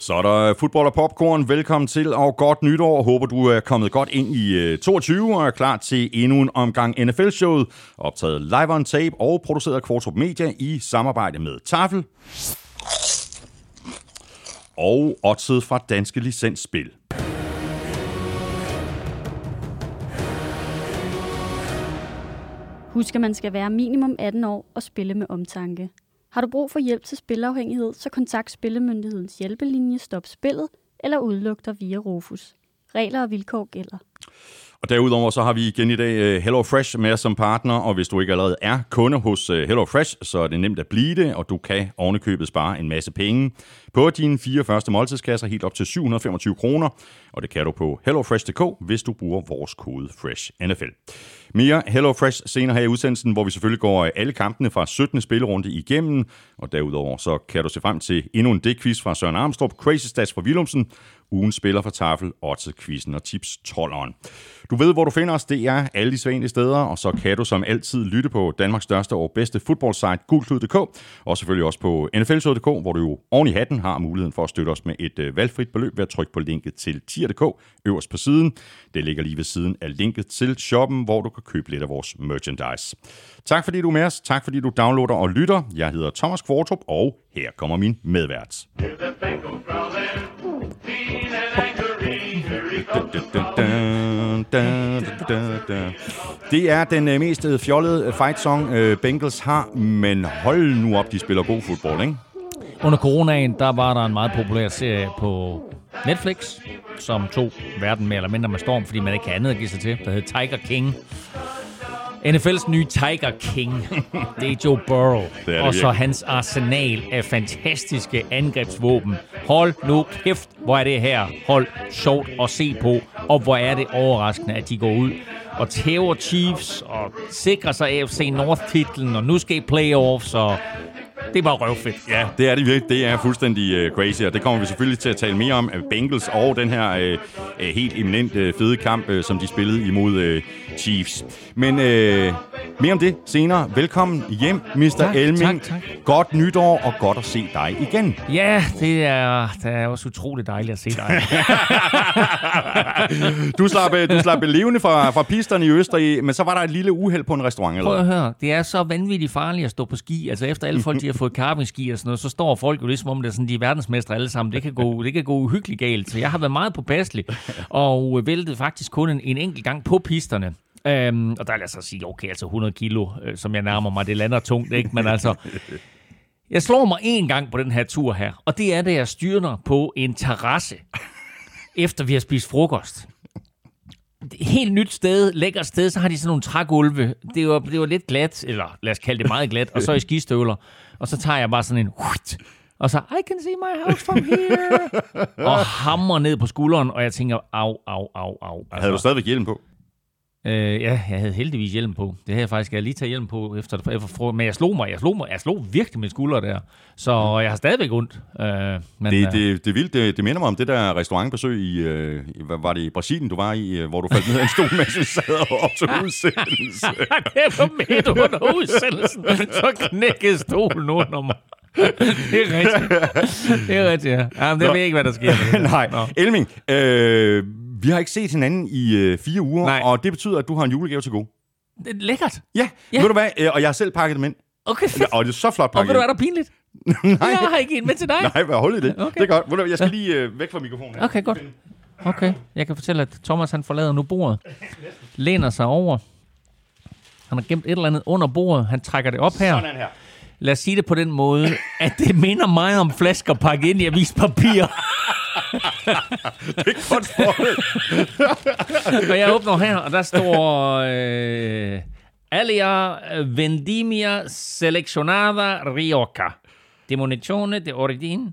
Så er der øh, fodbold og popcorn. Velkommen til og godt nytår. Håber, du er kommet godt ind i øh, 22 og er klar til endnu en omgang NFL-showet. Optaget live on tape og produceret af Kvartrup Media i samarbejde med Tafel. Og oddset fra Danske Licensspil. Husk, at man skal være minimum 18 år og spille med omtanke. Har du brug for hjælp til spilafhængighed, så kontakt Spillemyndighedens hjælpelinje Stop Spillet eller udluk dig via Rufus. Regler og vilkår gælder. Og derudover så har vi igen i dag øh, Hello Fresh med som partner, og hvis du ikke allerede er kunde hos øh, Hello Fresh, så er det nemt at blive det, og du kan ovenikøbet spare en masse penge på dine fire første måltidskasser helt op til 725 kroner, og det kan du på hellofresh.dk, hvis du bruger vores kode FRESHNFL. Mere HelloFresh senere her i udsendelsen, hvor vi selvfølgelig går øh, alle kampene fra 17. spillerunde igennem, og derudover så kan du se frem til endnu en dækquiz fra Søren Armstrong, Crazy Stats fra Willumsen, ugen spiller for Tafel, oddset, Quizzen og Tips 12'eren. Du ved, hvor du finder os. Det er alle de svanlige steder, og så kan du som altid lytte på Danmarks største og bedste fodboldsite, gulklud.dk, og selvfølgelig også på nflshow.dk, hvor du jo oven i hatten har muligheden for at støtte os med et øh, valgfrit beløb ved at trykke på linket til tier.dk øverst på siden. Det ligger lige ved siden af linket til shoppen, hvor du kan købe lidt af vores merchandise. Tak fordi du er med os. Tak fordi du downloader og lytter. Jeg hedder Thomas Kvartrup, og her kommer min medvært. Det er den øh, mest øh, fjollede øh, fight song, øh, Bengals har, men hold nu op, de spiller god fodbold, ikke? Under coronaen, der var der en meget populær serie på Netflix, som tog verden mere eller mindre med storm, fordi man ikke kan andet at give sig til, der hed Tiger King. NFL's nye Tiger King, det er Joe Burrow. Det er det og så hans arsenal af fantastiske angrebsvåben. Hold nu kæft, hvor er det her hold sjovt at se på, og hvor er det overraskende, at de går ud og tæver Chiefs og sikrer sig AFC North-titlen, og nu skal I playoffs, og det var røvfedt. Ja, det er det virkelig. Det er fuldstændig uh, crazy, og det kommer vi selvfølgelig til at tale mere om. Bengals og den her uh, helt eminent uh, fede kamp, uh, som de spillede imod uh, Chiefs. Men uh, mere om det senere. Velkommen hjem, Mr. Tak, Elming. Tak, tak. Godt nytår, og godt at se dig igen. Ja, det er, det er også utroligt dejligt at se dig. du, slap, du slap levende fra, fra pisterne i Østrig, men så var der et lille uheld på en restaurant, eller Prøv at høre, det er så vanvittigt farligt at stå på ski. Altså efter alle folk, de har fået carvingski og sådan noget, så står folk jo ligesom om, det er sådan, de er verdensmestre alle sammen. Det kan gå, det kan gå uhyggeligt galt. Så jeg har været meget på Basli, og væltede faktisk kun en, en enkelt gang på pisterne. Øhm, og der er jeg så sige, okay, altså 100 kilo, øh, som jeg nærmer mig, det lander tungt, ikke? Men altså, jeg slår mig en gang på den her tur her, og det er, da jeg styrner på en terrasse, efter vi har spist frokost. Helt nyt sted, lækkert sted, så har de sådan nogle trægulve. Det var, det var lidt glat, eller lad os kalde det meget glat, og så i skistøvler. Og så tager jeg bare sådan en... Og så, I can see my house from here. og hammer ned på skulderen, og jeg tænker, au, au, au, au. Altså, havde du stadigvæk hjelm på? Øh, ja, jeg havde heldigvis hjelm på. Det havde jeg faktisk jeg lige taget hjelm på efter, efter men jeg slog mig, jeg slog mig, jeg slog virkelig med skulder der. Så jeg har stadigvæk ondt. Øh, men, det, det, det, vildt, det, det minder mig om det der restaurantbesøg i, øh, var det i Brasilien, du var i, øh, hvor du faldt ned af en stol, mens vi sad og optog udsendelse. det var midt under udsendelsen, så knækkede stolen under mig. det er rigtigt. Det er rigtigt, ja. Jamen, det ved jeg ikke, hvad der sker. Nej. Nå. Elming, øh, vi har ikke set hinanden i øh, fire uger, Nej. og det betyder, at du har en julegave til gode. Det er lækkert. Ja, ja. ved du hvad? Øh, og jeg har selv pakket dem ind. Okay, fedt. Og det er så flot pakket Og ved du, er der pinligt? Nej. Jeg har ikke en med til dig. Nej, hvad hold i det. Okay. Det er godt. Ved du, jeg skal lige øh, væk fra mikrofonen her. Okay, godt. Okay, jeg kan fortælle, at Thomas han forlader nu bordet. Læner sig over. Han har gemt et eller andet under bordet. Han trækker det op her. Sådan her. Lad os sige det på den måde, at det minder mig om flasker pakket ind i avispapir. det er godt og jeg åbner her, og der står... Øh, Alia Vendimia Seleccionada Rioja. Demonizione de origine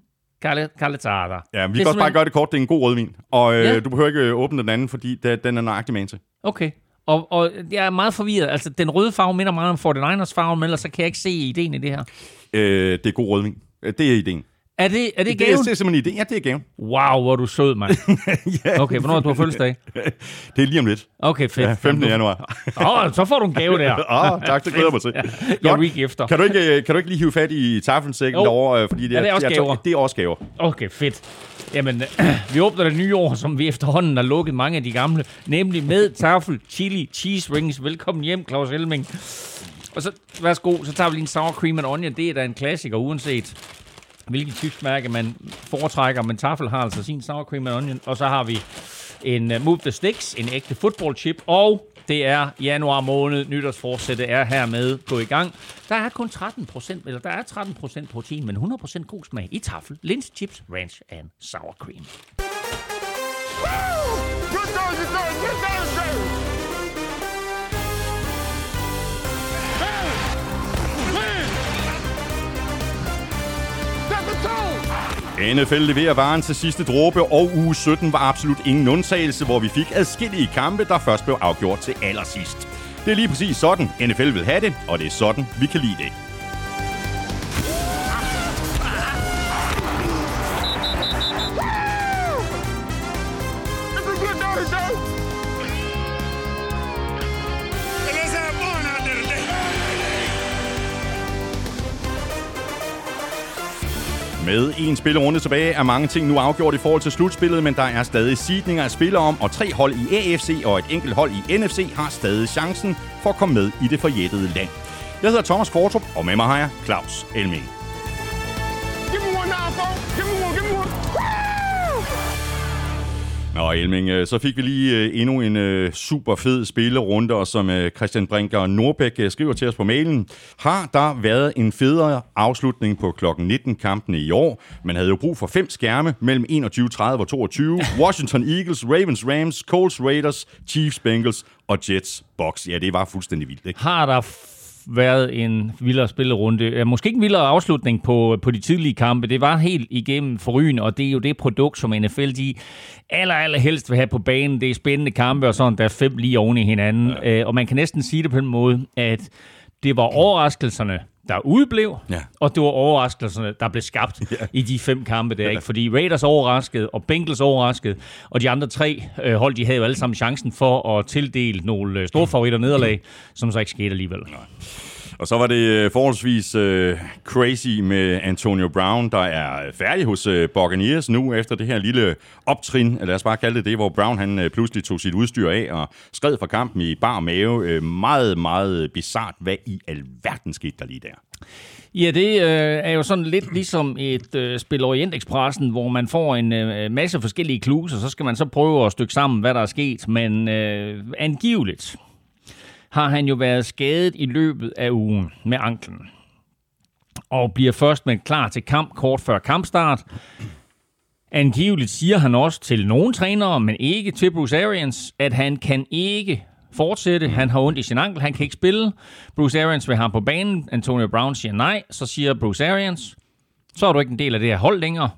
Calezzata. Ja, vi kan også bare gøre det kort. Det er en god rødvin. Og øh, ja. du behøver ikke åbne den anden, fordi det, den er nøjagtig med til. Okay. Og, og jeg er meget forvirret. Altså, den røde farve minder meget om 49ers farve, men ellers så kan jeg ikke se ideen i det her. Øh, det er god rødvin. Det er ideen. Er det, er det Det, er, gaven? det er simpelthen det. Ja, det er gaven. Wow, hvor er du sød, mand. Okay, hvornår har du har fødselsdag? Det er lige om lidt. Okay, fedt. Ja, 15. januar. Åh, oh, så får du en gave der. Åh, oh, tak, det glæder jeg mig til. Jeg er Godt. week efter. Kan du ikke, øh, kan du ikke lige hive fat i taffelsækken Jo. derovre? øh, Fordi det Er det også jeg- gaver? Det er også gaver. Okay, fedt. Jamen, vi åbner det nye år, som vi efterhånden har lukket mange af de gamle, nemlig med tafel, chili, cheese rings. Velkommen hjem, Claus Elming. Og så, værsgo, så tager vi lige en sour cream and onion. Det er da en klassiker, uanset hvilket tysk mærke man foretrækker. Men tafel har altså sin sour cream and onion. Og så har vi en uh, Move the Sticks, en ægte football chip. Og det er januar måned. nytårsforsætte er hermed gå i gang. Der er kun 13 procent, eller der er 13 procent protein, men 100 procent god smag i tafel, linse chips, ranch and sour cream. Good Thursday, good Thursday. NFL leverer varen til sidste dråbe, og uge 17 var absolut ingen undtagelse, hvor vi fik adskillige kampe, der først blev afgjort til allersidst. Det er lige præcis sådan, NFL vil have det, og det er sådan, vi kan lide det. Med en spillerunde tilbage er mange ting nu afgjort i forhold til slutspillet, men der er stadig sidninger at spille om, og tre hold i AFC og et enkelt hold i NFC har stadig chancen for at komme med i det forjættede land. Jeg hedder Thomas Kvartrup, og med mig har jeg Claus Elming. Give me one now, folks. Nå Elming, øh, så fik vi lige øh, endnu en øh, super fed spillerunde, og som Christian Brinker Nordbæk øh, skriver til os på mailen, har der været en federe afslutning på klokken 19-kampene i år. Man havde jo brug for fem skærme mellem 21.30 og 22. Washington Eagles, Ravens Rams, Colts Raiders, Chiefs Bengals og Jets Box. Ja, det var fuldstændig vildt, ikke? Har der været en vildere spillerunde. Måske ikke en vildere afslutning på, på de tidlige kampe. Det var helt igennem forrygende, og det er jo det produkt, som NFL de aller, aller helst vil have på banen. Det er spændende kampe, og sådan der er fem lige oven i hinanden. Ja. Øh, og man kan næsten sige det på den måde, at det var overraskelserne, der udeblev, Ja. og det var overraskelserne, der blev skabt ja. i de fem kampe der. Ikke? Fordi Raiders overraskede, og Bengals overraskede, og de andre tre øh, hold, de havde jo alle sammen chancen for at tildele nogle øh, store favoritter nederlag, som så ikke skete alligevel. Og så var det øh, forholdsvis øh, crazy med Antonio Brown, der er færdig hos øh, Buccaneers nu efter det her lille optrin, lad os bare kalde det det, hvor Brown han øh, pludselig tog sit udstyr af og skred fra kampen i bar mave. Øh, meget, meget bizart. Hvad i alverden skete der lige der? Ja, det øh, er jo sådan lidt ligesom et øh, spil Orientekspressen, hvor man får en øh, masse forskellige clues, og så skal man så prøve at stykke sammen, hvad der er sket. Men øh, angiveligt har han jo været skadet i løbet af ugen med anklen. Og bliver først med klar til kamp kort før kampstart. Angiveligt siger han også til nogle trænere, men ikke til Bruce Arians, at han kan ikke fortsætte. Han har ondt i sin ankel, han kan ikke spille. Bruce Arians vil have ham på banen. Antonio Brown siger nej. Så siger Bruce Arians, så er du ikke en del af det her hold længere.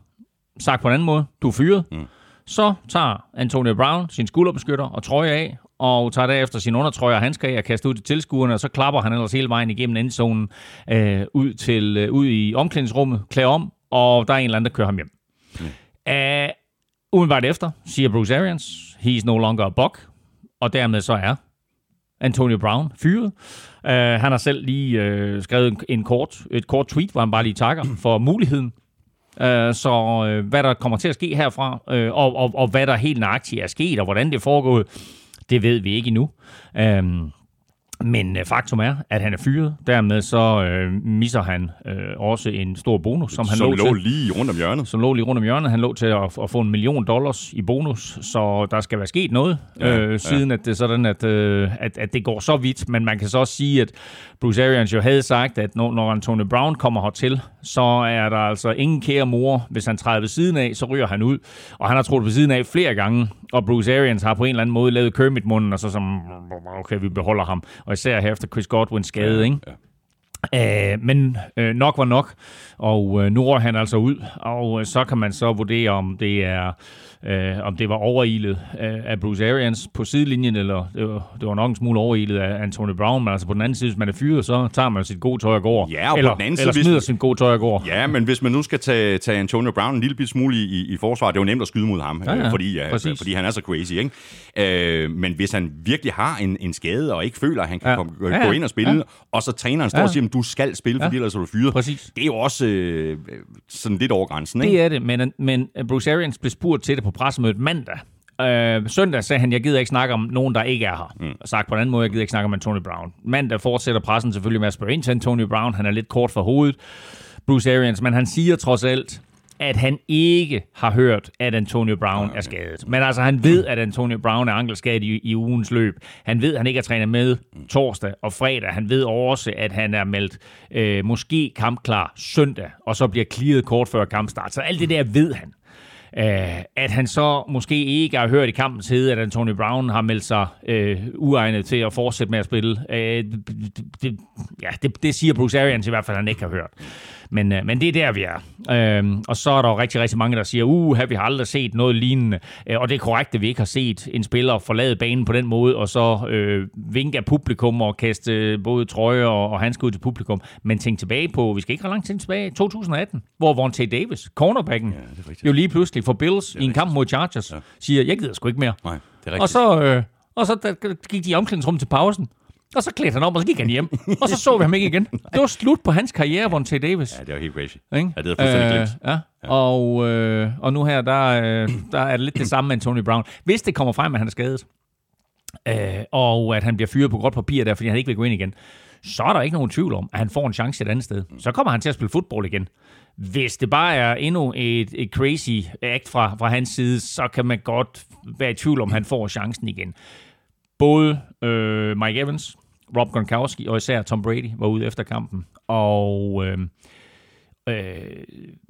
Sagt på en anden måde, du er fyret. Mm. Så tager Antonio Brown sin skulderbeskytter og trøje af, og tager derefter sin undertrøje og handsker af og kaster ud til tilskuerne, og så klapper han ellers hele vejen igennem endzonen øh, ud, til, øh, ud i omklædningsrummet, klæder om, og der er en eller anden, der kører ham hjem. Mm. Uh, umiddelbart efter siger Bruce Arians, he's no longer a buck, og dermed så er Antonio Brown fyret. Uh, han har selv lige uh, skrevet en, en kort, et kort tweet, hvor han bare lige takker for muligheden. Uh, så uh, hvad der kommer til at ske herfra, uh, og, og, og hvad der helt nøjagtigt er sket, og hvordan det er foregået, det ved vi ikke endnu. Øhm, men øh, faktum er, at han er fyret. Dermed så øh, misser han øh, også en stor bonus, som han Som lå, lå til lige rundt om hjørnet. som lå lige rundt om hjørnet. Han lå til at, at få en million dollars i bonus, så der skal være sket noget, Ja, øh, siden ja. at det er sådan, at, øh, at, at det går så vidt. Men man kan så også sige, at Bruce Arians jo havde sagt, at når, når Antonio Brown kommer hertil, så er der altså ingen kære mor. Hvis han træder ved siden af, så ryger han ud. Og han har troet ved siden af flere gange, og Bruce Arians har på en eller anden måde lavet Kermit-munden, og så som, okay, vi beholder ham. Og især her efter Chris Godwins skade, ikke? Ja. Øh, men øh, nok var nok, og øh, nu rører han altså ud, og øh, så kan man så vurdere, om det er øh, om det var overilet af, af Bruce Arians på sidelinjen, eller det var, det var nok en smule overilet af Anthony Brown, men altså på den anden side, hvis man er fyret, så tager man sit gode tøj og går. Ja, og på eller, den anden side, eller smider sit gode tøj og går. Ja, men hvis man nu skal tage, tage Antonio Brown en lille bit smule i, i, i forsvar, det er jo nemt at skyde mod ham, Ja, ja, øh, fordi, ja, præcis. fordi han er så crazy. Ikke? Øh, men hvis han virkelig har en, en skade, og ikke føler, at han kan Ja. ja. komme, gå Ja, ja. ind og spille, Ja. ja. og så træneren står Ja. og siger, at du skal spille, fordi Ja. ellers er du fyret. Præcis. Det er jo også øh, sådan lidt over grænsen. Ikke? Det er det, men, men Bruce Arians blev spurgt til det på pressemødet mandag. Øh, søndag sagde han, jeg gider ikke snakke om nogen, der ikke er her. Mm. Sagt på en anden måde, jeg gider ikke snakke om Antonio Brown. Mandag fortsætter pressen selvfølgelig med at spørge ind til Antonio Brown. Han er lidt kort for hovedet, Bruce Arians, men han siger trods alt, at han ikke har hørt, at Antonio Brown er skadet. Men altså, han ved, at Antonio Brown er ankelskadet i, i ugens løb. Han ved, at han ikke er trænet med torsdag og fredag. Han ved også, at han er meldt øh, måske kampklar søndag, og så bliver clearet kort før kampstart. Så alt det der ved han. Uh, at han så måske ikke har hørt i kampens hede, at Antonio Brown har meldt sig øh, uegnet til at fortsætte med at spille. Øh, det, det, ja, det, det siger Bruce Arians i hvert fald, at han ikke har hørt. Men, uh, men det er der, vi er. Uh, og så er der jo rigtig, rigtig mange, der siger, uh, vi har aldrig set noget lignende. Uh, og det er korrekt, at vi ikke har set en spiller forlade banen på den måde, og så uh, vinke af publikum og kaste øh, både trøje og, og handsker ud til publikum. Men tænk tilbage på, vi skal ikke ret langt tilbage, 2018, hvor Vontae Davis, cornerbacken, ja, jo lige pludselig for Bills i en kamp mod Chargers, ja. siger, jeg gider sgu ikke mere. Nej, det er rigtigt. Og så, øh, og så da, gik de i omklædningsrummet til pausen, og så klædte han om, og så gik han hjem. og så så vi ham ikke igen. Det var slut på hans karriere, Vontae Davis. Ja, det er jo helt crazy. Ikke? Ja, det er fuldstændig glemt. ja. Og, øh, og nu her, der, øh, der er det lidt det samme med Antonio Brown. Hvis det kommer frem, at han er skadet, øh, og at han bliver fyret på godt papir der, fordi han ikke vil gå ind igen, så er der ikke nogen tvivl om, at han får en chance et andet sted. Så kommer han til at spille fodbold igen. Hvis det bare er endnu et, et crazy act fra, fra hans side, så kan man godt være i tvivl om, at han får chancen igen. Både øh, Mike Evans, Rob Gronkowski og især Tom Brady var ude efter kampen. Og øh, øh,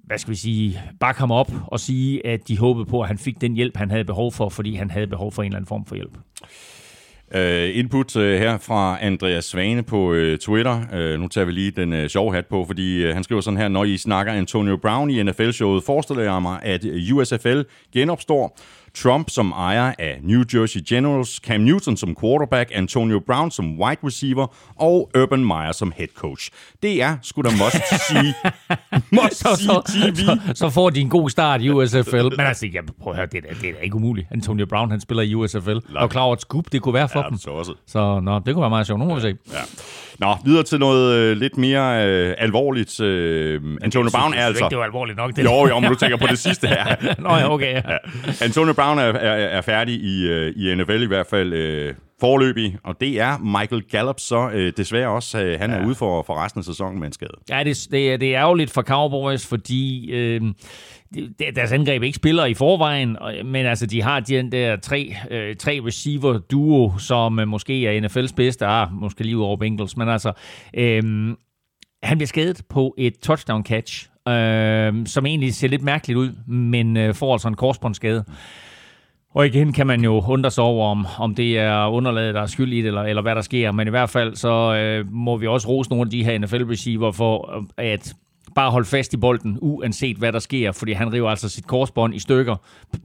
hvad skal vi sige, bakke ham op og sige, at de håbede på, at han fik den hjælp, han havde behov for, fordi han havde behov for en eller anden form for hjælp. Uh, input uh, her fra Andreas Svane på uh, Twitter. Uh, nu tager vi lige den uh, sjove hat på, fordi uh, han skriver sådan her, når I snakker Antonio Brown i NFL-showet, forestiller jeg mig, at USFL genopstår. Trump som ejer af New Jersey Generals, Cam Newton som quarterback, Antonio Brown som wide receiver og Urban Meyer som head coach. Det er sgu da must see, must så, see TV. så, så får de en god start i USFL. Men altså, jeg prøv at høre, det er, det er da ikke umuligt. Antonio Brown, han spiller i USFL. Og er klar over et scoop, det kunne være for Ja, dem. så også. Så nå, det kunne være meget sjovt. Nu må vi se. Ja. Nå, videre til noget øh, lidt mere øh, alvorligt. Øh, Antonio Brown er altså... ikke, det var alvorligt nok. Det. Jo, jo, men du tænker på det sidste her. Nå ja, okay. Ja. Ja. Antonio Brown er, er, er færdig i, øh, i NFL i hvert fald øh, forløbig, og det er Michael Gallup så øh, desværre også. Øh, han er ude for, for resten af sæsonen med en skade. Ja, det, det, er- det er ærgerligt for Cowboys, fordi øh, deres angreb ikke spiller i forvejen, men altså, de har den der tre, øh, tre receiver-duo, som øh, måske er NFL's bedste, ah, måske lige ud over Bengals, men altså, øh, han bliver skadet på et touchdown-catch, øh, som egentlig ser lidt mærkeligt ud, men øh, får altså en korsbåndsskade. Og igen kan man jo undre sig over, om, om det er underlaget, der er skyld i det, eller, eller hvad der sker. Men i hvert fald, så øh, må vi også rose nogle af de her NFL-receiver for øh, at bare holde fast i bolden, uanset hvad der sker. Fordi han river altså sit korsbånd i stykker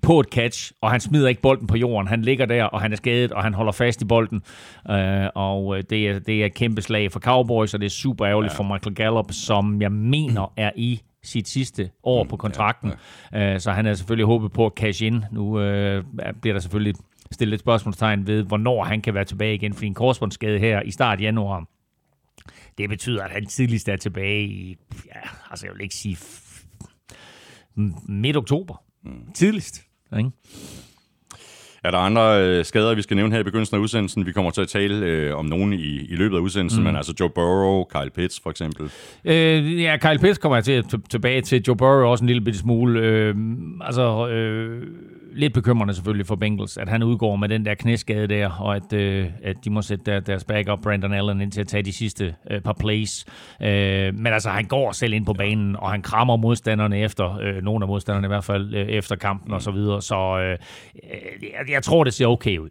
på et catch, og han smider ikke bolden på jorden. Han ligger der, og han er skadet, og han holder fast i bolden. Øh, og øh, det er, det er et kæmpe slag for Cowboys, og det er super ærgerligt ja. for Michael Gallup, som jeg mener er i sit sidste år på kontrakten. Ja, ja. Så han er selvfølgelig håbet på at cash in. Nu øh, bliver der selvfølgelig stillet et spørgsmålstegn ved, hvornår han kan være tilbage igen, fordi en korsbåndsskade her i start januar, det betyder, at han tidligst er tilbage i, ja, altså jeg vil ikke sige midt oktober. Mm. Tidligst. Ikke? Er der andre øh, skader, vi skal nævne her i begyndelsen af udsendelsen? Vi kommer til at tale øh, om nogen i, i løbet af udsendelsen, mm. men altså Joe Burrow, Kyle Pitts for eksempel. Øh, ja, Kyle Pitts kommer jeg til, til, tilbage til. Joe Burrow også en lille bitte smule. Øh, altså, øh, lidt bekymrende selvfølgelig for Bengals, at han udgår med den der knæskade der, og at, øh, at de må sætte der, deres backup Brandon Allen ind til at tage de sidste øh, par plays. Øh, men altså, han går selv ind på banen, og han krammer modstanderne efter, øh, nogle af modstanderne i hvert fald, øh, efter kampen og så videre. Så øh, jeg, jeg tror, det ser okay ud.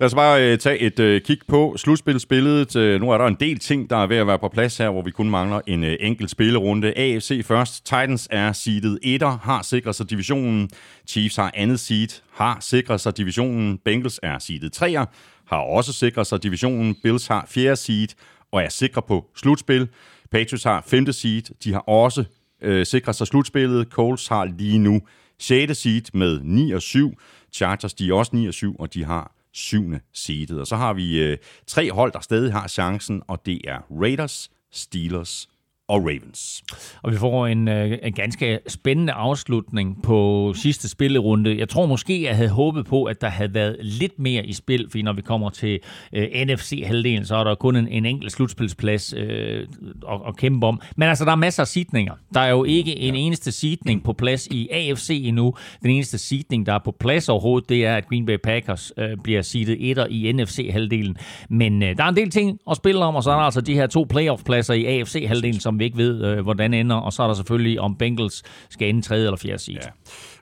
Lad os bare øh, tage et øh, kig på slutspilsbilledet. Øh, nu er der en del ting, der er ved at være på plads her, hvor vi kun mangler en øh, enkelt spillerunde. AFC først. Titans er seedet etter, har sikret sig divisionen. Chiefs har andet seed, har sikret sig divisionen. Bengals er seedet 3'er, har også sikret sig divisionen. Bills har fjerde seed og er sikre på slutspil. Patriots har femte seed, de har også øh, sikret sig slutspillet. Colts har lige nu 6. seed med 9 og 7. Chargers, de er også 9 og 7, og de har syvende seedet. Og så har vi øh, tre hold, der stadig har chancen, og det er Raiders, Steelers og Ravens. Og vi får en, øh, en ganske spændende afslutning på sidste spillerunde. Jeg tror måske, jeg havde håbet på, at der havde været lidt mere i spil, for når vi kommer til øh, NFC-halvdelen, så er der kun en, en enkelt slutspilsplads øh, at, at kæmpe om. Men altså, der er masser af sidninger. Der er jo ikke en eneste sidning på plads i AFC endnu. Den eneste sidning, der er på plads overhovedet, det er, at Green Bay Packers øh, bliver seedet etter i NFC-halvdelen. Men øh, der er en del ting at spille om, og så er der altså de her to playoff-pladser i AFC-halvdelen, som vi ikke ved, øh, hvordan ender. Og så er der selvfølgelig, om Bengals skal ende tredje eller fjerde seed. Ja.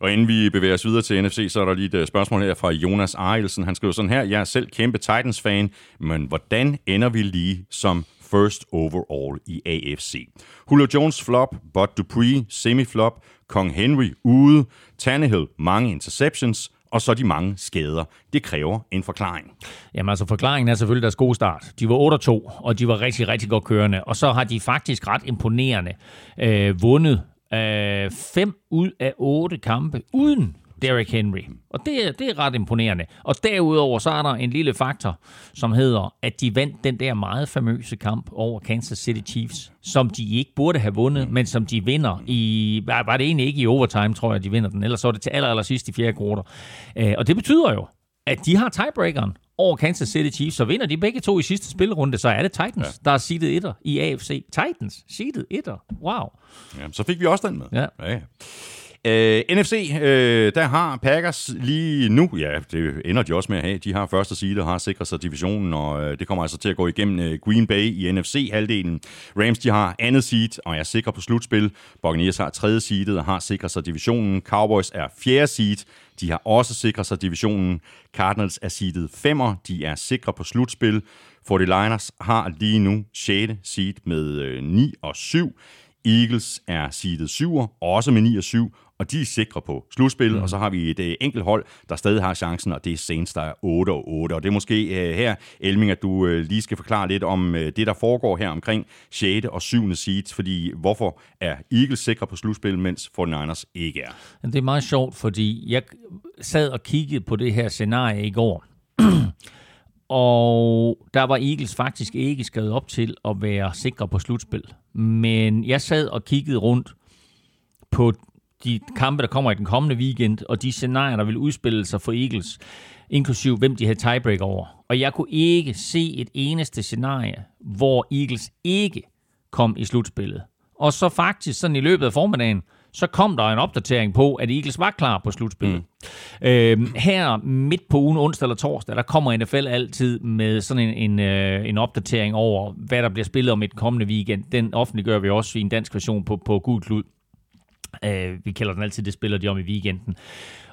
Og inden vi bevæger os videre til NFC, så er der lige et øh, spørgsmål her fra Jonas Arielsen. Han skriver sådan her, jeg er selv kæmpe Titans-fan, men hvordan ender vi lige som first overall i AFC? Julio Jones flop, Bud Dupree semi-flop, Kong Henry ude, Tannehill mange interceptions, og så de mange skader. Det kræver en forklaring. Jamen altså, forklaringen er selvfølgelig deres gode start. De var 8-2, og de var rigtig, rigtig godt kørende. Og så har de faktisk ret imponerende øh, vundet øh, fem ud af otte kampe uden Derrick Henry. Og det, er- det er ret imponerende. Og derudover så er der en lille faktor, som hedder, at de vandt den der meget famøse kamp over Kansas City Chiefs, som de ikke burde have vundet, men som de vinder i, var var det egentlig ikke i overtime, tror jeg, de vinder den, ellers så er det til aller, aller sidst i fjerde kvartal. Øh, Og det betyder jo, at de har tiebreakeren over Kansas City Chiefs, så vinder de begge to i sidste spilrunde, så er det Titans, ja. der er seedet etter i AFC. Titans, seedet etter. Wow. Ja, så fik vi også den med. Ja. ja, Øh, NFC, øh, der har Packers lige nu, ja, det ender de også med at have. De har første side og har sikret sig divisionen, og øh, det kommer altså til at gå igennem øh, Green Bay i NFC-halvdelen. Rams, de har andet seed og er sikre på slutspil. Buccaneers har tredje seedet og har sikret sig divisionen. Cowboys er fjerde seed. De har også sikret sig divisionen. Cardinals er seedet femmer. De er sikre på slutspil. 49ers har lige nu 6. seed med øh, 9 og 7. Eagles er seedet 7'er, også med 9 og 7, og de er sikre på slutspil. Mm. Og så har vi et øh, enkelt hold, der stadig har chancen, og det er Saints, der er 8 og 8. Og det er måske øh, her, Elming, at du øh, lige skal forklare lidt om øh, det, der foregår her omkring 6. og 7. seed, fordi hvorfor er Eagles sikre på slutspil, mens 49ers ikke er? Det er meget sjovt, fordi jeg sad og kiggede på det her scenarie i går. og der var Eagles faktisk ikke skrevet op til at være sikre på slutspil. Men jeg sad og kiggede rundt på de kampe, der kommer i den kommende weekend, og de scenarier, der vil udspille sig for Eagles, inklusiv hvem de havde tiebreak over. Og jeg kunne ikke se et eneste scenarie, hvor Eagles ikke kom i slutspillet. Og så faktisk sådan i løbet af formiddagen, så kom der en opdatering på, at Eagles var klar på slutspillet. Mm. Øhm, her midt på ugen, onsdag eller torsdag, der kommer NFL altid med sådan en, en, øh, en opdatering over, hvad der bliver spillet om et kommende weekend. Den offentliggør vi også i en dansk version på, på Gud Klud. Øh, vi kalder den altid, det spiller de om i weekenden.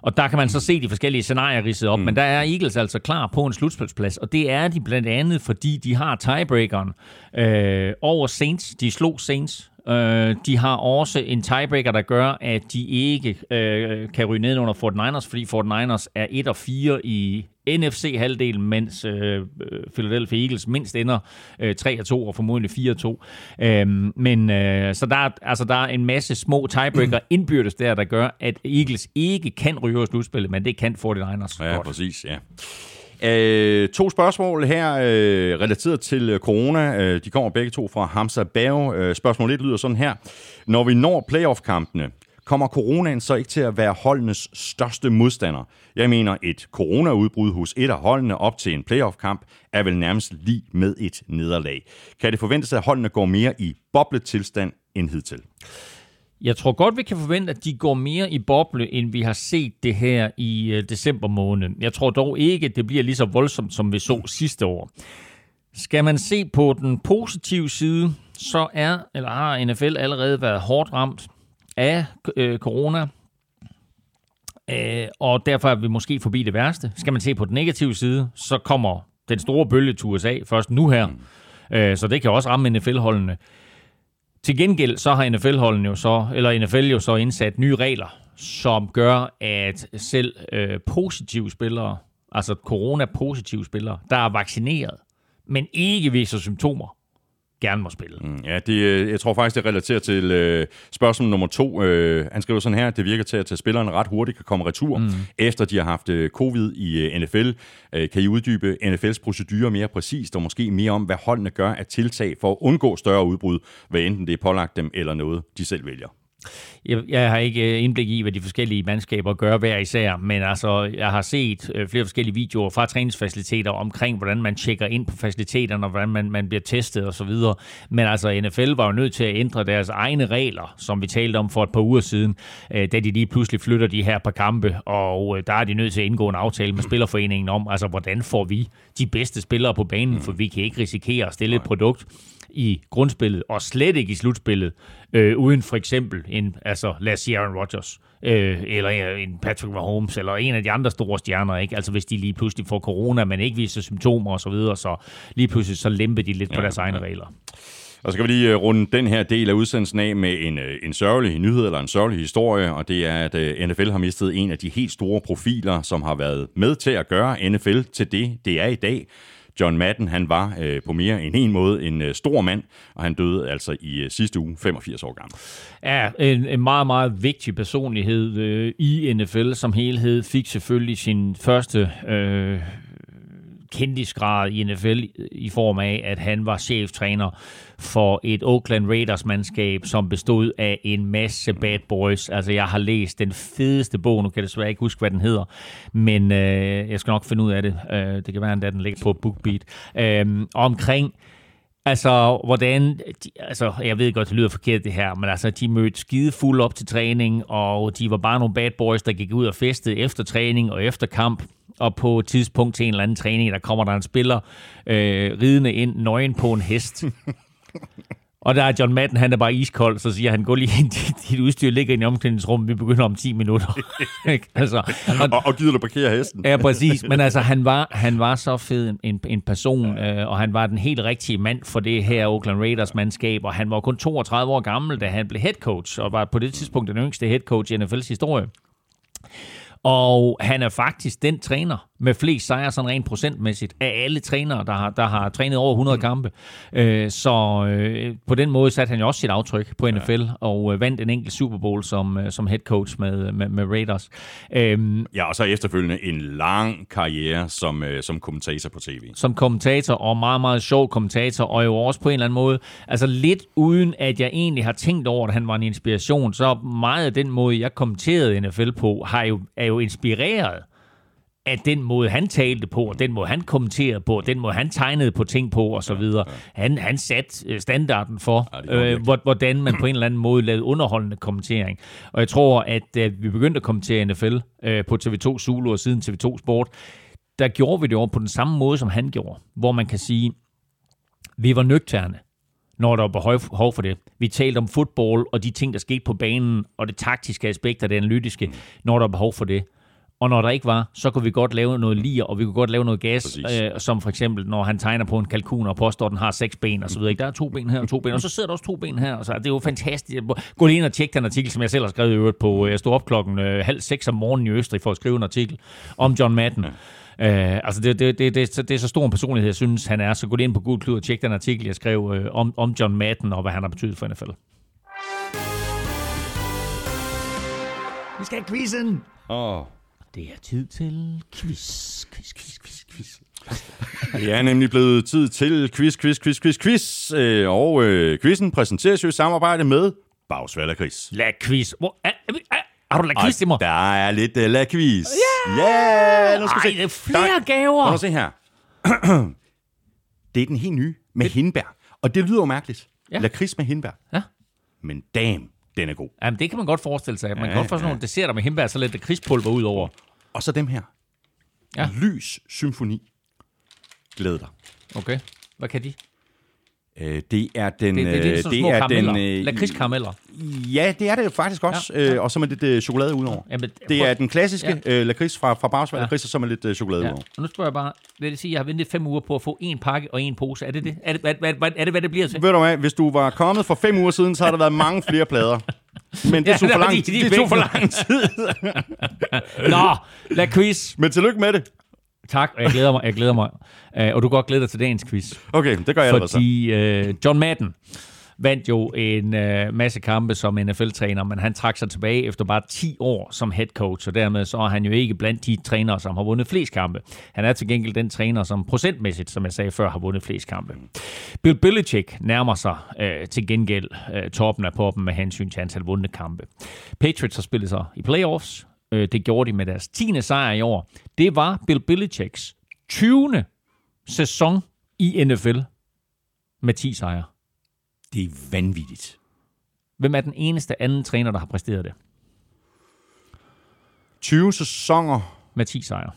Og der kan man så se de forskellige scenarier ridset op, mm. men der er Eagles altså klar på en slutspilsplads, og det er de blandt andet, fordi de har tiebreakeren øh, over Saints. De slog Saints. Øh, de har også en tiebreaker, der gør, at de ikke øh, kan ryge ned under Fort Niners, fordi Fort Niners er 1 og 4 i NFC-halvdelen, mens øh, Philadelphia Eagles mindst ender øh, 3 og 2 og formodentlig 4 og 2. Øhm, men øh, så der er, altså, der er en masse små tiebreaker indbyrdes der, der gør, at Eagles ikke kan ryge over slutspillet, men det kan 49ers Ja, godt. præcis, ja. Øh, to spørgsmål her øh, relateret til øh, corona. Øh, de kommer begge to fra Hamza Bav. Øh, spørgsmål 1 lyder sådan her. Når vi når playoff-kampene, kommer coronaen så ikke til at være holdenes største modstander? Jeg mener, et coronaudbrud hos et af holdene op til en playoff-kamp er vel nærmest lige med et nederlag. Kan det forventes, at holdene går mere i bobletilstand end hidtil? Jeg tror godt, vi kan forvente, at de går mere i boble, end vi har set det her i øh, december måned. Jeg tror dog ikke, at det bliver lige så voldsomt, som vi så sidste år. Skal man se på den positive side, så er, eller har NFL allerede været hårdt ramt af øh, corona. Øh, og derfor er vi måske forbi det værste. Skal man se på den negative side, så kommer den store bølge til USA først nu her. Mm. Øh, så det kan også ramme NFL-holdene. Til gengæld så har NFL-holdene jo så, eller NFL jo så indsat nye regler, som gør, at selv øh, positive spillere, altså corona-positive spillere, der er vaccineret, men ikke viser symptomer, gerne må spille. Mm. Ja, det, øh, jeg tror faktisk, det relaterer til øh, spørgsmål nummer to. Øh, han skriver sådan her, det virker til, at spillerne ret hurtigt kan komme retur, mm. efter de har haft øh, covid i øh, NFL. Øh, kan I uddybe NFL's procedurer mere præcist, og måske mere om, hvad holdene gør af tiltag for at undgå større udbrud, hvad enten det er pålagt dem eller noget, de selv vælger? Jeg, jeg har ikke øh, indblik i, hvad de forskellige mandskaber gør hver især, men altså, jeg har set øh, flere forskellige videoer fra træningsfaciliteter omkring, hvordan man tjekker ind på faciliteterne, og hvordan man, man bliver testet osv. Men altså, NFL var jo nødt til at ændre deres egne regler, som vi talte om for et par uger siden, øh, da de lige pludselig flytter de her par kampe, og der er de nødt til at indgå en aftale med Spillerforeningen om, altså, hvordan får vi de bedste spillere på banen, for vi kan ikke risikere at stille et produkt, i grundspillet, og slet ikke i slutspillet, øh, uden for eksempel en, altså lad os sige Aaron Rodgers, øh, eller en Patrick Mahomes, eller en af de andre store stjerner, ikke? Altså hvis de lige pludselig får corona, men ikke viser symptomer osv., så, videre, så lige pludselig så lemper de lidt ja, på deres egne ja. regler. Og så kan vi lige øh, runde den her del af udsendelsen af med en, øh, en sørgelig nyhed eller en sørgelig historie, og det er, at øh, NFL har mistet en af de helt store profiler, som har været med til at gøre NFL til det, det er i dag. John Madden, han var øh, på mere end en måde en øh, stor mand, og han døde altså i øh, sidste uge, 85 år gammel. Ja, en, en meget, meget vigtig personlighed øh, i NFL som helhed, fik selvfølgelig sin første... Øh, kendisgrad i NFL i form af, at han var cheftræner for et Oakland Raiders-mandskab, som bestod af en masse bad boys. Altså, jeg har læst den fedeste bog, nu kan jeg desværre ikke huske, hvad den hedder, men øh, jeg skal nok finde ud af det. Øh, det kan være, at den ligger på BookBeat. Øh, omkring Altså, hvordan... De, altså, jeg ved godt, det lyder forkert det her, men altså, de mødte skide fuld op til træning, og de var bare nogle bad boys, der gik ud og festede efter træning og efter kamp. Og på et tidspunkt til en eller anden træning, der kommer der en spiller øh, ridende ind, nøgen på en hest. Og der er John Madden, han er bare iskold, så siger han, gå lige ind, dit udstyr ligger i omklædningsrum, vi begynder om 10 minutter. altså, og, og, og gider du parkere hesten? ja, præcis. Men altså, han var, han var så fed en, en person, øh, og han var den helt rigtige mand for det her Oakland Raiders mandskab, og han var kun 32 år gammel, da han blev head coach, og var på det tidspunkt den yngste head coach i NFL's historie. Og han er faktisk den træner med flest sejre sådan rent procentmæssigt af alle trænere, der har, der har trænet over 100 mm. kampe. Øh, så øh, på den måde satte han jo også sit aftryk på NFL ja. og øh, vandt en enkelt Super Bowl som, som head coach med, med, med Raiders. Øhm, ja, og så efterfølgende en lang karriere som, som kommentator på tv. Som kommentator, og meget, meget sjov kommentator, og jo også på en eller anden måde, altså lidt uden at jeg egentlig har tænkt over, at han var en inspiration, så meget af den måde, jeg kommenterede NFL på, har jo, er jo inspireret at den måde, han talte på, og den måde, han kommenterede på, og den måde, han tegnede på ting på, og så videre. Ja, ja. Han, han satte øh, standarden for, ja, øh, hvordan man på en eller anden måde lavede underholdende kommentering. Og jeg tror, at at vi begyndte at kommentere NFL øh, på TV2 Zulu og siden TV2 Sport, der gjorde vi det over på den samme måde, som han gjorde. Hvor man kan sige, vi var nøgterne når der var behov for det. Vi talte om fodbold og de ting, der skete på banen, og det taktiske aspekt og det analytiske, mm. når der var behov for det. Og når der ikke var, så kunne vi godt lave noget lir, og vi kunne godt lave noget gas, øh, som for eksempel, når han tegner på en kalkun og påstår, at den har seks ben og så videre. Der er to ben her og to ben, og så sidder der også to ben her. Og så, det er jo fantastisk. Gå lige ind og tjek den artikel, som jeg selv har skrevet i øvrigt på. Jeg stod op klokken øh, halv seks om morgenen i Østrig for at skrive en artikel om John Madden. Ja. Øh, altså det, det, det, det, det er så stor en personlighed, jeg synes, han er. Så gå lige ind på Google Klud og tjek den artikel, jeg skrev øh, om, om John Madden og hvad han har betydet for NFL. Vi skal have quizzen! Åh. Oh. Det er tid til quiz, quiz, quiz, quiz, quiz. Det er nemlig blevet tid til quiz, quiz, quiz, quiz, quiz. Øh, og øh, quizzen præsenteres jo i samarbejde med Bagsvalg quiz. La quiz. Hvor, er, er, er, har du la quiz til mig? Der er lidt uh, la quiz. Ja! Yeah! Yeah! Nu skal Ej, se. det er flere der, gaver. At se her. det er den helt nye med det... hindbær. Og det lyder jo mærkeligt. Ja. Lakrids med hindbær. Ja. Men damn, den er god. Jamen, det kan man godt forestille sig. Man ja, kan godt få sådan ja. nogle desserter med hindbær, så lidt krigspulver ud over. Og så dem her. Ja. Lys symfoni. Glæd dig. Okay. Hvad kan de? Øh, det er den... Det, det, det er øh, sådan små karameller. øh, Lakridskarameller. Ja, det er det faktisk også. Ja, Ja. Øh, og så med lidt øh, chokolade udenover. Jamen, Det er den klassiske ja. øh, lakrids fra, fra Bagsvær Ja. lakrids, og så med lidt øh, chokolade Ja. udenover. Og nu spørger jeg bare, vil det sige, at jeg har ventet fem uger på at få en pakke og en pose? Er det det? Er det, hvad, hvad, hvad, er det, hvad det bliver til? Ved du hvad, hvis du var kommet for fem uger siden, så har der været mange flere plader. Men det tog det for er lang, fordi, de er det tog for lang tid. Nå, la quiz. Men tillykke med det. Tak, og jeg glæder mig. Jeg glæder mig. Uh, og du kan godt glæde dig til dagens quiz. Okay, det gør jeg allerede så. Fordi uh, John Madden vandt jo en uh, masse kampe som NFL-træner, men han trak sig tilbage efter bare 10 år som head coach, og dermed så er han jo ikke blandt de trænere, som har vundet flest kampe. Han er til gengæld den træner, som procentmæssigt, som jeg sagde før, har vundet flest kampe. Bill Belichick nærmer sig uh, til gengæld uh, toppen af poppen med hensyn til antal vundne kampe. Patriots har spillet sig i playoffs. Uh, det gjorde de med deres 10. sejr i år. Det var Bill Belichicks 20. sæson i NFL med 10 sejre. Det er vanvittigt. Hvem er den eneste anden træner, der har præsteret det 20 sæsoner. med 10 sejre?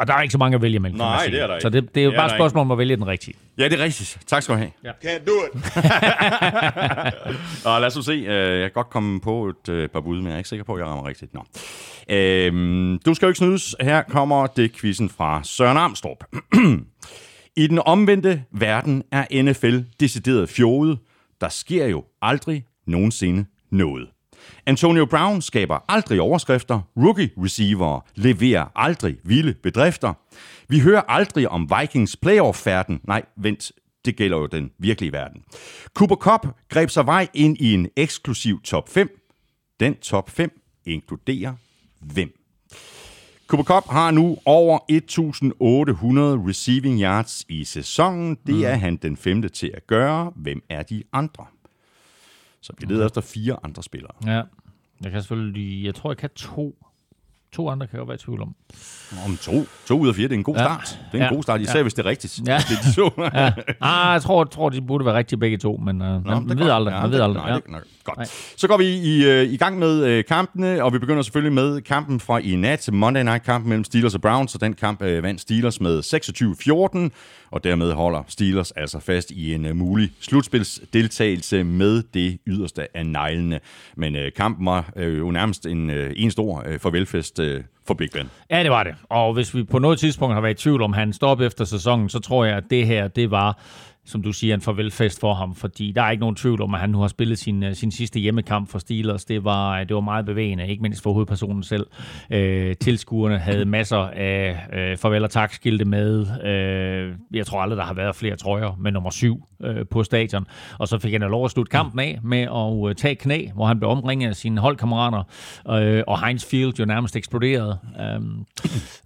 Og der er ikke så mange at vælge mellem. kan man Nej, sige. det er der Så ikke. det, det er jo Det er bare et spørgsmål om at vælge den rigtige. Ja, det er rigtigt. Tak skal du have. Can't do it. Og lad os se. Øh, Jeg kan godt komme på et øh, par bud, men jeg er ikke sikker på, at jeg rammer rigtigt. Nå. Øhm, du skal jo ikke snydes. Her kommer det quizzen fra Søren Armstrong. I den omvendte verden er NFL decideret fjollet. Der sker jo aldrig nogensinde noget. Antonio Brown skaber aldrig overskrifter. Rookie receiver leverer aldrig vilde bedrifter. Vi hører aldrig om Vikings playoff-færden. Nej, vent, det gælder jo den virkelige verden. Cooper Cup greb sig vej ind i en eksklusiv top 5. Den top 5 inkluderer hvem? Cooper Cup har nu over 1.800 receiving yards i sæsonen. Det er han den femte til at gøre. Hvem er de andre? Så vi leder efter fire andre spillere. Ja. Jeg kan selvfølgelig, jeg tror, jeg kan to. To andre kan jeg jo være i tvivl om. Om to, to ud af fire, det er en god Ja. start. Det er en Ja. god start, især Ja. hvis det er rigtigt. Ja. Det er de to. Ja. Ah, jeg tror, tror, de burde være rigtige begge to, men uh, man, Nå, man er ved aldrig. Ja, Man ved aldrig. Nej, Ja. det. Godt. Nej. Så går vi i, øh, i gang med øh, kampene, og vi begynder selvfølgelig med kampen fra i nat, Monday Night kampen mellem Steelers og Browns, og den kamp øh, vandt Steelers med 26-14, og dermed holder Steelers altså fast i en øh, mulig slutspilsdeltagelse med det yderste af neglene. Men øh, kampen var øh, jo nærmest en, øh, en stor øh, farvelfest øh, for Big Ben. Ja, det var det. Og hvis vi på noget tidspunkt har været i tvivl om, han stoppede efter sæsonen, så tror jeg, at det her, det var som du siger, en farvelfest for ham, fordi der er ikke nogen tvivl om, at han nu har spillet sin, øh, sin sidste hjemmekamp for Steelers. Det var, øh, det var meget bevægende, ikke mindst for hovedpersonen selv. Øh, tilskuerne havde masser af øh, farvel og tak-skilte med. Øh, jeg tror aldrig, der har været flere trøjer med nummer syv øh, på stadion. Og så fik han lov at slutte kampen af med at øh, tage knæ, hvor han blev omringet af sine holdkammerater, øh, og Heinz Field jo nærmest eksploderede. Øh,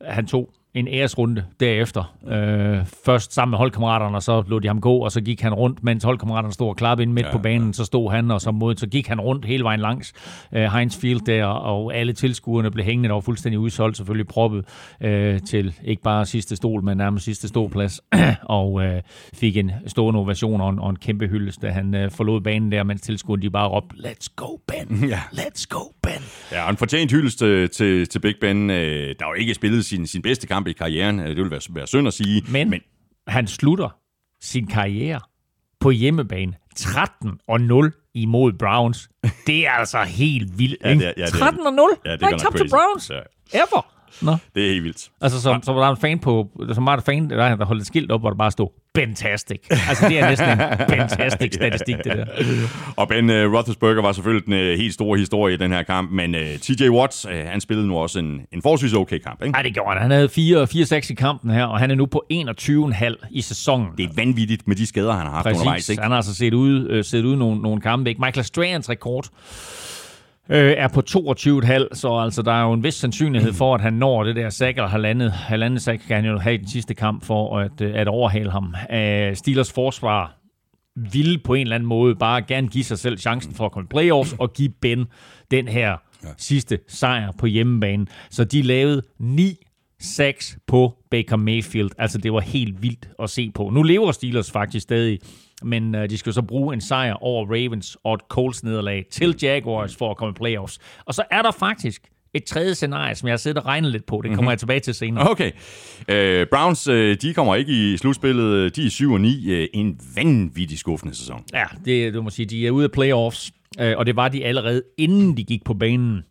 han tog en æresrunde derefter. Øh, først sammen med holdkammeraterne, og så lod de ham gå, og så gik han rundt, mens holdkammeraterne stod og klappede ind midt ja, på banen, så stod han, og så, mod, så gik han rundt hele vejen langs øh, Heinz Field der, og alle tilskuerne blev hængende, der var fuldstændig udsolgt, selvfølgelig proppet øh, til ikke bare sidste stol, men nærmest sidste stolplads, og øh, fik en stående ovation og en, og en kæmpe hyldest, da han øh, forlod banen der, mens tilskuerne de bare råbte, let's go Ben, Ja. let's go Ben. Ja, og en fortjent hyldest til, til, til Big Ben, øh, der jo ikke spillet sin, sin bedste kamp i karrieren. Øh, Det vil være, være synd at sige. Men, men han slutter sin karriere på hjemmebane 13 og 0 imod Browns. Det er altså helt vildt, Ja, det er- ja, det er 13 og 0? Ja, det er ikke tabt til. Browns. Ja. Ever. Nå. Det er helt vildt. Altså, så, så var der en fan på, som var der fan, der, der holdt et skilt op, hvor der bare stod, Fantastic. Altså, det er næsten en fantastic statistik, det der. Og Ben uh, Roethlisberger var selvfølgelig den uh, helt store historie i den her kamp, men uh, TJ Watts, uh, han spillede nu også en, en forholdsvis okay kamp. Ikke? Nej, det gjorde han. Han havde 4-6 i kampen her, og han er nu på 21,5 i sæsonen. Det er vanvittigt med de skader, han har haft undervejs. Præcis. Ikke? Han har altså set ud, øh, set ud nogle, nogle kampe. Ikke? Michael Strands rekord øh, er på 22,5, så altså, der er jo en vis sandsynlighed for, at han når det der sack, eller halvandet, halvandet sack skal han jo have i den sidste kamp for at, øh, at overhale ham. Øh, Steelers forsvar ville på en eller anden måde bare gerne give sig selv chancen for at komme i playoffs og give Ben den her ja. sidste sejr på hjemmebane. Så de lavede ni 6 på Baker Mayfield. Altså, det var helt vildt at se på. Nu lever Steelers faktisk stadig, men øh, de skal så bruge en sejr over Ravens og et Colts-nederlag til Jaguars for at komme i playoffs. Og så er der faktisk et tredje scenarie, som jeg har siddet og regnet lidt på. Det kommer mm-hmm. jeg tilbage til senere. Okay. Øh, Browns, øh, de kommer ikke i slutspillet. De er 7 og 9. Øh, en vanvittig skuffende sæson. Ja, det, du må sige, de er ude af playoffs, og det var de allerede, inden de gik på banen.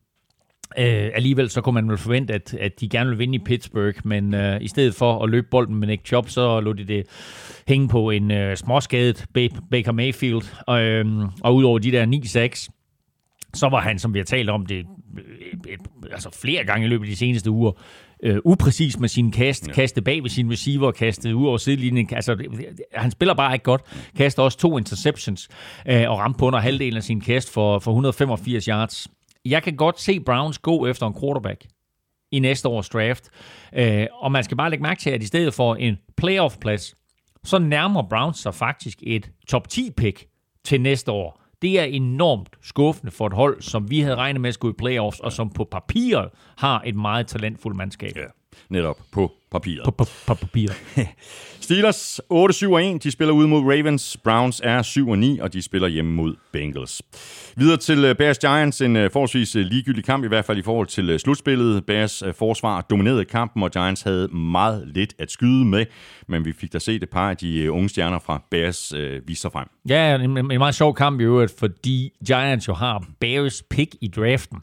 Øh, alligevel så kunne man vel forvente, at, at de gerne ville vinde i Pittsburgh, men øh, i stedet for at løbe bolden med Nick Chubb, så lå de det hænge på en øh, småskadet Baker Mayfield. Og, øh, og udover de der 9-6, så var han, som vi har talt om det et, altså flere gange i løbet af de seneste uger, øh, upræcis med sin kast, ja. kaste bag ved sin receiver, kaste ud over sidelinjen. Altså, han spiller bare ikke godt. Kaster også to interceptions øh, og ramte på under halvdelen af sin kast for, for 185 yards jeg kan godt se Browns gå efter en quarterback i næste års draft. Øh, og man skal bare lægge mærke til, at i stedet for en playoff-plads, så nærmer Browns sig faktisk et top 10-pick til næste år. Det er enormt skuffende for et hold, som vi havde regnet med at skulle i playoffs, og som på papiret har et meget talentfuldt mandskab. Ja, netop på papiret. På, på, på papiret. Steelers 8-7-1, de spiller ud mod Ravens. Browns er 7-9, og de spiller hjemme mod Bengals. Videre til øh, Bears Giants, en øh, forholdsvis øh, ligegyldig kamp, i hvert fald i forhold til slutspillet. Bears forsvar dominerede kampen, og Giants havde meget lidt at skyde med, men vi fik da set et par af de unge stjerner fra Bears øh, vise sig frem. Ja, en, en meget sjov kamp i øvrigt, fordi Giants jo har Bears pick i draften.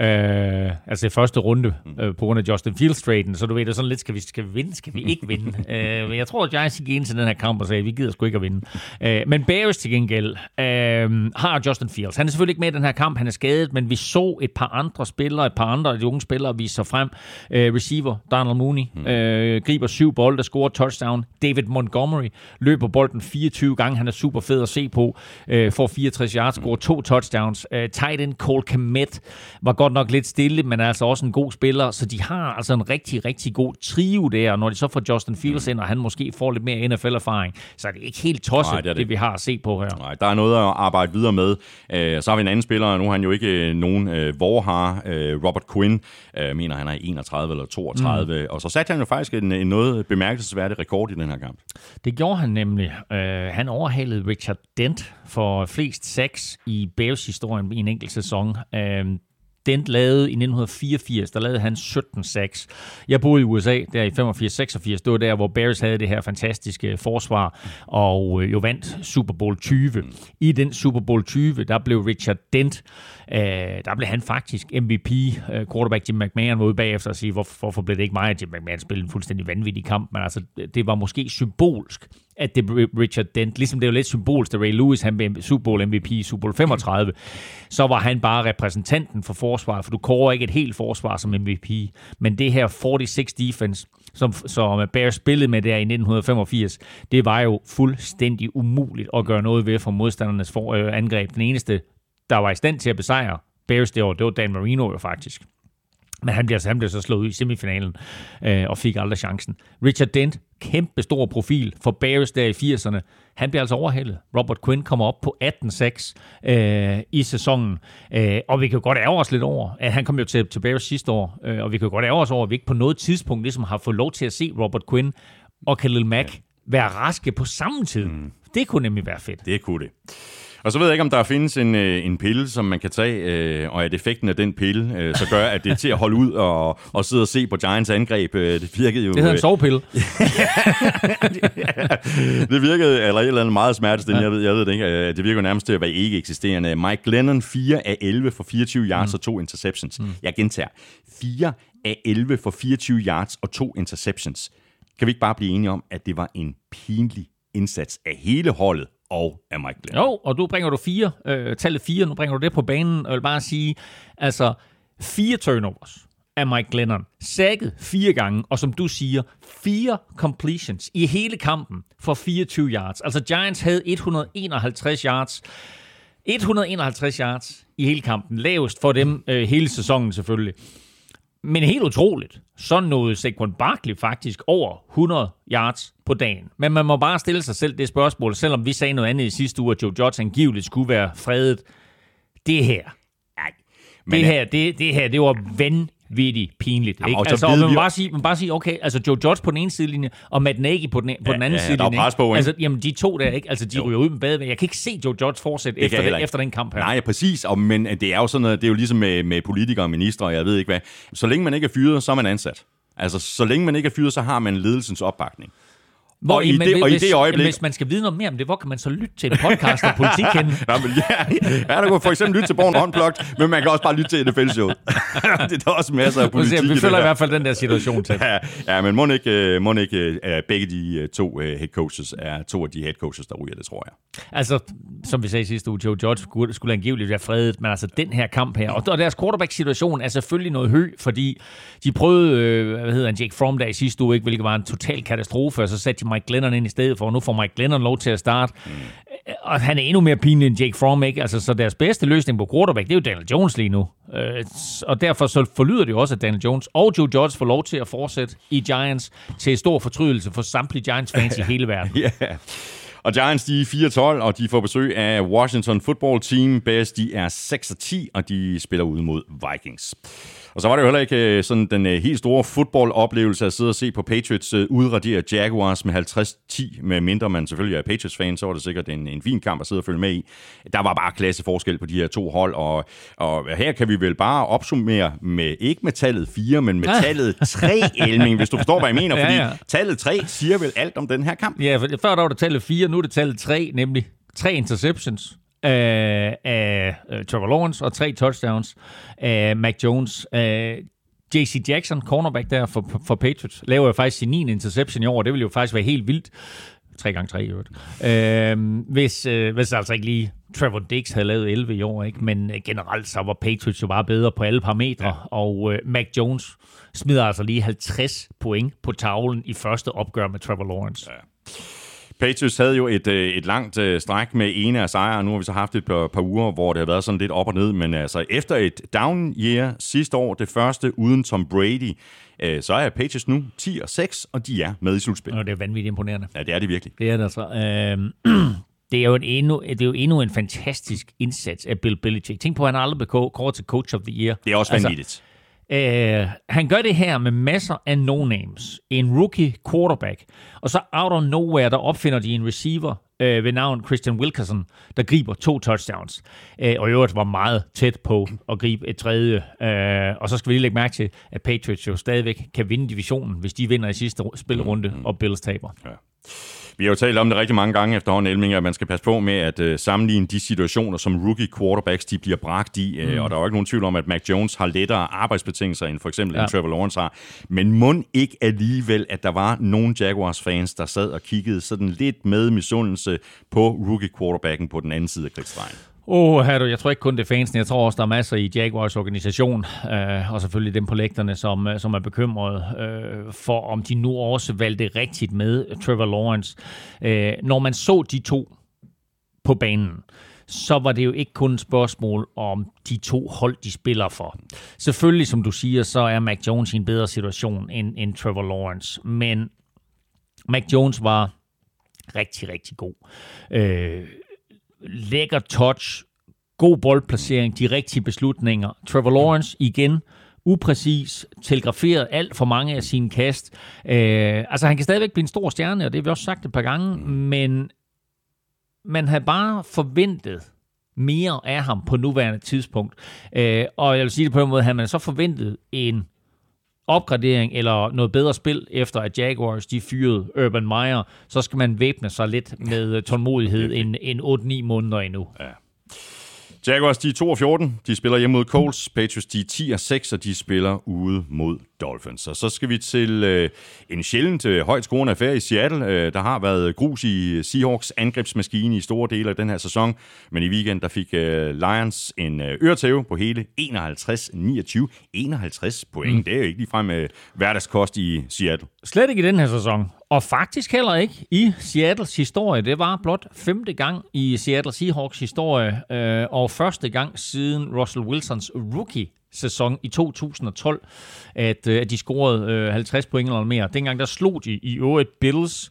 Øh, altså i første runde, mm. øh, på grund af Justin Fields-traden, så du ved, det er sådan lidt, skal vi, skal vi vinde, skal vi ikke vinde? øh, men jeg tror, at Giants gik ind til den her kamp og sagde, vi gider sgu ikke at vinde. Øh, men Bears til gengæld øh, har Justin Fields. Han er selvfølgelig ikke med i den her kamp, han er skadet, men vi så et par andre spillere, et par andre af de unge spillere vise sig frem. Øh, receiver, Donald Mooney, mm. øh, griber syv bolde, der scorer touchdown. David Montgomery løber bolden 24 gange, han er super fed at se på, øh, får 64 yards, scorer to touchdowns. Øh, tight end Cole Komet var godt godt nok lidt stille, men er altså også en god spiller, så de har altså en rigtig, rigtig god trio der, når de så får Justin Fields ind, og han måske får lidt mere NFL-erfaring, så er det ikke helt tosset, Nej, det, det. det vi har at se på her. Nej, der er noget at arbejde videre med. Uh, så har vi en anden spiller, nu har han jo ikke nogen uh, vorhar, uh, Robert Quinn, uh, mener han er 31 eller 32, mm. og så satte han jo faktisk en, en noget bemærkelsesværdig rekord i den her kamp. Det gjorde han nemlig. Uh, han overhalede Richard Dent for flest sacks i Bears-historien i en enkelt sæson. Uh, Dent lavede i 1984, der lavede han 17 sacks. Jeg boede i USA der i 85-86, det var der, hvor Bears havde det her fantastiske forsvar, og øh, jo vandt Super Bowl 20. I den Super Bowl 20, der blev Richard Dent, øh, der blev han faktisk MVP. Øh, quarterback Jim McMahon var ude bagefter og sige, hvorfor, hvorfor blev det ikke mig, at Jim McMahon spillede en fuldstændig vanvittig kamp, men altså, det var måske symbolsk at det er Richard Dent. Ligesom det er jo lidt symbolsk, da Ray Lewis han blev Super Bowl MVP i Super Bowl 35, så var han bare repræsentanten for forsvaret, for du kårer ikke et helt forsvar som MVP. Men det her 46 defense, som, som Bears spillede med der i 1985, det var jo fuldstændig umuligt at gøre noget ved for modstandernes for, øh, angreb. Den eneste, der var i stand til at besejre Bears det år, det var Dan Marino jo faktisk. Men han bliver, han bliver så slået ud i semifinalen øh, og fik aldrig chancen. Richard Dent, kæmpe stor profil for Bears der i 80'erne. Han bliver altså overhældet. Robert Quinn kommer op på 18-6 øh, i sæsonen. Øh, og vi kan godt ærge os lidt over, at han kom jo til, til Bears sidste år, øh, og vi kan godt ærge os over, at vi ikke på noget tidspunkt ligesom har fået lov til at se Robert Quinn og Khalil Mack være raske på samme tid. Mm. Det kunne nemlig være fedt. Det kunne det. Og så ved jeg ikke, om der findes en, øh, en pille, som man kan tage, øh, og at effekten af den pille øh, så gør, at det er til at holde ud og, og sidde og se på Giants angreb. Det virkede jo... Det hedder en sovepille. det virkede, eller et eller andet meget smertestillende, ja. jeg, ved, jeg ved det ikke. Det virker nærmest til at være ikke eksisterende. Mike Glennon, 4 af 11 for 24 yards mm. og to interceptions. Mm. Jeg gentager. 4 af 11 for 24 yards og to interceptions. Kan vi ikke bare blive enige om, at det var en pinlig indsats af hele holdet, og af Mike Glennon. Jo, og du bringer du fire, øh, tallet fire, nu bringer du det på banen, og jeg vil bare sige, altså fire turnovers af Mike Glennon, sækket fire gange, og som du siger, fire completions i hele kampen for 24 yards. Altså Giants havde 151 yards, 151 yards i hele kampen, lavest for dem øh, hele sæsonen selvfølgelig. Men helt utroligt, så nåede Saquon Barkley faktisk over 100 yards på dagen. Men man må bare stille sig selv det spørgsmål, selvom vi sagde noget andet i sidste uge, at Joe Judge angiveligt skulle være fredet. Det her, nej, det her, det, det her, det var vanvittigt vanvittigt pinligt. Jamen, Ikke? Altså, og man bare sige, man bare sige, okay, altså Joe Judge på den ene sidelinje, og Matt Nagy på den, på Ja, den anden ja, ja, der er sidelinje. pres på, ikke? Altså, jamen, de to der, ikke? Altså, de Jo. ryger ud med badevæg. Jeg kan ikke se Joe Judge fortsætte efter, den, efter den kamp her. Nej, præcis. Og, men det er jo sådan noget, det er jo ligesom med, med politikere og ministre, og jeg ved ikke hvad. Så længe man ikke er fyret, så er man ansat. Altså, så længe man ikke er fyret, så har man ledelsens opbakning. Hvor, og i men det- og i hvis, det øjeblik- Hvis man skal vide noget mere om det, hvor kan man så lytte til en podcast om politik henne? Ja, men, ja, ja, der kan for eksempel lytte til Born Unplugged, men man kan også bare lytte til NFL-showet. det er også masser af politik ser, i vi følger i hvert fald den der situation til. Ja, ja, men må ikke, øh, må ikke øh, begge de øh, to head coaches er to af de head coaches, der ryger, det tror jeg. Altså, som vi sagde sidste uge, Joe Judge skulle, skulle angiveligt være fredet, men altså den her kamp her, og, og deres quarterback-situation er selvfølgelig noget hø, fordi de prøvede, øh, hvad hedder han, Jake Fromm der i sidste uge, ikke, hvilket var en total katastrofe, og så satte de Mike Glennon ind i stedet for, og nu får Mike Glennon lov til at starte. Mm. Og han er endnu mere pinlig end Jake Fromm, ikke? Altså, så deres bedste løsning på quarterback, det er jo Daniel Jones lige nu. Øh, og derfor så forlyder det jo også, at Daniel Jones og Joe Judge får lov til at fortsætte i Giants til stor fortrydelse for samtlige Giants-fans i hele verden. Ja. Og Giants, de er 4-12, og de får besøg af Washington Football Team. Bears, de er 6-10, og de spiller ude mod Vikings. Og så var det jo heller ikke øh, sådan den øh, helt store fodboldoplevelse at sidde og se på Patriots øh, udradere Jaguars med 50-10, med mindre man selvfølgelig er Patriots-fan, så var det sikkert en, en fin kamp at sidde og følge med i. Der var bare klasse forskel på de her to hold, og, og her kan vi vel bare opsummere med, ikke med tallet 4, men med tallet 3, Elming, hvis du forstår, hvad jeg mener, Ja, fordi ja. tallet 3 siger vel alt om den her kamp. Ja, for før der var det tallet 4, nu er det tallet 3, nemlig tre interceptions af, af uh, Trevor Lawrence og tre touchdowns af Mac Jones. Uh, J.C. Jackson, cornerback der for, for Patriots, laver jo faktisk sin 9. interception i år. Det ville jo faktisk være helt vildt. 3 gange 3 i øvrigt. Uh, hvis, uh, hvis altså ikke lige Trevor Dix havde lavet 11 i år, ikke? men uh, generelt så var Patriots jo bare bedre på alle parametre, ja. og uh, Mac Jones smider altså lige 50 point på tavlen i første opgør med Trevor Lawrence. Ja. Patriots havde jo et, øh, et langt øh, stræk med ene af sejre, og nu har vi så haft et par, par uger, hvor det har været sådan lidt op og ned, men altså efter et down year sidste år, det første uden Tom Brady, øh, så er Patriots nu 10 og 6, og de er med i slutspil. Og det er vanvittigt imponerende. Ja, det er det virkelig. Det er det altså. Øhm, det er jo en endnu, det er jo endnu en fantastisk indsats af Bill Belichick. Tænk på, at han aldrig blev kåret til Coach of the Year. Det er også vanvittigt. Øh, han gør det her med masser af no-names. En rookie quarterback. Og så out of nowhere, der opfinder de en receiver øh, ved navn Christian Wilkerson, der griber to touchdowns. Øh, og i øvrigt var meget tæt på at gribe et tredje. Øh, og så skal vi lige lægge mærke til, at Patriots jo stadigvæk kan vinde divisionen, hvis de vinder i sidste spilrunde, og Bills taber. Vi har jo talt om det rigtig mange gange efterhånden, Elming, at man skal passe på med at øh, sammenligne de situationer, som rookie quarterbacks de bliver bragt i. Øh, og der er jo ikke nogen tvivl om, at Mac Jones har lettere arbejdsbetingelser end for eksempel Ja. Trevor Lawrence har. Men mund ikke alligevel, at der var nogle Jaguars-fans, der sad og kiggede sådan lidt med misundelse på rookie quarterbacken på den anden side af kridtstregen. Åh, oh, jeg tror ikke kun det er fansen. Jeg tror også, der er masser i Jaguars organisation, øh, og selvfølgelig dem på lægterne, som, øh, som er bekymrede øh, for, om de nu også valgte rigtigt med Trevor Lawrence. Øh, når man så de to på banen, så var det jo ikke kun et spørgsmål om de to hold, de spiller for. Selvfølgelig, som du siger, så er Mac Jones i en bedre situation end, end Trevor Lawrence, men Mac Jones var rigtig, rigtig god. Øh, lækker touch, god boldplacering, de rigtige beslutninger. Trevor Lawrence igen, upræcis, telegraferet alt for mange af sine kast. Øh, altså han kan stadigvæk blive en stor stjerne, og det har vi også sagt et par gange, men man havde bare forventet mere af ham på nuværende tidspunkt. Øh, og jeg vil sige det på en måde, havde man så forventet en opgradering eller noget bedre spil, efter at Jaguars de fyrede Urban Meyer, så skal man væbne sig lidt med øh, tålmodighed en, en 8-9 måneder endnu. Ja. Jaguars, de er 2 og 14. De spiller hjemme mod Colts. Patriots, de er 10 og 6, og de spiller ude mod Dolphins. Og så skal vi til øh, en sjældent øh, højt scorende affære i Seattle. Øh, der har været grus i Seahawks angrebsmaskine i store dele af den her sæson. Men i weekend, der fik øh, Lions en øh, øretæve på hele 51-29. 51 point. Mm. Det er jo ikke ligefrem øh, hverdagskost i Seattle. Slet ikke i den her sæson. Og faktisk heller ikke i Seattles historie. Det var blot femte gang i Seattle Seahawks historie, øh, og første gang siden Russell Wilsons rookie sæson i 2012, at, øh, at de scorede øh, 50 point eller mere. Dengang der slog de i øvrigt Bills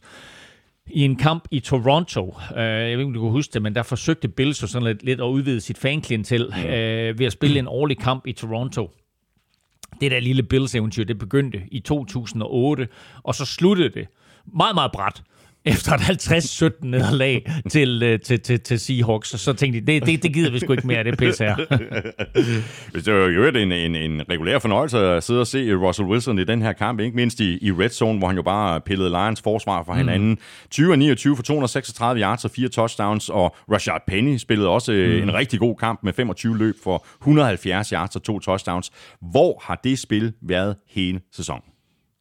i en kamp i Toronto. Uh, jeg ved ikke, om du kan huske det, men der forsøgte Bills jo sådan lidt, lidt at udvide sit fanklientel uh, ved at spille en årlig kamp i Toronto. det der lille Bills-eventyr, det begyndte i 2008, og så sluttede det meget, meget bræt efter et 50-17 nederlag til, øh, til, til, til Seahawks. Så tænkte de, det, det, det gider vi sgu ikke mere, det pisse her. Det var jo en, en, en regulær fornøjelse at sidde og se Russell Wilson i den her kamp, ikke mindst i, i red zone, hvor han jo bare pillede Lions forsvar fra hinanden. Mm. 20 og 29 for 236 yards og fire touchdowns, og Rashad Penny spillede også mm. en rigtig god kamp med 25 løb for 170 yards og to touchdowns. Hvor har det spil været hele sæsonen?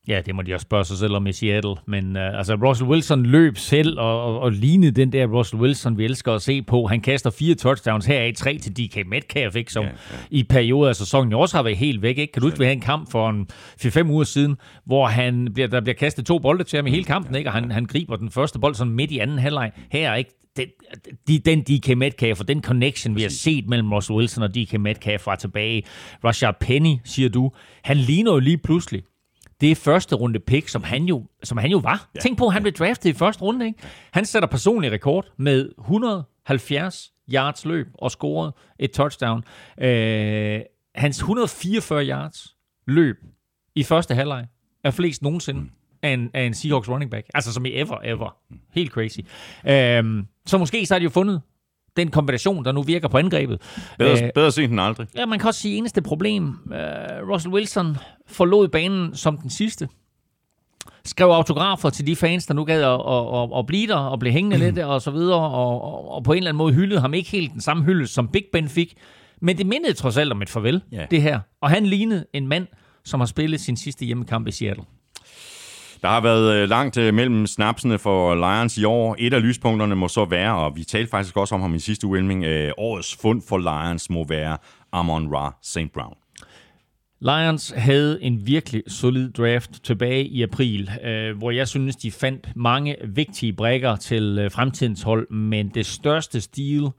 Ja, det må de også spørge sig selv om i Seattle. Men uh, altså, Russell Wilson løb selv og, og, og lignede den der Russell Wilson, vi elsker at se på. Han kaster fire touchdowns her af tre til DK Metcalf, ikke, som ja, ja. i perioder af sæsonen også har været helt væk. Ikke? Kan du huske, vi havde en kamp for en 4-5 uger siden, hvor han bliver, der bliver kastet to bolde til ham i hele kampen, ikke? og han, han griber den første bold sådan midt i anden halvleg. Her ikke den, de, den DK Metcalf og den connection, vi har set mellem Russell Wilson og DK Metcalf var tilbage. Rashad Penny, siger du, han ligner jo lige pludselig det er første runde pick, som han jo, som han jo var. Ja. Tænk på, at han blev draftet i første runde. Ikke? Han sætter personlig rekord med 170 yards løb og scoret et touchdown. Øh, hans 144 yards løb i første halvleg er flest nogensinde mm. af, en, af en Seahawks running back. Altså som i ever, ever. Helt crazy. Øh, så måske så har de jo fundet den kombination, der nu virker på angrebet. Bedre, øh, bedre sent end aldrig. Ja, man kan også sige, eneste problem, øh, Russell Wilson forlod banen som den sidste. Skrev autografer til de fans, der nu gad at, at, at, at blive der og blive hængende lidt og så videre, og, og, og på en eller anden måde hyldede ham ikke helt den samme hylde, som Big Ben fik. Men det mindede trods alt om et farvel, yeah. det her. Og han lignede en mand, som har spillet sin sidste hjemmekamp i Seattle. Der har været øh, langt øh, mellem snapsene for Lions i år. Et af lyspunkterne må så være, og vi talte faktisk også om ham i sidste uge, øh, årets fund for Lions må være Amon Ra St. Brown. Lions havde en virkelig solid draft tilbage i april, øh, hvor jeg synes, de fandt mange vigtige brækker til øh, fremtidens hold, men det største stil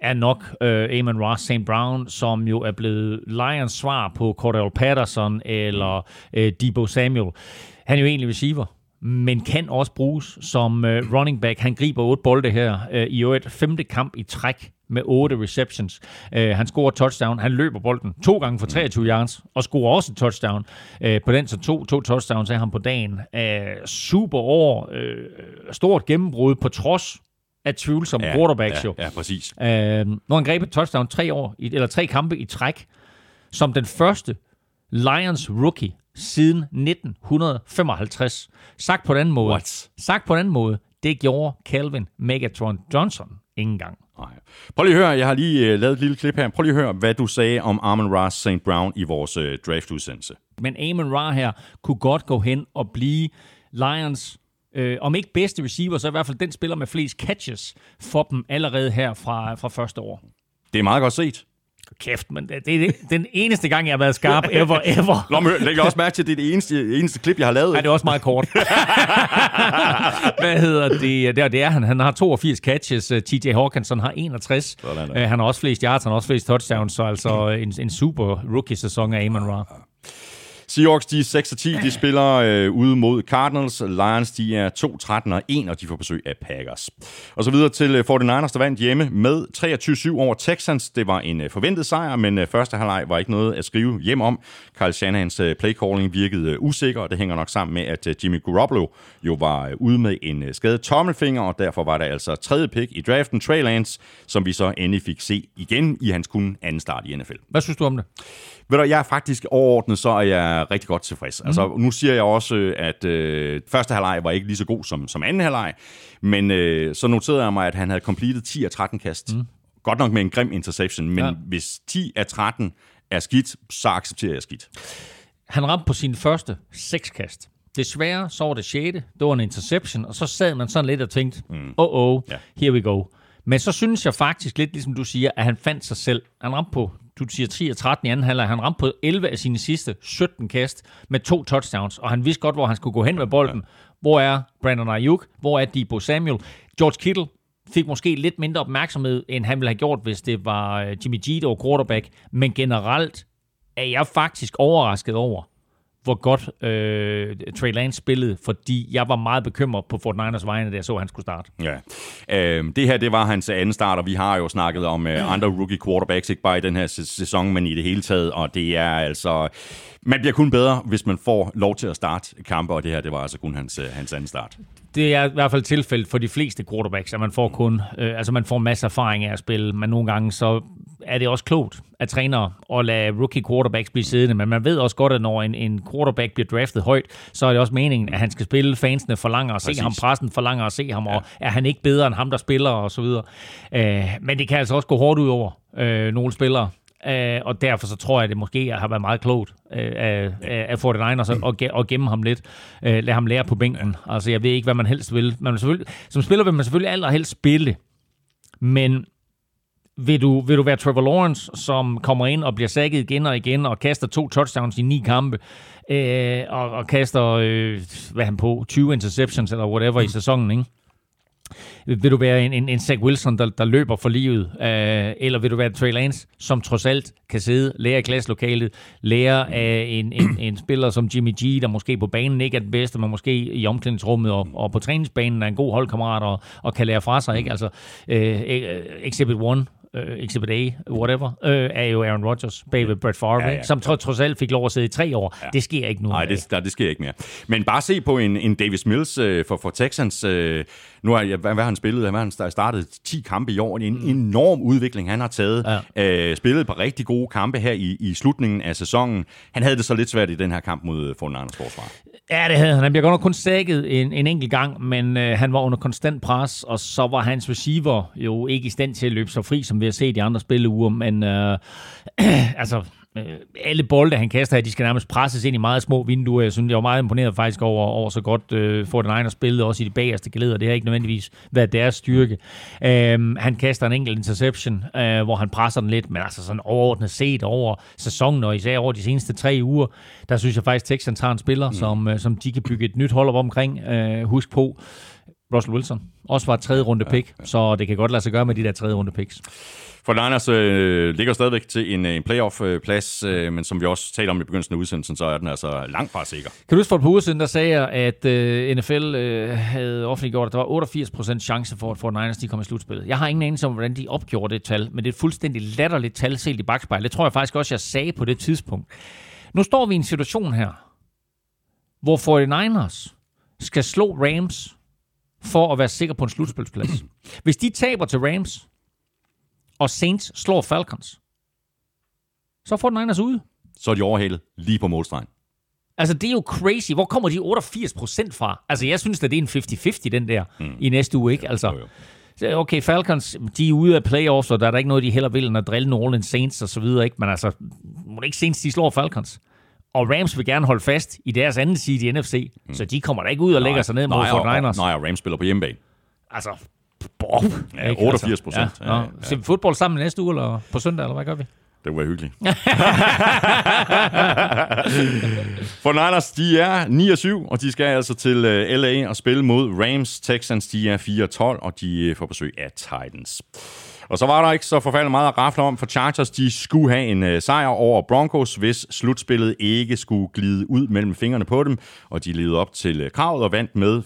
er nok øh, Amon Ross St. Brown, som jo er blevet Lions svar på Cordell Patterson eller øh, Debo Samuel. Han er jo egentlig receiver, men kan også bruges som uh, running back. Han griber otte bolde her uh, i et femte kamp i træk med otte receptions. Uh, han scorer touchdown. Han løber bolden to gange for 23 yards og scorer også et touchdown. Uh, på den så to, to touchdowns er han på dagen. Uh, super år. Uh, stort gennembrud på trods af tvivlsomme ja, quarterbacks ja, jo. Ja, præcis. Nu har han grebet touchdown tre år, eller tre kampe i træk, som den første Lions rookie siden 1955. Sagt på den måde. What? Sagt på den måde, det gjorde Calvin Megatron Johnson ingen gang. Nej. Prøv lige at høre, jeg har lige uh, lavet et lille klip her. Prøv lige at høre, hvad du sagde om Amon Ra St. Brown i vores uh, draftudsendelse. Men Amon Ra her kunne godt gå hen og blive Lions øh, om ikke bedste receiver, så i hvert fald den spiller med flest catches for dem allerede her fra, fra første år. Det er meget godt set. Kæft, men det, er den eneste gang, jeg har været skarp ever, ever. Nå, men læg også mærke til, at det er det eneste, eneste klip, jeg har lavet. Nej, det er også meget kort. Hvad hedder det? Det det er han. Han har 82 catches. Øh, TJ Hawkinson har 61. Sådan, ja. Han har også flest yards, han har også flest touchdowns, så altså en, en super rookie-sæson af Amon Ra. Seahawks, de er 6 10, de spiller øh, ude mod Cardinals. Lions, de er 2 13 og 1, og de får besøg af Packers. Og så videre til øh, 49ers, der vandt hjemme med 23-7 over Texans. Det var en øh, forventet sejr, men øh, første halvleg var ikke noget at skrive hjem om. Kyle Shanahans øh, playcalling virkede øh, usikker, og det hænger nok sammen med, at øh, Jimmy Garoppolo jo var øh, ude med en øh, skadet tommelfinger, og derfor var der altså tredje pick i draften, Trey Lance, som vi så endelig fik se igen i hans kun anden start i NFL. Hvad synes du om det? Ved du, jeg er faktisk overordnet, så er jeg rigtig godt tilfreds. Mm. Altså, nu siger jeg også, at øh, første halvleg var ikke lige så god som, som anden halvleg, men øh, så noterede jeg mig, at han havde completed 10 af 13 kast. Mm. Godt nok med en grim interception, men ja. hvis 10 af 13 er skidt, så accepterer jeg skidt. Han ramte på sin første seks kast. Desværre så var det 6. Det var en interception, og så sad man sådan lidt og tænkte, mm. oh oh, yeah. here we go. Men så synes jeg faktisk lidt, ligesom du siger, at han fandt sig selv. Han ramte på du siger 10 og 13 i anden halvleg. Han ramte på 11 af sine sidste 17 kast med to touchdowns, og han vidste godt, hvor han skulle gå hen med bolden. Hvor er Brandon Ayuk? Hvor er Debo Samuel? George Kittle fik måske lidt mindre opmærksomhed, end han ville have gjort, hvis det var øh, Jimmy G, der var quarterback. Men generelt er jeg faktisk overrasket over, hvor godt øh, Trey Lance spillede, fordi jeg var meget bekymret på Fort Niners vegne, da jeg så, at han skulle starte. Ja. Øh, det her, det var hans anden start, og vi har jo snakket om øh, andre rookie quarterbacks, ikke bare i den her sæson, men i det hele taget, og det er altså Man bliver kun bedre, hvis man får lov til at starte kampe, og det her, det var altså kun hans, øh, hans anden start. Det er i hvert fald tilfældet for de fleste quarterbacks, at man får kun, øh, altså man får masser af erfaring af at spille, men nogle gange så er det også klogt at trænere at lade rookie quarterbacks blive siddende, men man ved også godt, at når en, en quarterback bliver draftet højt, så er det også meningen, at han skal spille, fansene forlanger at se Præcis. ham, pressen forlanger at se ham, og er han ikke bedre end ham, der spiller, og så videre. Øh, men det kan altså også gå hårdt ud over øh, nogle spillere, Øh, og derfor så tror jeg, at det måske har været meget klogt øh, af, af, af 49ers at, ge- at gemme ham lidt. Øh, lade ham lære på bænken. Altså, jeg ved ikke, hvad man helst vil. Man vil selvfølgelig, som spiller vil man selvfølgelig allerhelst spille. Men vil du, vil du være Trevor Lawrence, som kommer ind og bliver sækket igen og igen, og kaster to touchdowns i ni kampe, øh, og, og kaster, øh, hvad han på, 20 interceptions eller whatever i sæsonen, ikke? Vil du være en, en, en Zach Wilson, der, der løber for livet? Øh, eller vil du være Trey Lance, som trods alt kan sidde, lære i klasselokalet, lære af en, en, en spiller som Jimmy G, der måske på banen ikke er den bedste, men måske i omklædningsrummet og, og på træningsbanen er en god holdkammerat og, og kan lære fra sig. Ikke? Altså, øh, e- øh Exhibit 1 øh, Exhibit A, whatever, øh, er jo Aaron Rodgers bag ved Brett Favre, Ja, ja, som trods, trods alt fik lov at sidde i tre år. Ja. Det sker ikke nu. Nej, det, der, det sker ikke mere. Men bare se på en, en Davis Mills øh, for, for Texans. Øh, nu har jeg, hvad, hvad har han spillet? Har han sta- startet 10 kampe i år. Det er en enorm udvikling, han har taget. Ja. Øh, spillet et par rigtig gode kampe her i, i slutningen af sæsonen. Han havde det så lidt svært i den her kamp mod Fornarnes forsvar. Ja, det havde han. Han bliver godt nok kun sækket en, en enkelt gang, men øh, han var under konstant pres, og så var hans receiver jo ikke i stand til at løbe så fri, som vi har set i andre spilleuger, men øh, altså, øh, alle bolde, han kaster her, de skal nærmest presses ind i meget små vinduer. Jeg synes, jeg var meget imponeret faktisk over, over så godt øh, for den egen spillet, også i de bagerste geleder. Det har ikke nødvendigvis været deres styrke. Øh, han kaster en enkelt interception, øh, hvor han presser den lidt, men altså sådan overordnet set over sæsonen, og især over de seneste tre uger, der synes jeg faktisk, Texans har en spiller, mm. som, øh, som de kan bygge et nyt hold op omkring. Øh, husk på, Russell Wilson også var et tredje runde pick, så det kan godt lade sig gøre med de der tredje runde picks. For Niners øh, ligger stadigvæk til en, en playoff-plads, øh, men som vi også talte om i begyndelsen af udsendelsen, så er den altså langt fra sikker. Kan du huske for et par uger siden, der sagde jeg, at øh, NFL øh, havde offentliggjort, at der var 88% chance for, at 49ers de kom i slutspillet. Jeg har ingen anelse om, hvordan de opgjorde det tal, men det er et fuldstændig latterligt tal set i bagspejl. Det tror jeg faktisk også, jeg sagde på det tidspunkt. Nu står vi i en situation her, hvor 49ers skal slå Rams for at være sikker på en slutspilsplads. Hvis de taber til Rams, og Saints slår Falcons, så får Niners ude. Så er de overhalet lige på målstregen. Altså, det er jo crazy. Hvor kommer de 88 procent fra? Altså, jeg synes, at det er en 50-50, den der, mm. i næste uge, ikke? Altså, Jo, jo. okay, Falcons, de er ude af playoffs, og der er der ikke noget, de heller vil, end at drille New Orleans Saints og så videre, ikke? Men altså, må det ikke Saints, de slår Falcons? Og Rams vil gerne holde fast i deres anden side i NFC, mm. så de kommer da ikke ud og lægger sig ned mod nej, og, 49ers. nej, og Rams spiller på hjemmebane. Altså, Bob. Ja, ikke? 88%. Altså, ja, Ja, ja. Ser vi fodbold sammen næste uge, eller på søndag, eller hvad gør vi? Det var hyggeligt. For Niners, de er 9 og 7, og de skal altså til øh, LA og spille mod Rams. Texans, de er 4 og 12, og de øh, får besøg af Titans. Og så var der ikke så forfærdeligt meget at rafle om, for Chargers de skulle have en øh, sejr over Broncos, hvis slutspillet ikke skulle glide ud mellem fingrene på dem. Og de levede op til øh, kravet og vandt med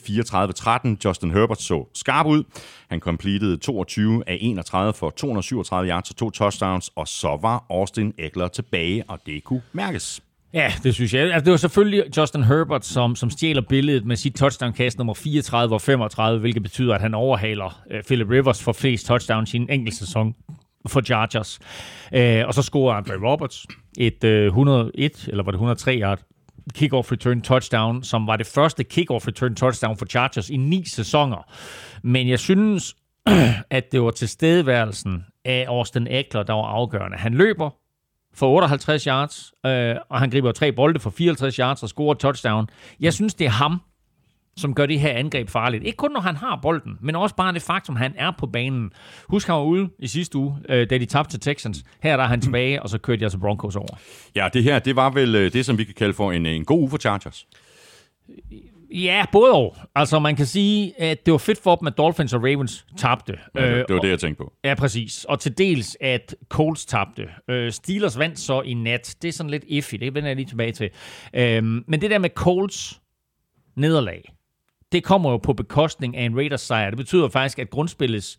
34-13. Justin Herbert så skarp ud. Han completed 22 af 31 for 237 yards og to touchdowns, og så var Austin Eckler tilbage, og det kunne mærkes. Ja, det synes jeg. Altså, det var selvfølgelig Justin Herbert, som, som stjæler billedet med sit touchdown-kast nummer 34 og 35, hvilket betyder, at han overhaler uh, Philip Rivers for flest touchdowns i en enkelt sæson for Chargers. Uh, og så scorer Andre Roberts et øh, uh, 101, eller var det 103 yard kickoff return touchdown, som var det første kickoff return touchdown for Chargers i ni sæsoner. Men jeg synes, at det var tilstedeværelsen af Austin Eckler, der var afgørende. Han løber for 58 yards, øh, og han griber tre bolde for 54 yards og scorer touchdown. Jeg synes, det er ham, som gør det her angreb farligt. Ikke kun, når han har bolden, men også bare det faktum, han er på banen. Husk, han var ude i sidste uge, øh, da de tabte til Texans. Her der er han tilbage, og så kørte de altså Broncos over. Ja, det her, det var vel øh, det, som vi kan kalde for en, en god uge for Chargers. Ja, både og. Altså, man kan sige, at det var fedt for dem, at Dolphins og Ravens tabte. Ja, det, Øh, det var det, jeg tænkte på. Ja, præcis. Og til dels, at Colts tabte. Øh, Steelers vandt så i nat. Det er sådan lidt iffy. Det vender jeg lige tilbage til. Øhm, men det der med Colts nederlag, det kommer jo på bekostning af en Raiders sejr. Det betyder faktisk, at grundspillets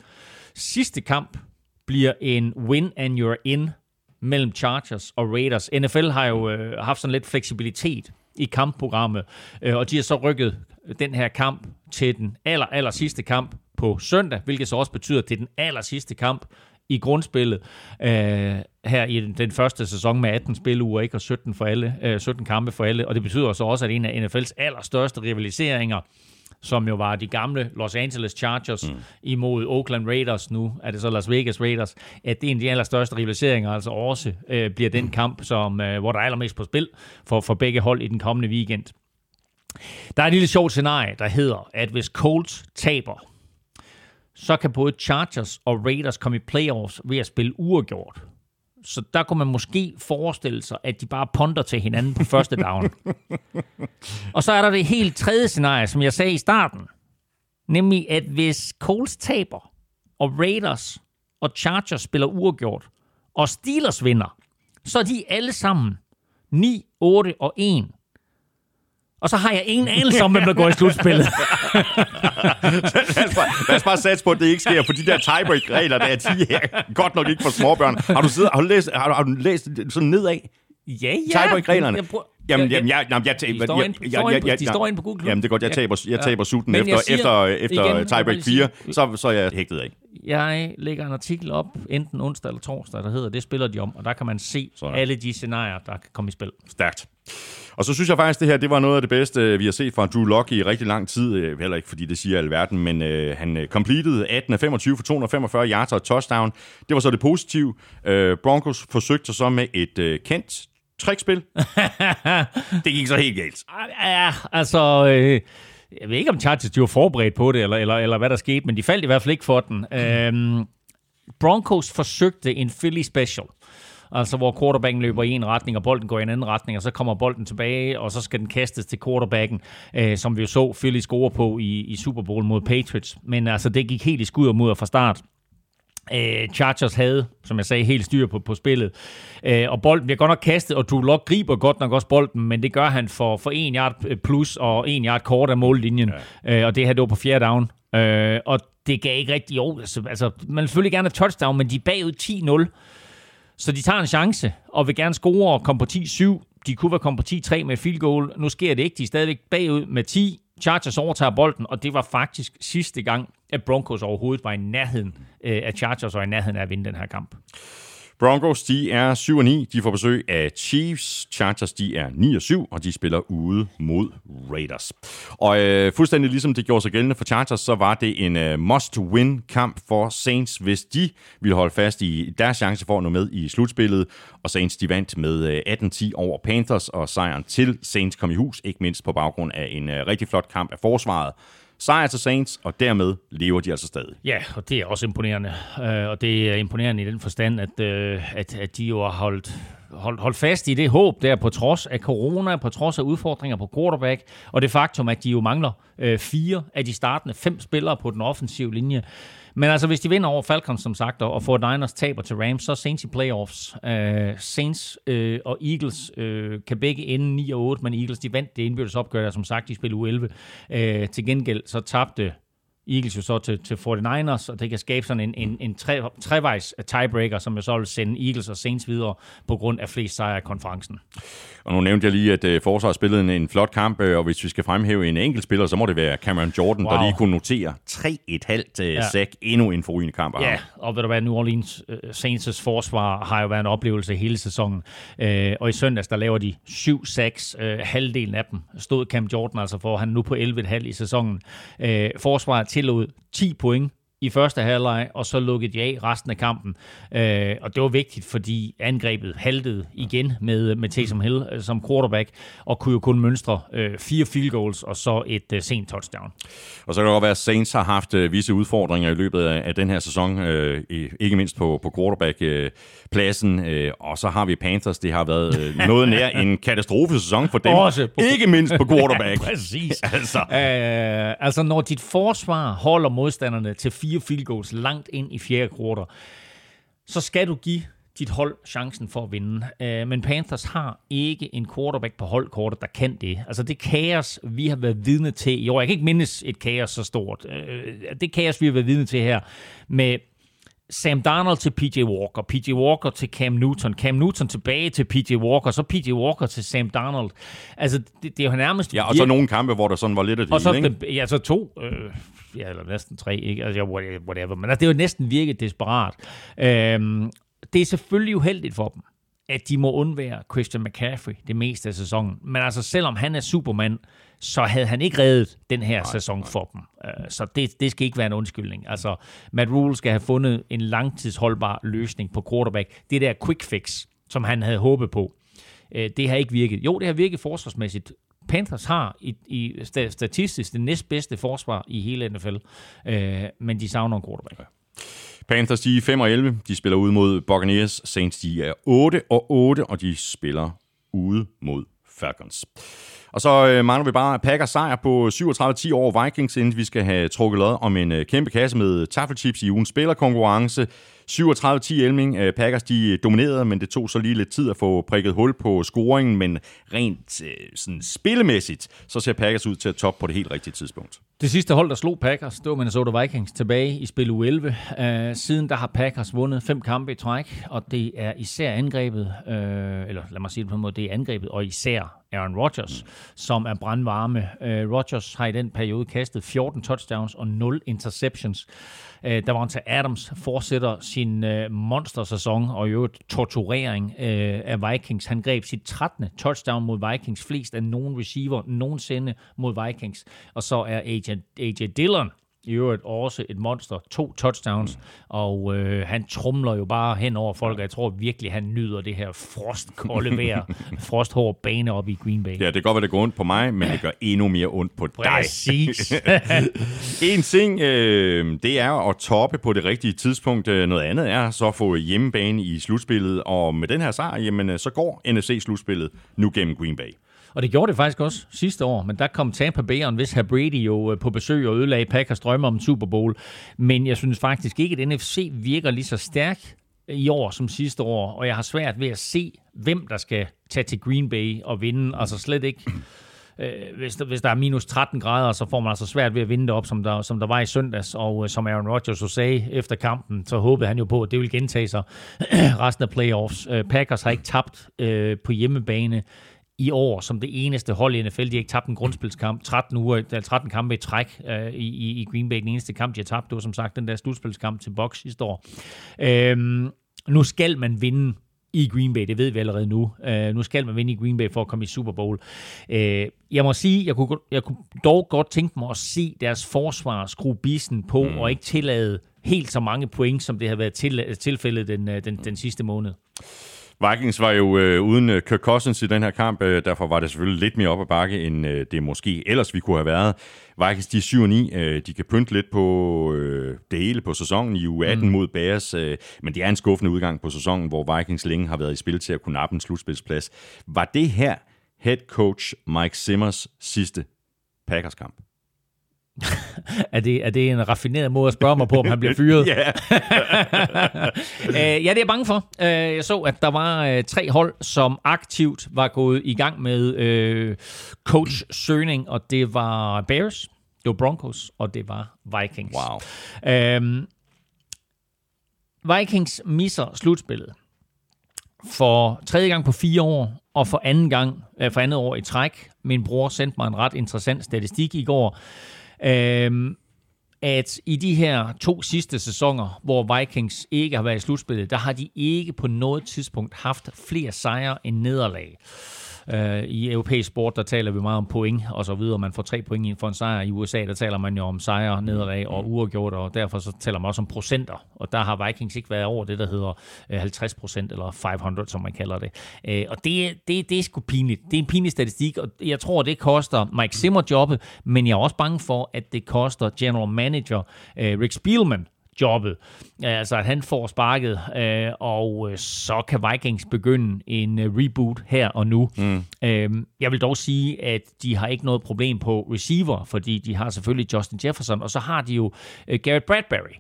sidste kamp bliver en win and you're in mellem Chargers og Raiders. NFL har jo øh, haft sådan lidt fleksibilitet i kampprogrammet, øh, og de har så rykket den her kamp til den aller, aller sidste kamp på søndag, hvilket så også betyder, at det er den aller sidste kamp i grundspillet øh, her i den, den første sæson med 18 spiluger, ikke, og 17, for alle, øh, 17 kampe for alle. Og det betyder så også, at en af NFL's allerstørste rivaliseringer, som jo var de gamle Los Angeles Chargers mm. imod Oakland Raiders, nu er det så Las Vegas Raiders, at det er en af de allerstørste rivaliseringer, altså også øh, bliver den kamp, som, øh, hvor der er allermest på spil for, for begge hold i den kommende weekend. Der er et lille sjovt scenarie, der hedder, at hvis Colts taber, så kan både Chargers og Raiders komme i playoffs ved at spille uafgjort. Så der kunne man måske forestille sig, at de bare ponder til hinanden på første down. og så er der det helt tredje scenarie, som jeg sagde i starten. Nemlig, at hvis Colts taber, og Raiders og Chargers spiller uafgjort, og Steelers vinder, så er de alle sammen 9, 8 og 1 og så har jeg ingen anelse om, hvem der går i slutspillet. lad, os bare, lad os bare satse på, at det ikke sker, for de der tiebreak-regler, der er de her godt nok ikke for småbørn. Har du, siddet, har du, læst, har du, har du læst sådan nedad? Ja, ja. Tiebreak-reglerne? Jamen, jamen, jeg, jamen, jeg, jeg, De står jeg, inde på- jeg, jeg, jeg, de står inde på Google. Jamen, det er godt, jeg taber, jeg taber sutten efter, siger efter, efter igen, tiebreak vil 4, sige- så, så er jeg hægtet af. Jeg lægger en artikel op, enten onsdag eller torsdag, der hedder, det spiller de om, og der kan man se Sådan. alle de scenarier, der kan komme i spil. Stærkt. Og så synes jeg faktisk, det her det var noget af det bedste, vi har set fra Drew Lock i rigtig lang tid. Øh, Heller ikke, fordi det siger alverden, men øh, han øh, completed 18 af 25 for 245 yards og touchdown. Det var så det positive. Øh, Broncos forsøgte så med et øh, kendt trickspil. det gik så helt galt. Ja, altså... Øh, jeg ved ikke, om Chargers de var forberedt på det, eller, eller, eller hvad der skete, men de faldt i hvert fald ikke for den. Øhm, Broncos forsøgte en Philly special. Altså hvor quarterbacken løber i en retning, og bolden går i en anden retning, og så kommer bolden tilbage, og så skal den kastes til quarterbacken, øh, som vi jo så Philly score på i, i Super Bowl mod Patriots. Men altså, det gik helt i skud og mudder fra start. Øh, Chargers havde, som jeg sagde, helt styr på, på spillet. Øh, og bolden bliver godt nok kastet, og Drew Lock griber godt nok også bolden, men det gør han for, for en yard plus og en yard kort af mållinjen. Ja. Øh, og det her, det var på fjerde down. Øh, og det gav ikke rigtig jo. Altså, altså, man vil selvfølgelig gerne have touchdown, men de er bagud 10-0. Så de tager en chance og vil gerne score og komme på 10-7. De kunne være kommet på 10-3 med et field goal. Nu sker det ikke. De er stadigvæk bagud med 10. Chargers overtager bolden, og det var faktisk sidste gang, at Broncos overhovedet var i nærheden øh, af Chargers og i nærheden af at vinde den her kamp. Broncos, de er 7 og 9. De får besøg af Chiefs. Chargers, de er 9 og 7, og de spiller ude mod Raiders. Og øh, fuldstændig ligesom det gjorde sig gældende for Chargers, så var det en øh, must-win-kamp for Saints, hvis de ville holde fast i deres chance for at nå med i slutspillet. Og Saints, de vandt med øh, 18-10 over Panthers, og sejren til Saints kom i hus, ikke mindst på baggrund af en øh, rigtig flot kamp af forsvaret. Sejr til Saints, og dermed lever de altså stadig. Ja, og det er også imponerende. Øh, og det er imponerende i den forstand, at, øh, at, at de jo har holdt, holdt, holdt fast i det håb der på trods af corona, på trods af udfordringer på quarterback, og det faktum, at de jo mangler øh, fire af de startende fem spillere på den offensive linje. Men altså, hvis de vinder over Falcons, som sagt, og får Niners taber til Rams, så Saints i playoffs. Uh, Saints uh, og Eagles uh, kan begge ende 9 og 8, men Eagles de vandt det indbyrdes opgør, der som sagt, de spillede u 11. Uh, til gengæld så tabte Eagles jo så til, til 49ers, og det kan skabe sådan en, en, en tre, trevejs tiebreaker, som jo så vil sende Eagles og Saints videre på grund af flest sejre i konferencen. Og nu nævnte jeg lige, at øh, forsvaret spillede en, en flot kamp, øh, og hvis vi skal fremhæve en enkelt spiller, så må det være Cameron Jordan, wow. Der lige kunne notere 3,5 øh, Ja. sack, endnu en forrygende kamp Ja, og ved du hvad, New Orleans uh, Saints' forsvar har jo været en oplevelse hele sæsonen. Uh, og i søndags, der laver de 7-6, uh, halvdelen af dem stod Cam Jordan altså for. Han er nu på 11,5 i sæsonen. Uh, forsvaret tillod 10 point i første halvleg, og så lukkede de af resten af kampen. Øh, og det var vigtigt, fordi angrebet haltede igen med, med Taysom Hill øh, som quarterback, og kunne jo kun mønstre øh, fire field goals og så et øh, sent touchdown. Og så kan det godt være, at Saints har haft øh, visse udfordringer i løbet af, af den her sæson, øh, ikke mindst på, på quarterback Øh, og så har vi Panthers, det har været øh, noget nær en katastrofesæson for dem. Også på- Ikke mindst på quarterback. Præcis. Altså. Øh, altså, når dit forsvar holder modstanderne til fire field goals langt ind i fjerde kvartal, så skal du give dit hold chancen for at vinde. Øh, men Panthers har ikke en quarterback på holdkortet, der kan det. Altså det kaos, vi har været vidne til i år. Jeg kan ikke mindes et kaos så stort. Øh, det kaos, vi har været vidne til her med Sam Darnold til PJ Walker, PJ Walker til Cam Newton, Cam Newton tilbage til PJ Walker, så PJ Walker til Sam Darnold. Altså, det, det er jo nærmest... Ja, og så nogle kampe, hvor der sådan var lidt af det og så, ikke? den- ja, så to, øh, ja, eller næsten tre, ikke? Altså, whatever. Men altså, det er jo næsten virket desperat. Øhm, det er selvfølgelig uheldigt for dem, at de må undvære Christian McCaffrey det meste af sæsonen. Men altså, selvom han er Superman, så havde han ikke reddet den her nej, sæson for dem. Øh, så det, det skal ikke være en undskyldning. Altså, Matt Rule skal have fundet en langtidsholdbar løsning på quarterback. Det der quick fix, som han havde håbet på, øh, det har ikke virket. Jo, det har virket forsvarsmæssigt. Panthers har i, i sta- statistisk det næstbedste forsvar i hele NFL, øh, men de savner en quarterback. Panthers, de er 5 og 11. De spiller ude mod Buccaneers. Saints, de er 8 og 8, og de spiller ude mod Falcons. Og så øh, mangler vi bare Packers sejr på 37-10 over Vikings, inden vi skal have trukket lod om en øh, kæmpe kasse med taffelchips i ugens spillerkonkurrence. 37-10 Elming. Øh, Packers de dominerede, men det tog så lige lidt tid at få prikket hul på scoringen, men rent øh, sådan spillemæssigt, så ser Packers ud til at toppe på det helt rigtige tidspunkt. Det sidste hold, der slog Packers, det var Minnesota Vikings tilbage i spil u 11. Øh, siden der har Packers vundet fem kampe i træk, og det er især angrebet, øh, eller lad mig sige det på en måde, det er angrebet, og især Aaron Rodgers, som er brandvarme. Øh, Rodgers har i den periode kastet 14 touchdowns og 0 interceptions. Øh, Davante Adams fortsætter sin øh, monstersæson og i øvrigt torturering øh, af Vikings. Han greb sit 13. touchdown mod Vikings, flest af nogen receiver nogensinde mod Vikings. Og så er AJ, AJ Dillon i øvrigt også et monster. To touchdowns, og øh, han trumler jo bare hen over folk, og jeg tror virkelig, han nyder det her frostkolde vejr, frosthård bane op i Green Bay. Ja, det kan godt være, det går ondt på mig, men det gør endnu mere ondt på dig. Præcis. En ting, øh, det er at toppe på det rigtige tidspunkt. Øh, Noget andet er så at få hjemmebane i slutspillet. Og med den her sejr, jamen, øh, så går NFC-slutspillet nu gennem Green Bay. Og det gjorde det faktisk også sidste år, men der kom Tampa Bay og hvis Brady jo øh, på besøg og ødelagde Packers drømme om en Super Bowl. Men jeg synes faktisk ikke, at NFC virker lige så stærk i år som sidste år, og jeg har svært ved at se, hvem der skal tage til Green Bay og vinde. Altså slet ikke øh, hvis, der, hvis der er minus 13 grader, så får man altså svært ved at vinde det op, som der, som der var i søndags. Og øh, som Aaron Rodgers så sagde efter kampen, så håbede han jo på, at det ville gentage sig resten af playoffs. Øh, Packers har ikke tabt øh, på hjemmebane i år som det eneste hold i NFL. De har ikke tabt en grundspilskamp. 13, uger, eller 13 kampe i træk øh, i, i, Green Bay. Den eneste kamp, de har tabt, det var som sagt den der slutspilskamp til Bucks sidste år. Øhm, nu skal man vinde i Green Bay, det ved vi allerede nu. Uh, nu skal man vinde i Green Bay for at komme i Super Bowl. Uh, jeg må sige, jeg kunne, jeg kunne dog godt tænke mig at se deres forsvar skrue bisen på, mm. og ikke tillade helt så mange point, som det har været til, tilfældet den, øh, den, den sidste måned. Vikings var jo øh, uden øh, Kirk Cousins i den her kamp, øh, derfor var det selvfølgelig lidt mere op ad bakke, end øh, det måske ellers vi kunne have været. Vikings, de er 7 9, øh, de kan pynte lidt på øh, det hele på sæsonen i u 18 mm. mod Bears, øh, men det er en skuffende udgang på sæsonen, hvor Vikings længe har været i spil til at kunne nappe en slutspilsplads. Var det her head coach Mike Simmers sidste Packers-kamp? Er det, er det en raffineret måde at spørge mig på, om han bliver fyret? Ja. Øh, ja, det er jeg bange for. Øh, jeg så, at der var øh, tre hold, som aktivt var gået i gang med øh, coach-søgning, og det var Bears, det var Broncos, og det var Vikings. Wow. Øhm, Vikings misser slutspillet for tredje gang på fire år, og for anden gang, øh, for andet år i træk. Min bror sendte mig en ret interessant statistik i går, øhm, at i de her to sidste sæsoner, hvor Vikings ikke har været i slutspillet, der har de ikke på noget tidspunkt haft flere sejre end nederlag. Uh, I europæisk sport, der taler vi meget om point og så videre. Man får tre point ind for en sejr. I USA, der taler man jo om sejre, nederlag og uafgjort, og derfor så taler man også om procenter. Og der har Vikings ikke været over det, der hedder uh, 50 procent, eller 500, som man kalder det. Uh, og det, det, det er sgu pinligt. Det er en pinlig statistik, og jeg tror, det koster Mike Zimmer jobbet, men jeg er også bange for, at det koster general manager uh, Rick Spielman jobbet. Altså, at han får sparket, øh, og øh, så kan Vikings begynde en øh, reboot her og nu. Mm. Øh, jeg vil dog sige, at de har ikke noget problem på receiver, fordi de har selvfølgelig Justin Jefferson, og så har de jo øh, Garrett Bradbury.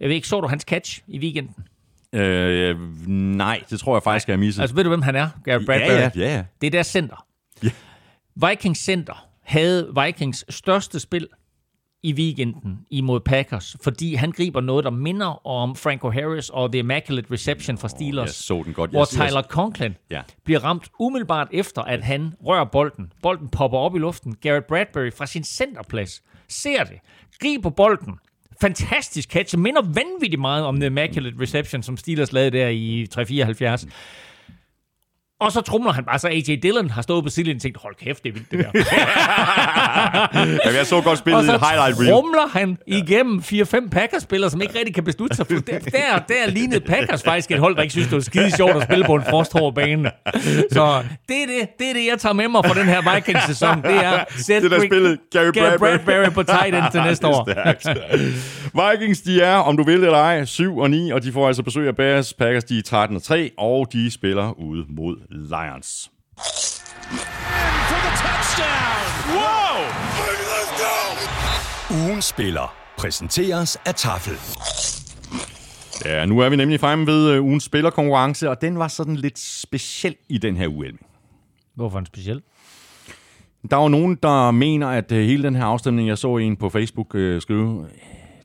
Jeg ved ikke, så du hans catch i weekenden? Øh, nej, det tror jeg faktisk, jeg har misset. Altså, ved du, hvem han er? Garrett Bradbury? ja, ja, ja. Det er deres center. Vikings center havde Vikings største spil i weekenden imod Packers, fordi han griber noget, der minder om Franco Harris og The Immaculate Reception fra Steelers. jeg så den godt. Hvor jeg- Tyler Conklin Ja. bliver ramt umiddelbart efter, at han rører bolden. Bolden popper op i luften. Garrett Bradbury fra sin centerplads ser det, griber bolden. Fantastisk catch. Minder vanvittigt meget om The Immaculate Reception, som Steelers lavede der i 374. Og så trumler han bare, så AJ Dillon har stået på sidelinjen og tænkt, hold kæft, det er vildt det der. Jamen, jeg så godt spillet i highlight reel. trumler han igennem 4-5 Packers-spillere, som ikke rigtig kan beslutte sig. For der, der, der lignede Packers faktisk et hold, der ikke synes, det var skide sjovt at spille på en frosthård bane. Så det er det, det er det, jeg tager med mig fra den her Vikings-sæson. Det er Seth Det der spillet Gary Bradbury. Bradbury på tight end til næste år. Vikings, de er, om du vil eller ej, 7 og 9, og de får altså besøg af Bears. Packers, de er 13 og 3, og de spiller ude mod Lions. For the touchdown. Whoa. Ugen spiller præsenteres af Tafel. Ja, nu er vi nemlig fremme ved øh, ugens spillerkonkurrence, og den var sådan lidt speciel i den her uge. Hvorfor en speciel? Der er jo nogen, der mener, at øh, hele den her afstemning, jeg så en på Facebook øh, skrive, øh,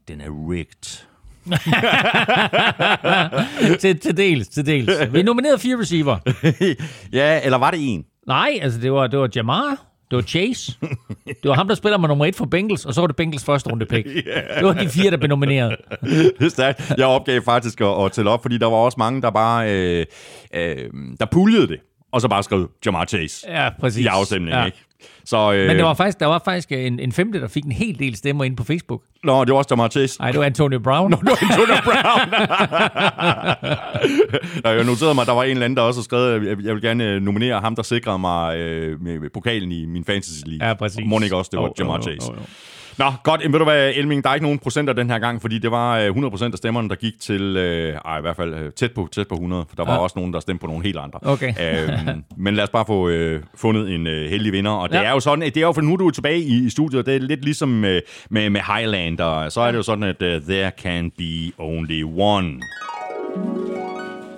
den er rigged. til, til dels, til dels. Vi nominerede fire receiver. ja, eller var det en? Nej, altså det var, det var Jamar, det var Chase, det var ham, der spiller med nummer et for Bengals, og så var det Bengals første runde pick. Det var de fire, der blev nomineret. Det er stærkt. Jeg opgav faktisk at, at tælle op, fordi der var også mange, der bare øh, øh, der puljede det, og så bare skrev Jamar Chase Ja, præcis. i afstemningen, Ja. ikke? Så, øh, Men der var faktisk, der var faktisk en, en femte, der fik en hel del stemmer ind på Facebook. Nå, det var også Jamar Chase. Nej, det var Antonio Brown. Nå, Antonio Brown. Nå, jeg noterede mig, at der var en eller anden, der også har skrevet, at jeg- vil gerne øh, nominere ham, der sikrede mig øh, med, pokalen i min fantasy league. Ja, præcis. Må ikke også, det var Jo, Jamar jo, Chase. jo, jo. Nå, godt. Jamen, ved du hvad, Elming, der er ikke nogen procenter den her gang, fordi det var øh, 100% af stemmerne, der gik til, øh, ej, i hvert fald øh, tæt på, tæt på 100, for der var Ja. også nogen, der stemte på nogle helt andre. Okay. øhm, men lad os bare få øh, fundet en øh, heldig vinder, og det Ja. er jo sådan, det er jo, for nu er du tilbage i, i studiet, og det er lidt ligesom øh, med, med Highlander, så er det jo sådan, at uh, there can be only one.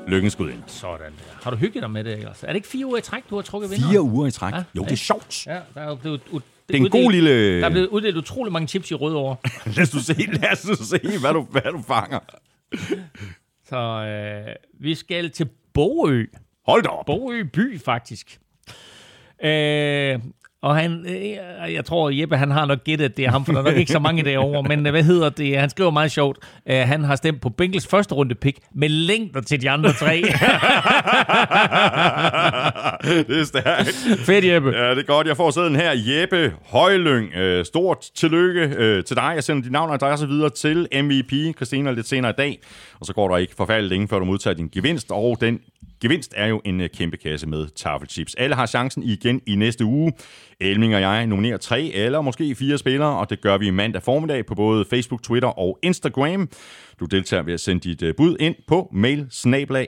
Lykken skud ind. Sådan der. Har du hygget dig med det, ellers? Er det ikke fire uger i træk, du har trukket vinder? Fire uger i træk. Ja. Jo, det er sjovt. Ja, der er jo blevet Det er en god lille... Der er blevet uddelt utrolig mange chips i Rødovre. Lad os se, lad os se hvad, du, hvad du fanger. Så øh, vi skal til Bogø. Hold da op. Bogø by, faktisk. Øh, og han, øh, jeg tror, Jeppe, han har nok gættet, at det er ham, for der er nok ikke så mange derovre. Men øh, hvad hedder det? Han skriver meget sjovt. Øh, han har stemt på Bengals første runde pick med længder til de andre tre. det er stærkt. Fedt, Jeppe. Ja, det er godt. Jeg får sæden her. Jeppe Højlyng. Øh, stort tillykke øh, til dig. Jeg sender dit navn og adresse videre til MVP, Christina, lidt senere i dag. Og så går der ikke forfærdeligt længe, før du modtager din gevinst. Og den gevinst er jo en øh, kæmpe kasse med taffelchips. Alle har chancen igen i næste uge. Elming og jeg nominerer tre eller måske fire spillere, og det gør vi mandag formiddag på både Facebook, Twitter og Instagram. Du deltager ved at sende dit øh, bud ind på mail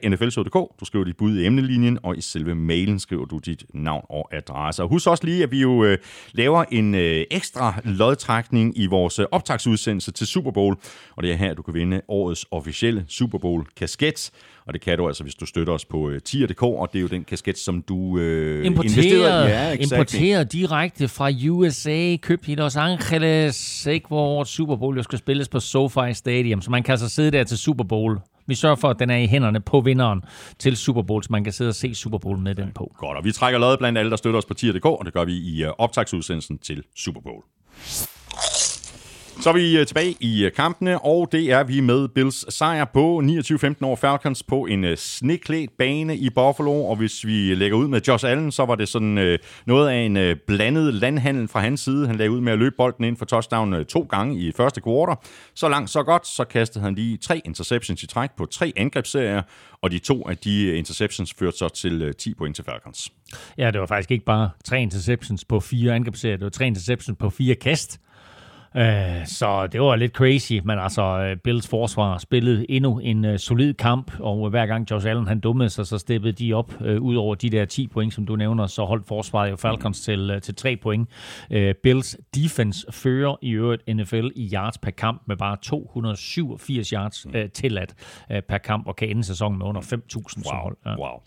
nflshow.dk. Du skriver dit bud i emnelinjen, og i selve mailen skriver du dit navn og adresse. Og husk også lige, at vi jo øh, laver en øh, ekstra lodtrækning i vores øh, optagsudsendelse til Super Bowl. Og det er her, du kan vinde årets officielle Super Bowl-kasket. Og det kan du altså, hvis du støtter os på øh, tier.dk, og det er jo den kasket, som du øh, investerede Ja, exactly. importeret direkte fra USA, købt i Los Angeles, ikke hvor Super Bowl jo skal spilles på SoFi Stadium, så man kan altså sidde der til Super Bowl. Vi sørger for, at den er i hænderne på vinderen til Super Bowl, så man kan sidde og se Super Bowl med den på. Godt, og vi trækker lod blandt alle, der støtter os på tier.dk, og det gør vi i øh, optagsudsendelsen til Super Bowl. Så er vi øh, tilbage i øh, kampene, og det er vi med Bills sejr på 29-15 over Falcons på en øh, sneklædt bane i Buffalo. Og hvis vi lægger ud med Josh Allen, så var det sådan øh, noget af en øh, blandet landhandel fra hans side. Han lagde ud med at løbe bolden ind for touchdown øh, to gange i første kvartal. Så langt, så godt. Så kastede han lige tre interceptions i træk på tre angrebsserier, og de to af de interceptions førte så til øh, 10 point til Falcons. Ja, det var faktisk ikke bare tre interceptions på fire angrebsserier, det var tre interceptions på fire kast. Øh, så det var lidt crazy, men altså øh, Bills forsvar spillede endnu en uh, solid kamp, og hver gang Josh Allen han dummede sig, så steppede de op ud over de der 10 point, som du nævner, så holdt forsvaret jo Falcons til, til 3 point. Bills defense fører i øvrigt NFL i yards per kamp med bare 287 yards tilladt per kamp, og kan ende sæsonen med under 5.000 som hold. Ja. Wow.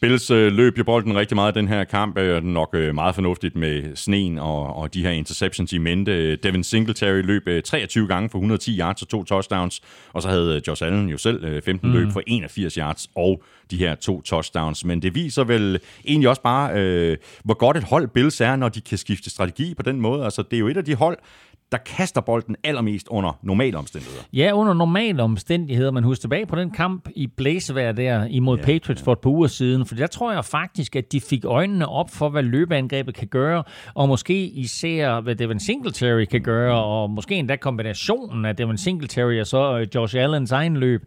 Bills øh, løb jo bolden rigtig meget i den her kamp. Øh, nok øh, meget fornuftigt med sneen og, og de her interceptions i mente. Devin Singletary løb øh, 23 gange for 110 yards og to touchdowns, og så havde øh, Josh Allen jo selv øh, 15 mm. løb for 81 yards og de her to touchdowns. Men det viser vel egentlig også bare, øh, hvor godt et hold Bills er, når de kan skifte strategi på den måde. Altså, det er jo et af de hold, der kaster bolden allermest under normale omstændigheder. Ja, under normale omstændigheder. Man husker tilbage på den kamp i blæsevejr der imod ja, Patriots for et par uger siden, for der tror jeg faktisk, at de fik øjnene op for, hvad løbeangrebet kan gøre, og måske især, hvad Devin Singletary kan gøre, og måske endda kombinationen af Devin Singletary og så øh, Josh Allens egen løb.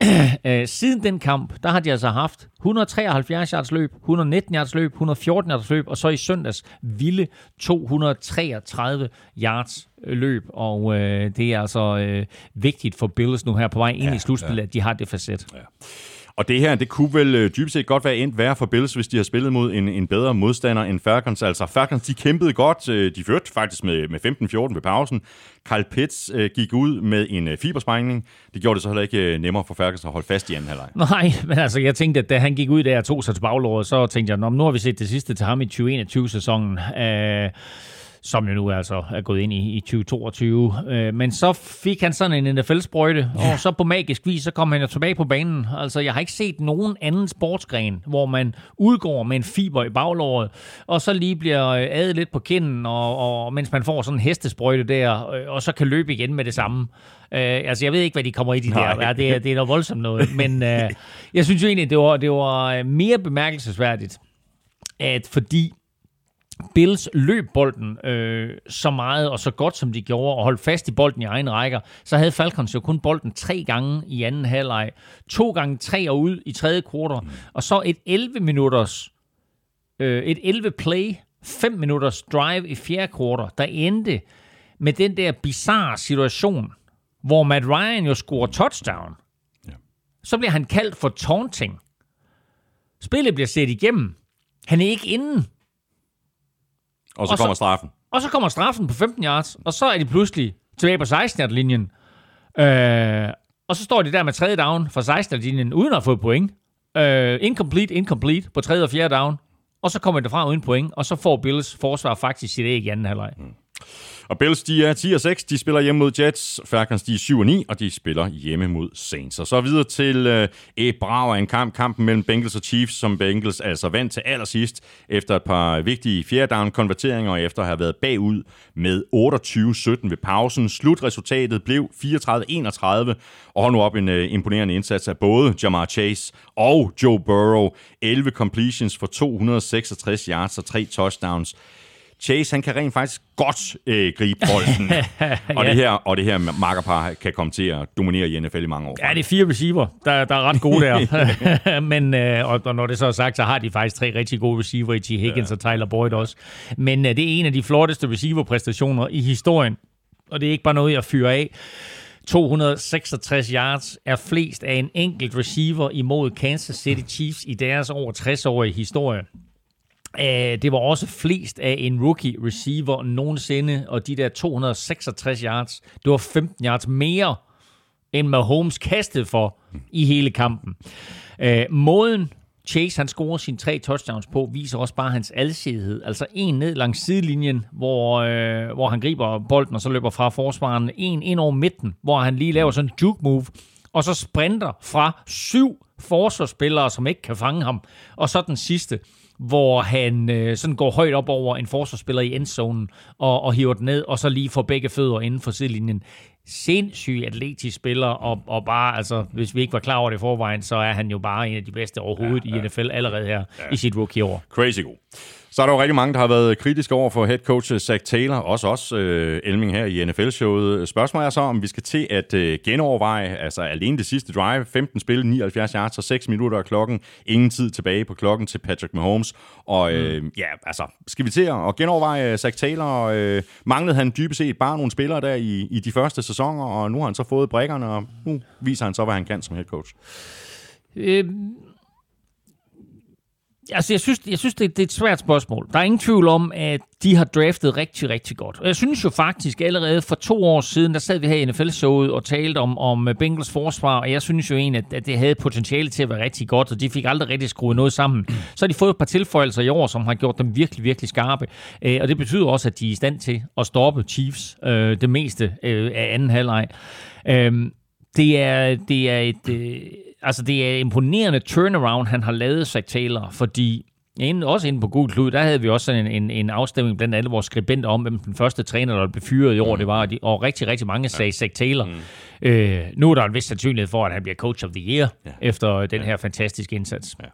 Øh, siden den kamp, der har de altså haft 173 yards løb, 119 yards løb, 114 yards løb, og så i søndags vilde 233 yards løb, og øh, det er altså øh, vigtigt for Bills nu her på vej ind ja, i slutspillet, ja. at de har det facet. Ja. Og det her, det kunne vel øh, dybest set godt være endt værre for Bills, hvis de har spillet mod en, en bedre modstander end Falcons. Altså, Falcons, de kæmpede godt. Øh, de førte faktisk med, med 15-14 ved pausen. Carl Pitts øh, gik ud med en øh, fibersprængning. Det gjorde det så heller ikke øh, nemmere for Falcons at holde fast i anden halvleg. Nej, men altså, jeg tænkte, at da han gik ud der og tog sig til baglåret, så tænkte jeg, nu har vi set det sidste til ham i 2021-sæsonen. Øh, som jo nu altså er gået ind i, i 2022. Øh, men så fik han sådan en NFL-sprøjte, ja. og så på magisk vis, så kom han jo tilbage på banen. Altså, jeg har ikke set nogen anden sportsgren, hvor man udgår med en fiber i baglåret, og så lige bliver øh, adet lidt på kinden, og, og mens man får sådan en hestesprøjte der, øh, og så kan løbe igen med det samme. Uh, altså, jeg ved ikke, hvad de kommer i de Nej. der. Ja, det, er, det er noget voldsomt noget. Men uh, jeg synes jo egentlig, det var, det var mere bemærkelsesværdigt, at fordi Bills løb bolden øh, så meget og så godt, som de gjorde, og holdt fast i bolden i egen rækker, så havde Falcons jo kun bolden tre gange i anden halvleg. To gange tre og ud i tredje kvartal, mm. og så et 11 minutters, øh, et 11 play, 5 minutters drive i fjerde kvartal, der endte med den der bizarre situation, hvor Matt Ryan jo scorer touchdown. Ja. Så bliver han kaldt for taunting. Spillet bliver set igennem. Han er ikke inde og så og kommer så, straffen. Og så kommer straffen på 15 yards, og så er de pludselig tilbage på 16-yard-linjen. Øh, og så står de der med tredje down fra 16-yard-linjen, uden at få point. Øh, incomplete, incomplete på tredje og fjerde down. Og så kommer det fra uden point, og så får Bills forsvar faktisk sit æg i anden halvleg. Mm. Og Bills, de er 10 og 6. De spiller hjemme mod Jets. Falcons, de er 7 og 9, og de spiller hjemme mod Saints. Og så videre til øh, et brav af en kamp. Kampen mellem Bengals og Chiefs, som Bengals altså vandt til allersidst efter et par vigtige fjerde down konverteringer og efter at have været bagud med 28-17 ved pausen. Slutresultatet blev 34-31, og hold nu op en øh, imponerende indsats af både Jamar Chase og Joe Burrow. 11 completions for 266 yards og 3 touchdowns. Chase, han kan rent faktisk godt øh, gribe bolden. ja. og, det her, og det her makkerpar kan komme til at dominere i NFL i mange år. Ja, det er fire receiver, der, der er ret gode der. Men øh, og når det så er sagt, så har de faktisk tre rigtig gode receiver i T. Higgins ja. og Tyler Boyd også. Men øh, det er en af de flotteste receiver-præstationer i historien. Og det er ikke bare noget, jeg fyrer af. 266 yards er flest af en enkelt receiver imod Kansas City Chiefs i deres over 60-årige historie. Øh, det var også flest af en rookie receiver nogensinde, og de der 266 yards, det var 15 yards mere, end Mahomes kastede for i hele kampen. Øh, måden Chase han scorer sine tre touchdowns på, viser også bare hans alsidighed. Altså en ned langs sidelinjen, hvor, øh, hvor han griber bolden og så løber fra forsvaren. En ind over midten, hvor han lige laver sådan en juke move, og så sprinter fra syv forsvarsspillere, som ikke kan fange ham. Og så den sidste, hvor han øh, sådan går højt op over en forsvarsspiller i endzonen og, og hiver den ned, og så lige får begge fødder inden for sidelinjen. Sindssyg atletisk spiller, og, og bare, altså, hvis vi ikke var klar over det i forvejen, så er han jo bare en af de bedste overhovedet ja, ja. i NFL allerede her ja. i sit rookie-år. Crazy god. Så er der jo rigtig mange, der har været kritiske over for head coach Zach Taylor, også os, øh, Elming her i NFL-showet. Spørgsmålet er så, om vi skal til at øh, genoverveje, altså alene det sidste drive, 15 spil, 79 yards og 6 minutter af klokken, ingen tid tilbage på klokken til Patrick Mahomes. Og øh, mm. ja, altså, skal vi til at genoverveje øh, Zach Taylor? Øh, manglede han dybest set bare nogle spillere der i, i de første sæsoner, og nu har han så fået brækkerne, og nu viser han så, hvad han kan som head coach. Øh Altså, jeg synes, jeg synes det, det er et svært spørgsmål. Der er ingen tvivl om, at de har draftet rigtig, rigtig godt. Og jeg synes jo faktisk allerede for to år siden, der sad vi her i NFL-showet og talte om, om Bengals forsvar, og jeg synes jo egentlig, at, at det havde potentiale til at være rigtig godt, og de fik aldrig rigtig skruet noget sammen. Så har de fået et par tilføjelser i år, som har gjort dem virkelig, virkelig skarpe. Øh, og det betyder også, at de er i stand til at stoppe Chiefs øh, det meste øh, af anden halvleg. Øh, det er, det er et... Øh, altså, det er imponerende turnaround, han har lavet, Zach Taylor, fordi Inden, også inde på Google Klud, der havde vi også sådan en, en, en afstemning blandt alle vores skribenter om, hvem den første træner, der blev fyret i år, mm. det var, og, de, og rigtig, rigtig mange sagde ja. Zach Taylor. Mm. Øh, nu er der en vis sandsynlighed for, at han bliver coach of the year, ja. efter den her fantastiske indsats. Ja.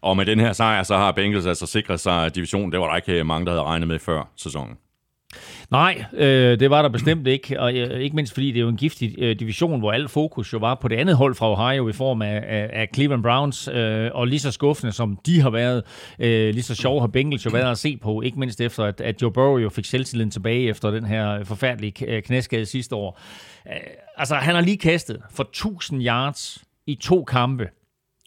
Og med den her sejr, så har Bengals altså sikret sig divisionen. Det var der ikke mange, der havde regnet med før sæsonen. Nej, øh, det var der bestemt ikke, og øh, ikke mindst fordi det er jo en giftig øh, division, hvor alt fokus jo var på det andet hold fra Ohio i form af, af, af Cleveland Browns, øh, og lige så skuffende som de har været, øh, lige så sjov har Bengals jo været at se på, ikke mindst efter at, at Joe Burrow jo fik selvtilliden tilbage efter den her forfærdelige øh, knæskade sidste år. Øh, altså, han har lige kastet for 1000 yards i to kampe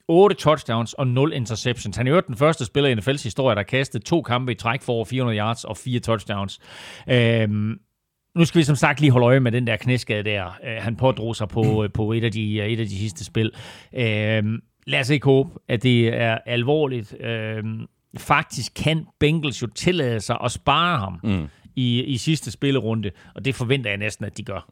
8 touchdowns og 0 interceptions. Han er jo den første spiller i NFL's historie, der kastede to kampe i træk for over 400 yards og fire touchdowns. Øhm, nu skal vi som sagt lige holde øje med den der knæskade der. Øh, han pådrog sig på, mm. på et, af de, øh, et af de sidste spil. Øhm, lad os ikke håbe, at det er alvorligt. Øhm, faktisk kan Bengals jo tillade sig at spare ham. Mm i, i sidste spillerunde, og det forventer jeg næsten, at de gør.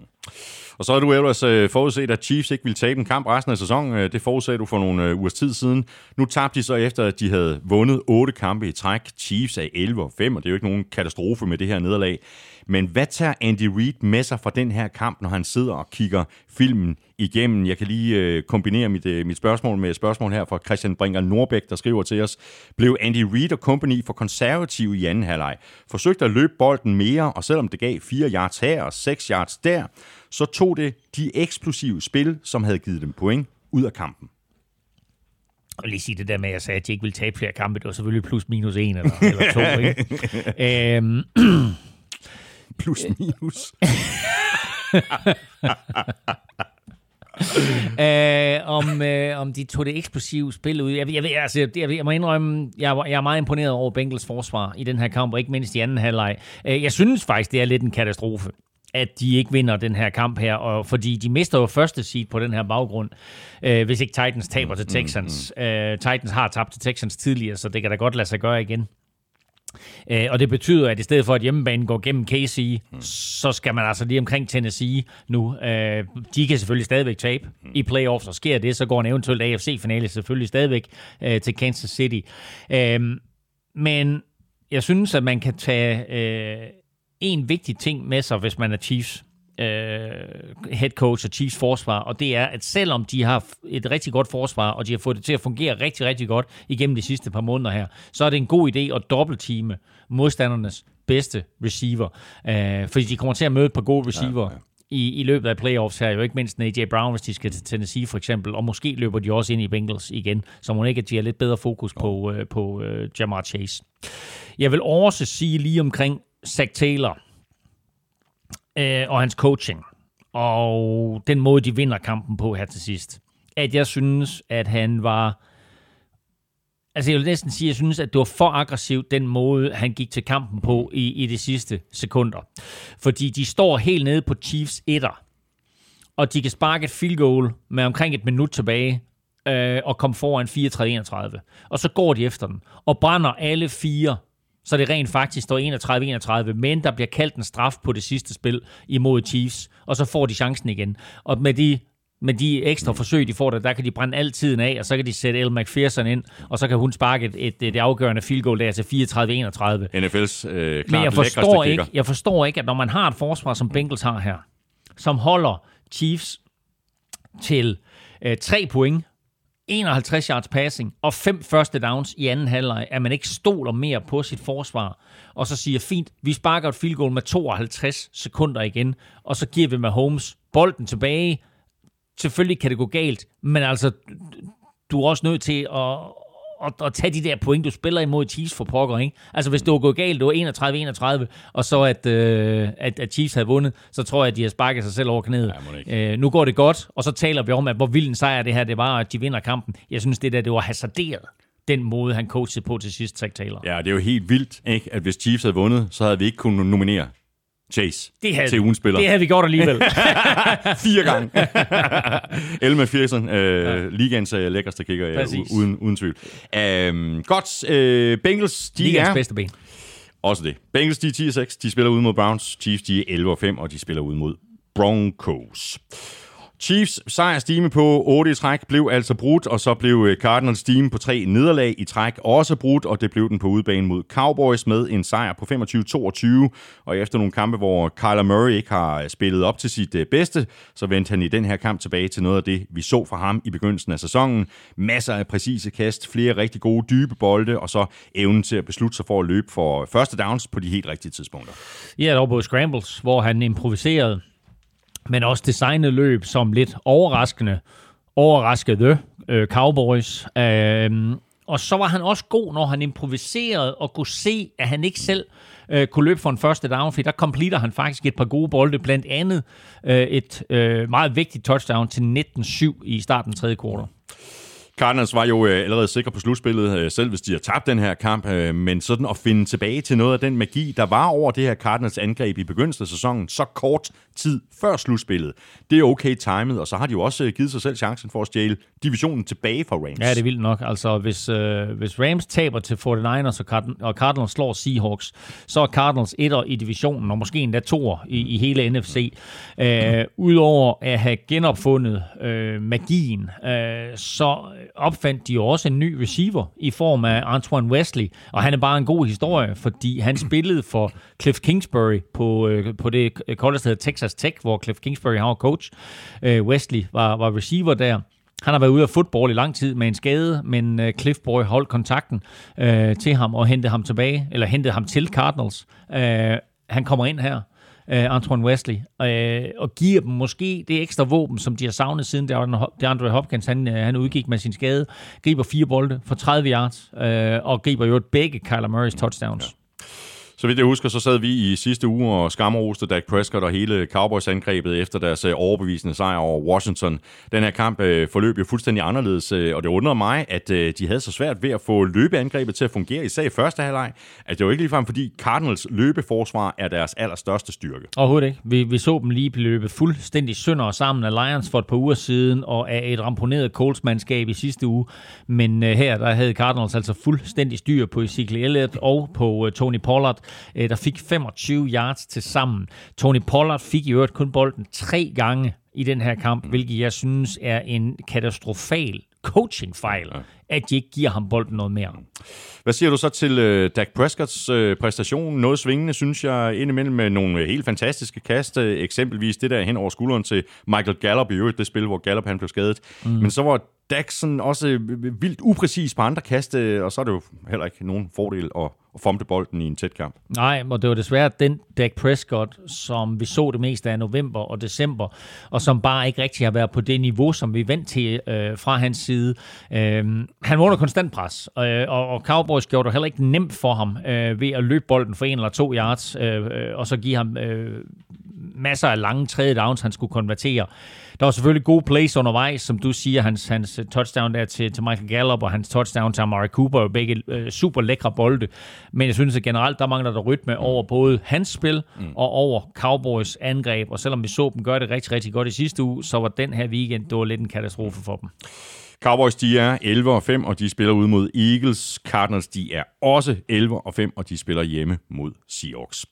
Og så har du ellers øh, forudset, at Chiefs ikke ville tabe en kamp resten af sæsonen. Øh, det forudsagde du for nogle øh, ugers tid siden. Nu tabte de så efter, at de havde vundet otte kampe i træk. Chiefs er 11 og 5, og det er jo ikke nogen katastrofe med det her nederlag. Men hvad tager Andy Reid med sig fra den her kamp, når han sidder og kigger filmen igennem? Jeg kan lige øh, kombinere mit, øh, mit spørgsmål med et spørgsmål her fra Christian Bringer Norbæk, der skriver til os. Blev Andy Reid og company for konservative i anden halvleg? Forsøgte at løbe bolden mere, og selvom det gav 4 yards her og 6 yards der, så tog det de eksplosive spil, som havde givet dem point, ud af kampen. Og lige sige det der med, at jeg sagde, at de ikke ville tabe flere kampe, det var selvfølgelig plus minus en eller, eller to. Ikke? øhm, plus minus. øh, om, øh, om de tog det eksplosive spil ud. Jeg, jeg, jeg, altså, jeg, jeg må indrømme, jeg, jeg er meget imponeret over Bengals forsvar i den her kamp, og ikke mindst i anden halvleg. Øh, jeg synes faktisk, det er lidt en katastrofe at de ikke vinder den her kamp her, og fordi de mister jo første seed på den her baggrund, øh, hvis ikke Titans taber til mm, Texans. Mm, mm. Øh, Titans har tabt til Texans tidligere, så det kan da godt lade sig gøre igen. Øh, og det betyder, at i stedet for at hjemmebanen går gennem KC, mm. så skal man altså lige omkring Tennessee nu. Øh, de kan selvfølgelig stadigvæk tabe mm. i playoffs, og sker det, så går en eventuelt AFC-finale selvfølgelig stadigvæk øh, til Kansas City. Øh, men jeg synes, at man kan tage øh, en vigtig ting med sig, hvis man er Chiefs øh, head coach og Chiefs forsvar, og det er, at selvom de har et rigtig godt forsvar, og de har fået det til at fungere rigtig, rigtig godt igennem de sidste par måneder her, så er det en god idé at dobbeltteame modstandernes bedste receiver. Øh, fordi de kommer til at møde et par gode receiver. Ja, ja i, i løbet af playoffs her, jo ikke mindst AJ Brown, hvis de skal til Tennessee for eksempel, og måske løber de også ind i Bengals igen, så må ikke, at de har lidt bedre fokus på, øh, på øh, Jamar Chase. Jeg vil også sige lige omkring Zach Taylor, øh, og hans coaching, og den måde, de vinder kampen på her til sidst, at jeg synes, at han var... Altså jeg vil næsten sige, at jeg synes, at det var for aggressivt, den måde, han gik til kampen på i, i de sidste sekunder. Fordi de står helt nede på Chiefs etter, og de kan sparke et field goal med omkring et minut tilbage, øh, og komme foran 34-31. Og så går de efter den, og brænder alle fire så det rent faktisk står 31-31, men der bliver kaldt en straf på det sidste spil imod Chiefs, og så får de chancen igen. Og med de med de ekstra forsøg, de får der, der kan de brænde al tiden af, og så kan de sætte El McPherson ind, og så kan hun sparke et, et, et afgørende field goal der til 34-31. NFL's øh, Men jeg forstår, ikke, jeg forstår ikke, at når man har et forsvar, som Bengals har her, som holder Chiefs til øh, tre point 51 yards passing og fem første downs i anden halvleg, at man ikke stoler mere på sit forsvar, og så siger, fint, vi sparker et field goal med 52 sekunder igen, og så giver vi med Holmes bolden tilbage. Selvfølgelig kan det gå galt, men altså, du er også nødt til at, at, at tage de der point, du spiller imod Chiefs for pokker, ikke? Altså, hvis det var gået galt, det var 31-31, og så at, øh, at, at Chiefs havde vundet, så tror jeg, at de har sparket sig selv over knæet. Ja, øh, nu går det godt, og så taler vi om, at hvor vild en sejr det her det var, at de vinder kampen. Jeg synes, det der, det var hasarderet. den måde, han coachede på til sidst, Zach Taylor. Ja, det er jo helt vildt, ikke? at hvis Chiefs havde vundet, så havde vi ikke kunnet nominere Chase Det havde, til ugens spiller. det havde vi gjort alligevel. Fire gange. Elma Pearson, øh, ja. ligands øh, lækkerste kicker, øh, uden, uden tvivl. Um, godt, øh, Bengals, de Ligens er... bedste ben. Også det. Bengals, de er 10-6, de spiller ud mod Browns. Chiefs, de er 11-5, og de spiller ud mod Broncos. Chiefs sejrstime på 8 i træk blev altså brudt, og så blev øh, Cardinals stime på 3 nederlag i træk også brudt, og det blev den på udebane mod Cowboys med en sejr på 25-22. Og efter nogle kampe, hvor Kyler Murray ikke har øh, spillet op til sit øh, bedste, så vendte han i den her kamp tilbage til noget af det, vi så fra ham i begyndelsen af sæsonen. Masser af præcise kast, flere rigtig gode dybe bolde, og så evnen til at beslutte sig for at løbe for første downs på de helt rigtige tidspunkter. Ja, dog både scrambles, hvor han improviserede, men også designet løb som lidt overraskende, overraskede øh, Cowboys. Øh, og så var han også god, når han improviserede og kunne se, at han ikke selv øh, kunne løbe for en første down, for der completer han faktisk et par gode bolde, blandt andet øh, et øh, meget vigtigt touchdown til 19-7 i starten af tredje kvartal. Cardinals var jo øh, allerede sikre på slutspillet, øh, selv hvis de har tabt den her kamp, øh, men sådan at finde tilbage til noget af den magi, der var over det her Cardinals angreb i begyndelsen af sæsonen, så kort tid før slutspillet, det er okay timet, og så har de jo også øh, givet sig selv chancen for at stjæle divisionen tilbage fra Rams. Ja, det er vildt nok. Altså, hvis, øh, hvis Rams taber til 49ers, og, Card- og Cardinals slår Seahawks, så er Cardinals etter i divisionen, og måske endda toer i, i hele NFC. Øh, Udover at have genopfundet øh, magien, øh, så opfandt de jo også en ny receiver i form af Antoine Wesley, og han er bare en god historie, fordi han spillede for Cliff Kingsbury på, øh, på det college, der hedder Texas Tech, hvor Cliff Kingsbury har coach. Øh, Wesley var, var receiver der. Han har været ude af fodbold i lang tid med en skade, men øh, Cliff Boy holdt kontakten øh, til ham og hentede ham tilbage, eller hentede ham til Cardinals. Øh, han kommer ind her, uh, Antoine Wesley, uh, og giver dem måske det ekstra våben, som de har savnet siden DeAndre Hopkins han, uh, han udgik med sin skade. Griber fire bolde for 30 yards, uh, og griber jo begge Kyler Murrays touchdowns. Så vidt jeg husker, så sad vi i sidste uge og skamroste Dak Prescott og hele Cowboys-angrebet efter deres øh, overbevisende sejr over Washington. Den her kamp øh, forløb jo fuldstændig anderledes, øh, og det undrede mig, at de havde så svært ved at få løbeangrebet til at fungere, især i første halvleg. At det var ikke ligefrem, fordi Cardinals løbeforsvar er deres allerstørste styrke. Overhovedet ikke. Vi, vi så dem lige blive løbet fuldstændig sønder sammen af Lions for et par uger siden, og af et ramponeret Colts-mandskab i sidste uge. Men øh, her der havde Cardinals altså fuldstændig styr på Ezekiel Elliott og på øh, Tony Pollard, øh, der fik 25 yards til sammen. Tony Pollard fik i øvrigt kun bolden tre gange i den her kamp, hvilket jeg synes er en katastrofal coachingfejl, at de ikke giver ham bolden noget mere. Hvad siger du så til øh, Dak Prescotts øh, præstation? Noget svingende, synes jeg, indimellem med nogle øh, helt fantastiske kast. Øh, eksempelvis det der hen over skulderen til Michael Gallup i øvrigt, det spil, hvor Gallup han blev skadet. Mm. Men så var sådan også øh, vildt upræcis på andre kast, øh, og så er det jo heller ikke nogen fordel at, at fomte bolden i en tæt kamp. Nej, og det var desværre den Dak Prescott, som vi så det meste af november og december, og som bare ikke rigtig har været på det niveau, som vi vant til øh, fra hans side. Øh, han var under konstant pres, øh, og, og Cowboys gjorde det heller ikke nemt for ham øh, ved at løbe bolden for en eller to yards, øh, og så give ham øh, masser af lange tredje downs, han skulle konvertere. Der var selvfølgelig gode plays undervejs, som du siger, hans, hans touchdown der til, til Michael Gallup og hans touchdown til Amari Cooper, og begge øh, super lækre bolde. Men jeg synes at generelt, der mangler der rytme over både hans spil mm. og over Cowboys angreb. Og selvom vi så dem gøre det rigtig, rigtig godt i sidste uge, så var den her weekend, det var lidt en katastrofe for dem. Cowboys, de er 11 og 5, og de spiller ud mod Eagles. Cardinals, de er også 11 og 5, og de spiller hjemme mod Seahawks.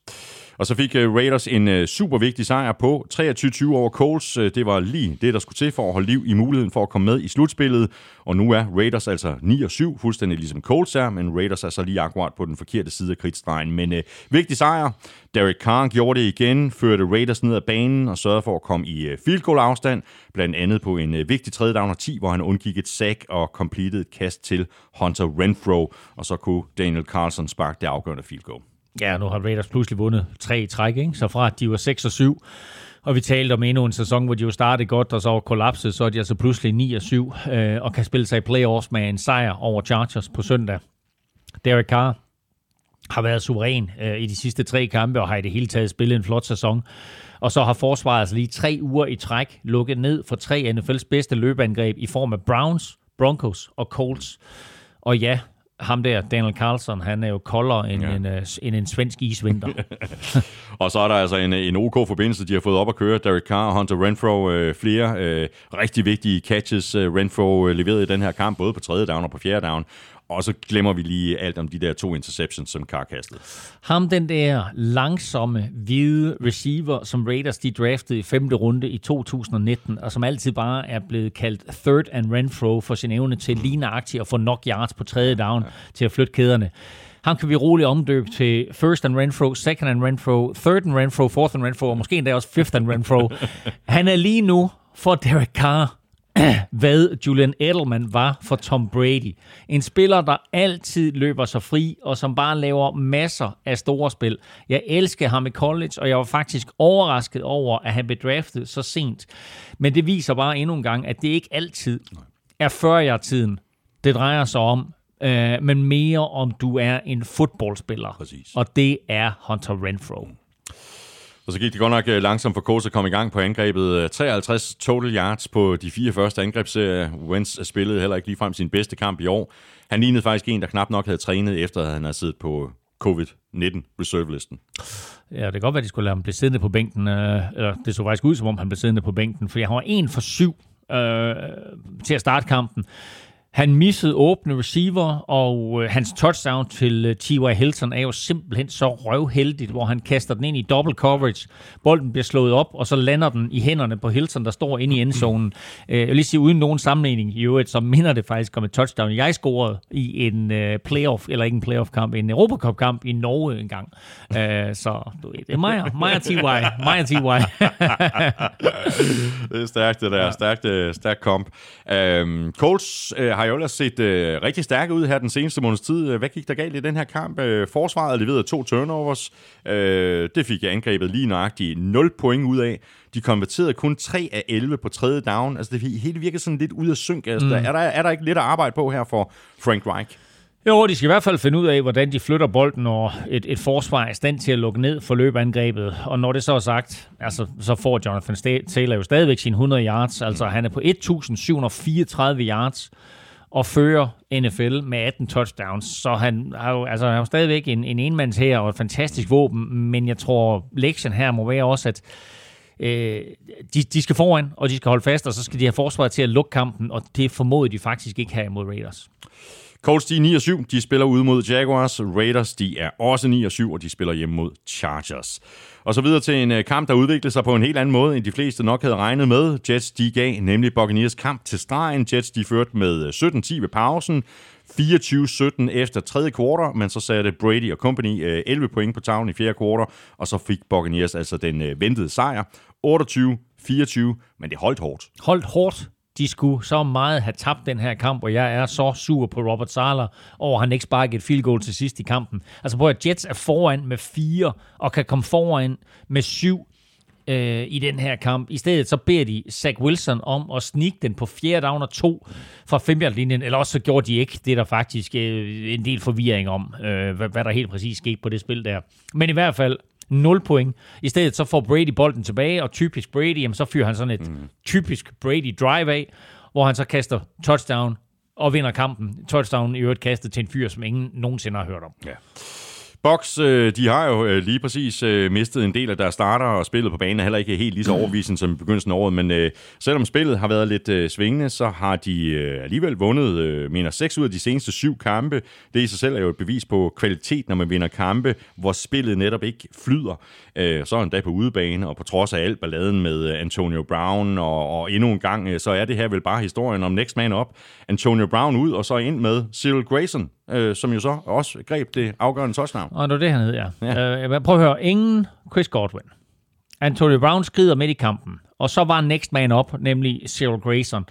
Og så fik øh, Raiders en øh, super vigtig sejr på 23-20 over Colts. Øh, det var lige det, der skulle til for at holde liv i muligheden for at komme med i slutspillet. Og nu er Raiders altså 9-7, fuldstændig ligesom Colts er, men Raiders er så lige akkurat på den forkerte side af kridtstregen. Men øh, vigtig sejr. Derek Carr gjorde det igen, førte Raiders ned ad banen og sørgede for at komme i field goal afstand, blandt andet på en øh, vigtig tredje down og 10, hvor han undgik et sack og completed et kast til Hunter Renfro, og så kunne Daniel Carlson sparke det afgørende field goal. Ja, nu har Raiders pludselig vundet tre i træk, ikke? så fra at de var 6 og 7, og vi talte om endnu en sæson, hvor de jo startede godt, og så var kollapset, så er de altså pludselig 9 og 7, øh, og kan spille sig i playoffs med en sejr over Chargers på søndag. Derek Carr har været suveræn øh, i de sidste tre kampe, og har i det hele taget spillet en flot sæson. Og så har forsvaret altså lige tre uger i træk lukket ned for tre NFL's bedste løbeangreb i form af Browns, Broncos og Colts. Og ja, ham der, Daniel Carlson, han er jo koldere end, Ja. en, øh, end en svensk isvinter. Og så er der altså en, en OK-forbindelse, de har fået op at køre. Derek Carr og Hunter Renfro, øh, flere øh, rigtig vigtige catches. Øh, Renfro øh, leverede i den her kamp, både på tredje down og på fjerde down. Og så glemmer vi lige alt om de der to interceptions, som Carr kastede. Ham, den der langsomme, hvide receiver, som Raiders de draftede i femte runde i 2019, og som altid bare er blevet kaldt third and Renfro for sin evne til lige nøjagtigt at få nok yards på tredje down til at flytte kæderne. Ham kan vi roligt omdøbe til first and Renfro, second and Renfro, third and Renfro, fourth and Renfro, og måske endda også fifth and Renfro. Han er lige nu for Derek Carr hvad Julian Edelman var for Tom Brady. En spiller, der altid løber sig fri, og som bare laver masser af store spil. Jeg elsker ham i college, og jeg var faktisk overrasket over, at han blev draftet så sent. Men det viser bare endnu en gang, at det ikke altid er 40-tiden, det drejer sig om, øh, men mere om du er en fodboldspiller. Præcis. Og det er Hunter Renfro. Og så gik det godt nok øh, langsomt for Colts at komme i gang på angrebet. Øh, 53 total yards på de fire første angrebsserier. Wentz spillede heller ikke ligefrem sin bedste kamp i år. Han lignede faktisk en, der knap nok havde trænet, efter at han havde siddet på covid-19 reserve-listen. Ja, det kan godt være, at de skulle lade ham blive siddende på bænken. Øh, eller det så faktisk ud, som om han blev siddende på bænken, for han var en for syv øh, til at starte kampen. Han missede åbne receiver, og øh, hans touchdown til øh, T.Y. Hilton er jo simpelthen så røvheldigt, hvor han kaster den ind i double coverage. Bolden bliver slået op, og så lander den i hænderne på Hilton, der står inde i endzonen. Øh, jeg vil lige sige, uden nogen sammenligning i øvrigt, så minder det faktisk om et touchdown. Jeg scorede i en øh, playoff, eller ikke en playoff-kamp, en Europacup-kamp i Norge engang. Øh, så du ved, det er mig, og- mig og T.Y. Mig og T.Y. Det er stærkt, det der. Ja. Stærkt, øh, stærkt komp. Øhm, Colts øh, har jo ellers set øh, rigtig stærke ud her den seneste måneds tid. Hvad gik der galt i den her kamp? Øh, forsvaret leverede to turnovers. Øh, det fik jeg angrebet lige nøjagtigt 0 point ud af. De konverterede kun 3 af 11 på tredje down. Altså, det hele virker sådan lidt ud af synk. Altså, mm. der, er, der, er der ikke lidt at arbejde på her for Frank Reich? Jo, de skal i hvert fald finde ud af, hvordan de flytter bolden, når et, et forsvar er i stand til at lukke ned for løbeangrebet. Og når det så er sagt, altså, så får Jonathan Taylor jo stadigvæk sine 100 yards. Altså, han er på 1734 yards og fører NFL med 18 touchdowns. Så han har jo, altså, han har jo stadigvæk en, en enmands her og et fantastisk våben. Men jeg tror, lektien her må være også, at øh, de, de skal foran, og de skal holde fast, og så skal de have forsvaret til at lukke kampen, og det formoder de faktisk ikke her imod Raiders. Colts, de er 9 og 7. De spiller ude mod Jaguars. Raiders, de er også 9 og 7, og de spiller hjemme mod Chargers. Og så videre til en øh, kamp, der udviklede sig på en helt anden måde, end de fleste nok havde regnet med. Jets, de gav nemlig Buccaneers kamp til stregen. Jets, de førte med øh, 17-10 ved pausen. 24-17 efter tredje kvartal, men så satte Brady og company øh, 11 point på tavlen i fjerde kvartal, og så fik Buccaneers altså den ventede sejr. 28-24, men det holdt hårdt. holdt hårdt. De skulle så meget have tabt den her kamp, og jeg er så sur på Robert Sala over, at han ikke sparkede et field goal til sidst i kampen. Altså prøv at Jets er foran med fire, og kan komme foran med syv øh, i den her kamp. I stedet så beder de Zach Wilson om at snige den på fjerde down og to fra 5 linjen eller også så gjorde de ikke. Det er der faktisk øh, en del forvirring om, øh, hvad, hvad der helt præcis skete på det spil der. Men i hvert fald 0 point. I stedet så får Brady bolden tilbage, og typisk Brady, jamen, så fyrer han sådan et mm. typisk Brady drive af, hvor han så kaster touchdown og vinder kampen. Touchdown i øvrigt kastet til en fyr, som ingen nogensinde har hørt om. Ja. Box, øh, de har jo øh, lige præcis øh, mistet en del af deres starter, og spillet på banen er heller ikke helt lige så overvisende som i begyndelsen af året, men selvom spillet har været lidt svingende, så har de alligevel vundet, mener, seks ud af de seneste syv kampe. Det i sig selv er jo et bevis på kvalitet, når man vinder kampe, hvor spillet netop ikke flyder. Så er han da på udebane, og på trods af alt balladen med Antonio Brown, og, og endnu en gang, så er det her vel bare historien om next man up. Antonio Brown ud, og så ind med Cyril Grayson, øh, som jo så også greb det afgørende touchdown. Og det var det, han hed, ja. Ja. Øh, prøv at høre. Ingen Chris Godwin. Antonio Brown skrider midt i kampen. Og så var next man up, nemlig Cyril Grayson,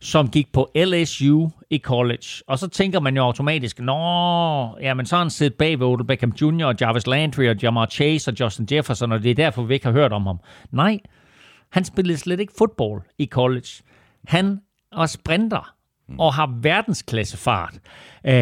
som gik på LSU i college. Og så tænker man jo automatisk, nå, jamen så har han siddet bag ved Odell Beckham Jr. og Jarvis Landry og Jamar Chase og Justin Jefferson, og det er derfor, vi ikke har hørt om ham. Nej, han spillede slet ikke fodbold i college. Han var sprinter og har verdensklassefart. Uh,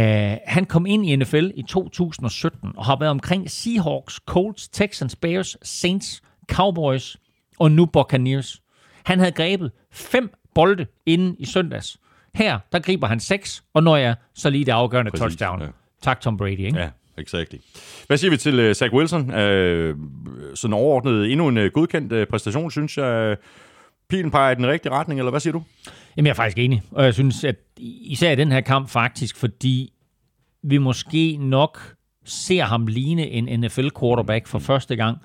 han kom ind i NFL i 2017 og har været omkring Seahawks, Colts, Texans, Bears, Saints, Cowboys og nu Buccaneers. Han havde grebet fem bolde inden i søndags. Her, der griber han seks, og når jeg så lige det afgørende Præcis, touchdown. Ja. Tak, Tom Brady. Ikke? Ja, exactly. Hvad siger vi til uh, Zach Wilson? Uh, sådan overordnet endnu en uh, godkendt uh, præstation, synes jeg. Uh, pilen peger i den rigtige retning, eller hvad siger du? Jamen, jeg er faktisk enig. Og jeg synes, at især i den her kamp faktisk, fordi vi måske nok ser ham ligne en NFL-quarterback for første gang.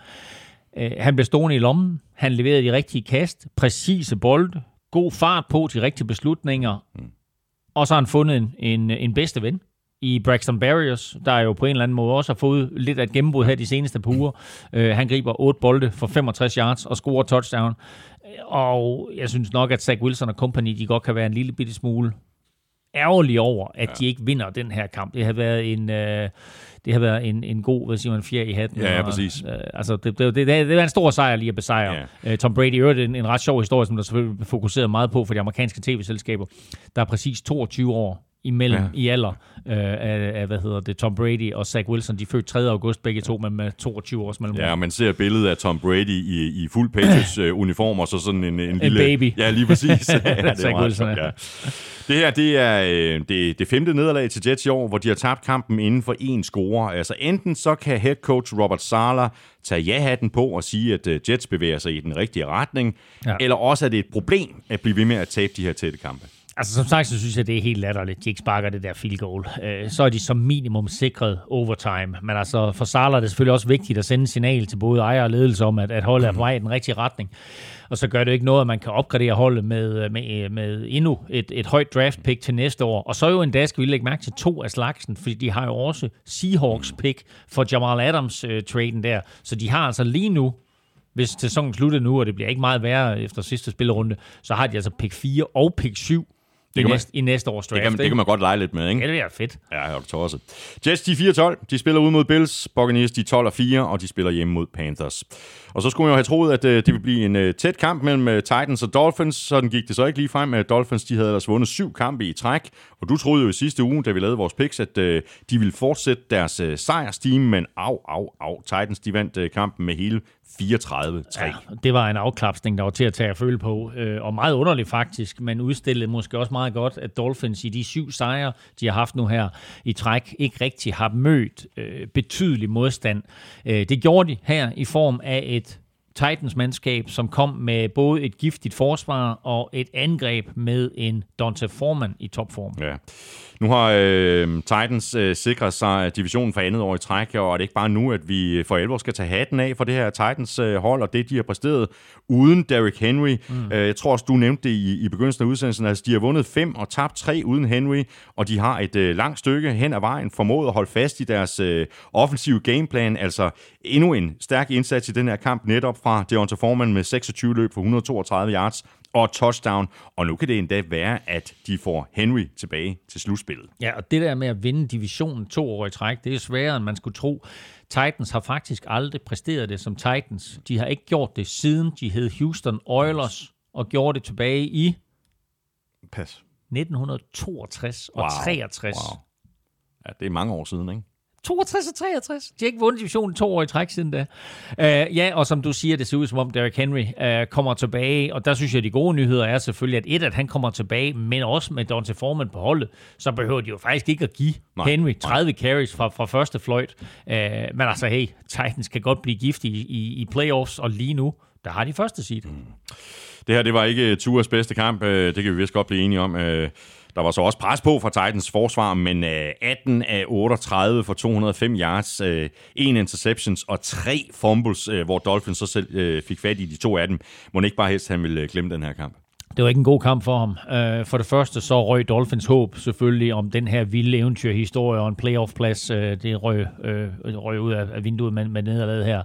Øh, Han blev stående i lommen. Han leverede de rigtige kast, præcise bolde, god fart på, de rigtige beslutninger. Og så har han fundet en, en, en bedste ven i Braxton Barriers, der jo på en eller anden måde også har fået lidt af et gennembrud her de seneste par uger. Øh, han griber 8 bolde for 65 yards og scorer touchdown. Og jeg synes nok, at Zach Wilson og company, de godt kan være en lille bitte smule ærgerlige over, at ja. de ikke vinder den her kamp. Det har været en, øh, det har været en, en god, hvad siger man, fjer i hatten. Ja, ja, og, præcis. Øh, altså, det, det, det, det, er en stor sejr lige at besejre. Ja. Øh, Tom Brady øvrigt en, en ret sjov historie, som der selvfølgelig fokuseret meget på for de amerikanske tv-selskaber. Der er præcis 22 år imellem Ja. i alder øh, af, af, hvad hedder det, Tom Brady og Zach Wilson. De er født 3. august begge to, men med 22 års mellemrum. Ja, man ser billedet af Tom Brady i, i fuld Patriots-uniform, og så sådan en, en lille... baby. Ja, lige præcis. ja, det Zach meget Wilson, ja. ja. Det her, det er øh, det, det femte nederlag til Jets i år, hvor de har tabt kampen inden for én score. Altså enten så kan head coach Robert Sala tage ja-hatten på og sige, at øh, Jets bevæger sig i den rigtige retning. Ja. eller også er det et problem at blive ved med at tabe de her tætte kampe. Altså som sagt, så synes jeg, det er helt latterligt. De ikke sparker det der field goal. Øh, så er de som minimum sikret overtime. Men altså for Salah er det selvfølgelig også vigtigt at sende signal til både ejer og ledelse om, at, at holdet er på vej i den rigtige retning. Og så gør det ikke noget, at man kan opgradere holdet med, øh, med, øh, med endnu et, et højt draft pick til næste år. Og så jo endda skal vi lægge mærke til to af slagsen, fordi de har jo også Seahawks pick for Jamal Adams øh, traden der. Så de har altså lige nu hvis sæsonen slutter nu, og det bliver ikke meget værre efter sidste spillerunde, så har de altså pick 4 og pick 7 kan man- i næste års draft. Det kan, man- det kan man godt lege lidt med, ikke? Ja, det er fedt. Ja, jeg er tosset. Jets, de er 4-12. De spiller ud mod Bills. Buccaneers, de er 12 og 4, og de spiller hjemme mod Panthers. Og så skulle man jo have troet, at øh, det ville blive en øh, tæt kamp mellem øh, Titans og Dolphins. Sådan gik det så ikke lige frem. Øh, Dolphins, de havde ellers vundet syv kampe i træk. Og du troede jo i sidste uge, da vi lavede vores picks, at øh, de ville fortsætte deres øh, sejrsteam. Men au, au, au. Titans, de vandt øh, kampen med hele 34-3. Ja, det var en afklapsning, der var til at tage at føle på. Øh, og meget underligt faktisk, men udstillede måske også meget godt, at Dolphins i de syv sejre, de har haft nu her i træk, ikke rigtig har mødt øh, betydelig modstand. Øh, det gjorde de her i form af et Titans-mandskab, som kom med både et giftigt forsvar og et angreb med en Dante Foreman i topform. Ja. Nu har øh, Titans øh, sikret sig divisionen for andet år i træk, og er det ikke bare nu, at vi for alvor skal tage hatten af for det her Titans øh, hold, og det, de har præsteret uden Derrick Henry. Mm. Øh, jeg tror også, du nævnte det i, i begyndelsen af udsendelsen, altså de har vundet fem og tabt tre uden Henry, og de har et øh, langt stykke hen ad vejen formået at holde fast i deres øh, offensive gameplan, altså endnu en stærk indsats i den her kamp, netop fra Deontay Foreman med 26 løb for 132 yards, og touchdown, og nu kan det endda være, at de får Henry tilbage til slutspillet. Ja, og det der med at vinde divisionen to år i træk, det er sværere, end man skulle tro. Titans har faktisk aldrig præsteret det som Titans. De har ikke gjort det siden de hed Houston Oilers, og gjorde det tilbage i Pas. 1962 og Wow. 63. Wow. Ja, det er mange år siden, ikke? 62 og 63. De har ikke vundet divisionen to år i træk siden da. Uh, ja, og som du siger, det ser ud som om Derrick Henry uh, kommer tilbage, og der synes jeg, de gode nyheder er selvfølgelig, at et, at han kommer tilbage, men også med Dante Foreman på holdet, så behøver de jo faktisk ikke at give Nej, Henry 30 carries fra, fra første fløjt. Uh, men altså, hey, Titans kan godt blive giftige i, i, i playoffs, og lige nu, der har de første seed. Mm. Det her, det var ikke Tours bedste kamp. øh, Det kan vi vist godt blive enige om. Der var så også pres på fra Titans forsvar, men øh, 18 af 38 for 205 yards, øh, en interceptions og tre fumbles, øh, hvor Dolphins så selv fik fat i de to af dem. Må ikke bare helst, han ville glemme den her kamp. Det var ikke en god kamp for ham. Uh, for det første så røg Dolphins håb selvfølgelig om den her vilde eventyrhistorie og en playoff-plads. Uh, det røg, uh, røg ud af, af vinduet med, med nederlaget her.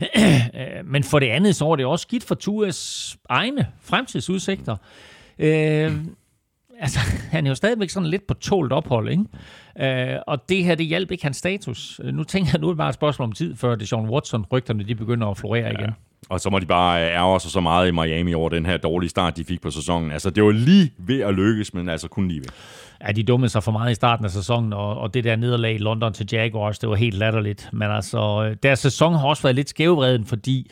uh, men for det andet så var det også skidt for Tuas egne fremtidsudsigter. Uh, altså, han er jo stadigvæk sådan lidt på tålt ophold, ikke? Uh, og det her, det hjalp ikke hans status. Uh, nu tænker jeg, nu er det bare et spørgsmål om tid, før det Sean Watson-rygterne, de begynder at florere igen. Og så må de bare øh, ærge sig så meget i Miami over den her dårlige start, de fik på sæsonen. Altså, det var lige ved at lykkes, men altså kun lige ved. Ja, de dummede sig for meget i starten af sæsonen, og, og det der nederlag i London til Jaguars, det var helt latterligt. Men altså, øh, deres sæson har også været lidt skævvreden, fordi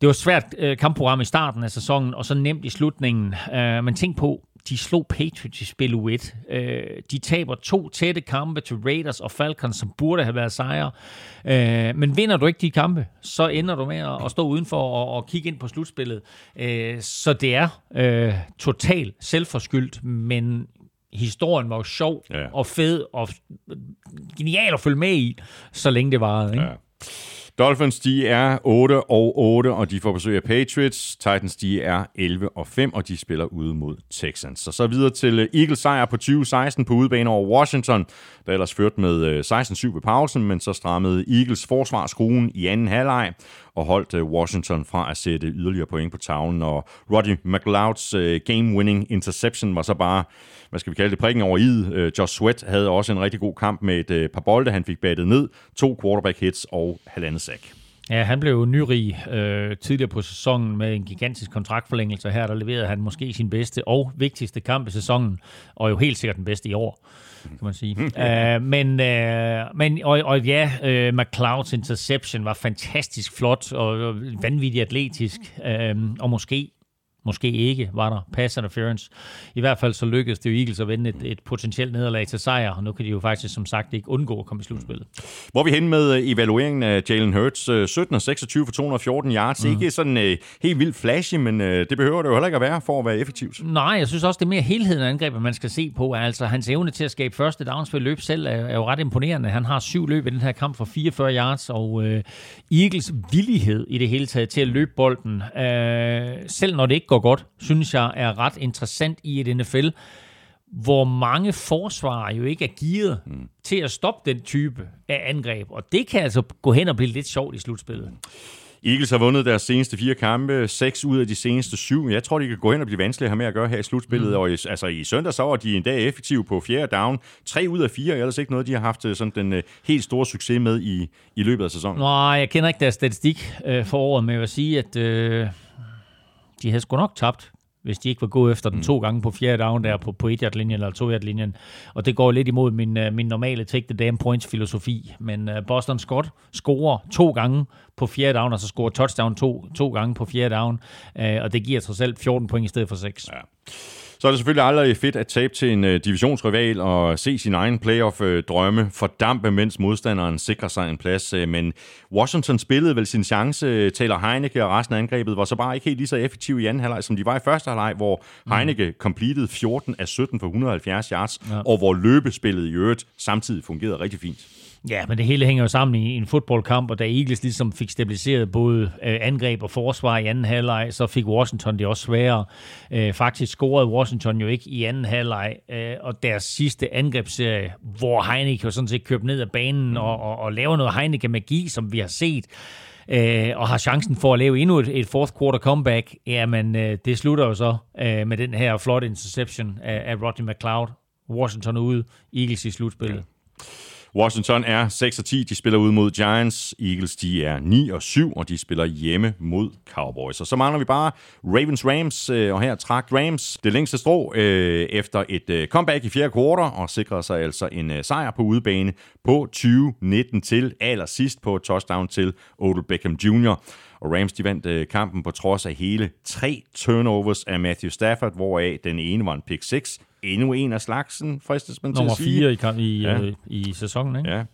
det var svært øh, kampprogram i starten af sæsonen, og så nemt i slutningen. Øh, men tænk på, de slog Patriots i spil U1. Øh, de taber to tætte kampe til Raiders og Falcons, som burde have været sejre. Øh, men vinder du ikke de kampe, så ender du med at, stå udenfor og, og kigge ind på slutspillet. Øh, så det er øh, totalt selvforskyldt, men historien var jo sjov Ja. og fed og genial at følge med i, så længe det varede. Ikke? Ja. Dolphins, de er 8 og 8, og de får besøg af Patriots. Titans, de er 11 og 5, og de spiller ude mod Texans. Så så videre til øh, Eagles sejr på 20-16 på udebane over Washington, der ellers førte med øh, 16-7 ved pausen, men så strammede Eagles forsvar skruen i anden halvleg og holdt øh, Washington fra at sætte yderligere point på tavlen. Og Roddy McLeods game-winning interception var så bare, hvad skal vi kalde det, prikken over i. Øh, Josh Sweat havde også en rigtig god kamp med et øh, par bolde, han fik battet ned, to quarterback hits og halvandet sack. Ja, han blev jo nyrig øh, tidligere på sæsonen med en gigantisk kontraktforlængelse. Her der leverede han måske sin bedste og vigtigste kamp i sæsonen, og jo helt sikkert den bedste i år, kan man sige. uh, men, uh, men og, og ja, uh, McLeods interception var fantastisk flot og vanvittigt atletisk, uh, og måske Måske ikke var der pass interference. I hvert fald så lykkedes det jo Eagles at vende et, et potentielt nederlag til sejr, og nu kan de jo faktisk som sagt ikke undgå at komme i slutspillet. Hvor er vi hen med øh, evalueringen af Jalen Hurts? Øh, 17 og 26 for 214 yards. Mm. Ikke sådan øh, helt vildt flashy, men øh, det behøver det jo heller ikke at være for at være effektivt. Nej, jeg synes også, det er mere helheden af angrebet, man skal se på. Altså, hans evne til at skabe første downs ved løb selv er, er jo ret imponerende. Han har syv løb i den her kamp for 44 yards, og øh, Eagles villighed i det hele taget til at løbe bolden, øh, selv når det ikke går godt, synes jeg er ret interessant i et NFL, hvor mange forsvarer jo ikke er gearet mm. til at stoppe den type af angreb. Og det kan altså gå hen og blive lidt sjovt i slutspillet. Eagles har vundet deres seneste fire kampe, seks ud af de seneste syv. Jeg tror, de kan gå hen og blive vanskelige at have med at gøre her i slutspillet. Mm. Og i, altså, i søndag så var de en dag effektive på fjerde down. Tre ud af fire, ellers ikke noget, de har haft øh, sådan den uh, helt store succes med i, i løbet af sæsonen. Nej, jeg kender ikke deres statistik øh, for året, men jeg vil sige, at øh, de havde sgu nok tabt, hvis de ikke var gået efter den to gange på fjerde down der på, på 1-yard-linjen eller 2-yard-linjen. Og det går lidt imod min, øh, min normale take the damn points filosofi. Men øh, Boston Scott scorer to gange på fjerde down, og så scorer touchdown to, to gange på fjerde down. Øh, og det giver sig selv 14 point i stedet for 6. Ja. Så er det selvfølgelig aldrig fedt at tabe til en uh, divisionsrival og se sin egen playoff-drømme fordampe, mens modstanderen sikrer sig en plads. Uh, men Washington spillede vel sin chance. Taylor Heineke og resten af angrebet var så bare ikke helt lige så effektive i anden halvleg, som de var i første halvleg, hvor Heineke completed 14 af 17 for 170 yards, ja. og hvor løbespillet i øvrigt samtidig fungerede rigtig fint. Ja, men det hele hænger jo sammen i en fodboldkamp, og da Eagles ligesom fik stabiliseret både øh, angreb og forsvar i anden halvleg, så fik Washington det også sværere. Øh, faktisk scorede Washington jo ikke i anden halvleg, øh, og deres sidste angrebsserie, hvor Heineke jo sådan set købte ned af banen og, og, og laver noget Heineke-magi, som vi har set, øh, og har chancen for at lave endnu et, et fourth quarter comeback, jamen øh, det slutter jo så øh, med den her flot interception af, af Rodney McLeod. Washington ude, Eagles i slutspillet. Ja. Washington er 6 og 10, de spiller ud mod Giants. Eagles, de er 9 og 7, og de spiller hjemme mod Cowboys. Og så mangler vi bare Ravens Rams, øh, og her trak Rams det længste strå øh, efter et øh, comeback i fjerde kvartal, og sikrede sig altså en øh, sejr på udebane på 20-19 til allersidst på touchdown til Odell Beckham Jr., og Rams de vandt øh, kampen på trods af hele tre turnovers af Matthew Stafford, hvoraf den ene var en pick 6. Endnu en af slagsen, fristes man til Nummer at sige. 4 i, kamp, i, ja. øh, i sæsonen, ikke? Ja.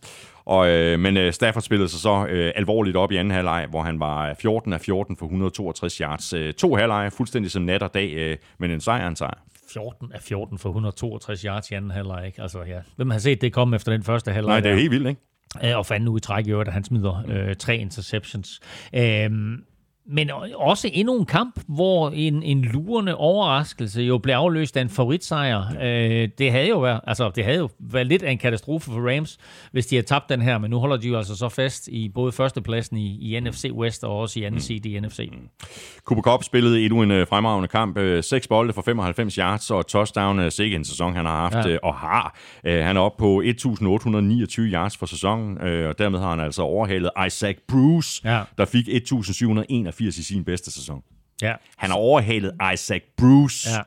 Og, øh, men øh, Stafford spillede sig så øh, alvorligt op i anden halvleg, hvor han var 14 af 14 for 162 yards. Øh, to halvleje, fuldstændig som nat og dag, øh, men en sejr en sejr. 14 af 14 for 162 yards i anden halvleg, ikke? Altså, ja. Hvem har set det komme efter den første halvleg? Nej, det er der? helt vildt, ikke? Øh, og fanden nu i træk i øvrigt, at han smider øh, tre interceptions. Øhm, men også endnu en kamp, hvor en, en lurende overraskelse jo blev afløst af en favoritsejr. Øh, det havde jo været, altså det havde jo været lidt af en katastrofe for Rams, hvis de havde tabt den her, men nu holder de jo altså så fast i både førstepladsen i, i NFC West og også i anden seed i NFC. Cooper Cup spillede endnu en øh, fremragende kamp. Øh, Seks bolde for 95 yards og touchdown. Øh, Sikke en sæson, han har haft Ja. og har. Han er oppe på 1829 yards for sæsonen, og dermed har han altså overhalet Isaac Bruce, Ja. der fik 1781 i sin bedste sæson. Ja. Han har overhalet Isaac Bruce. Ja.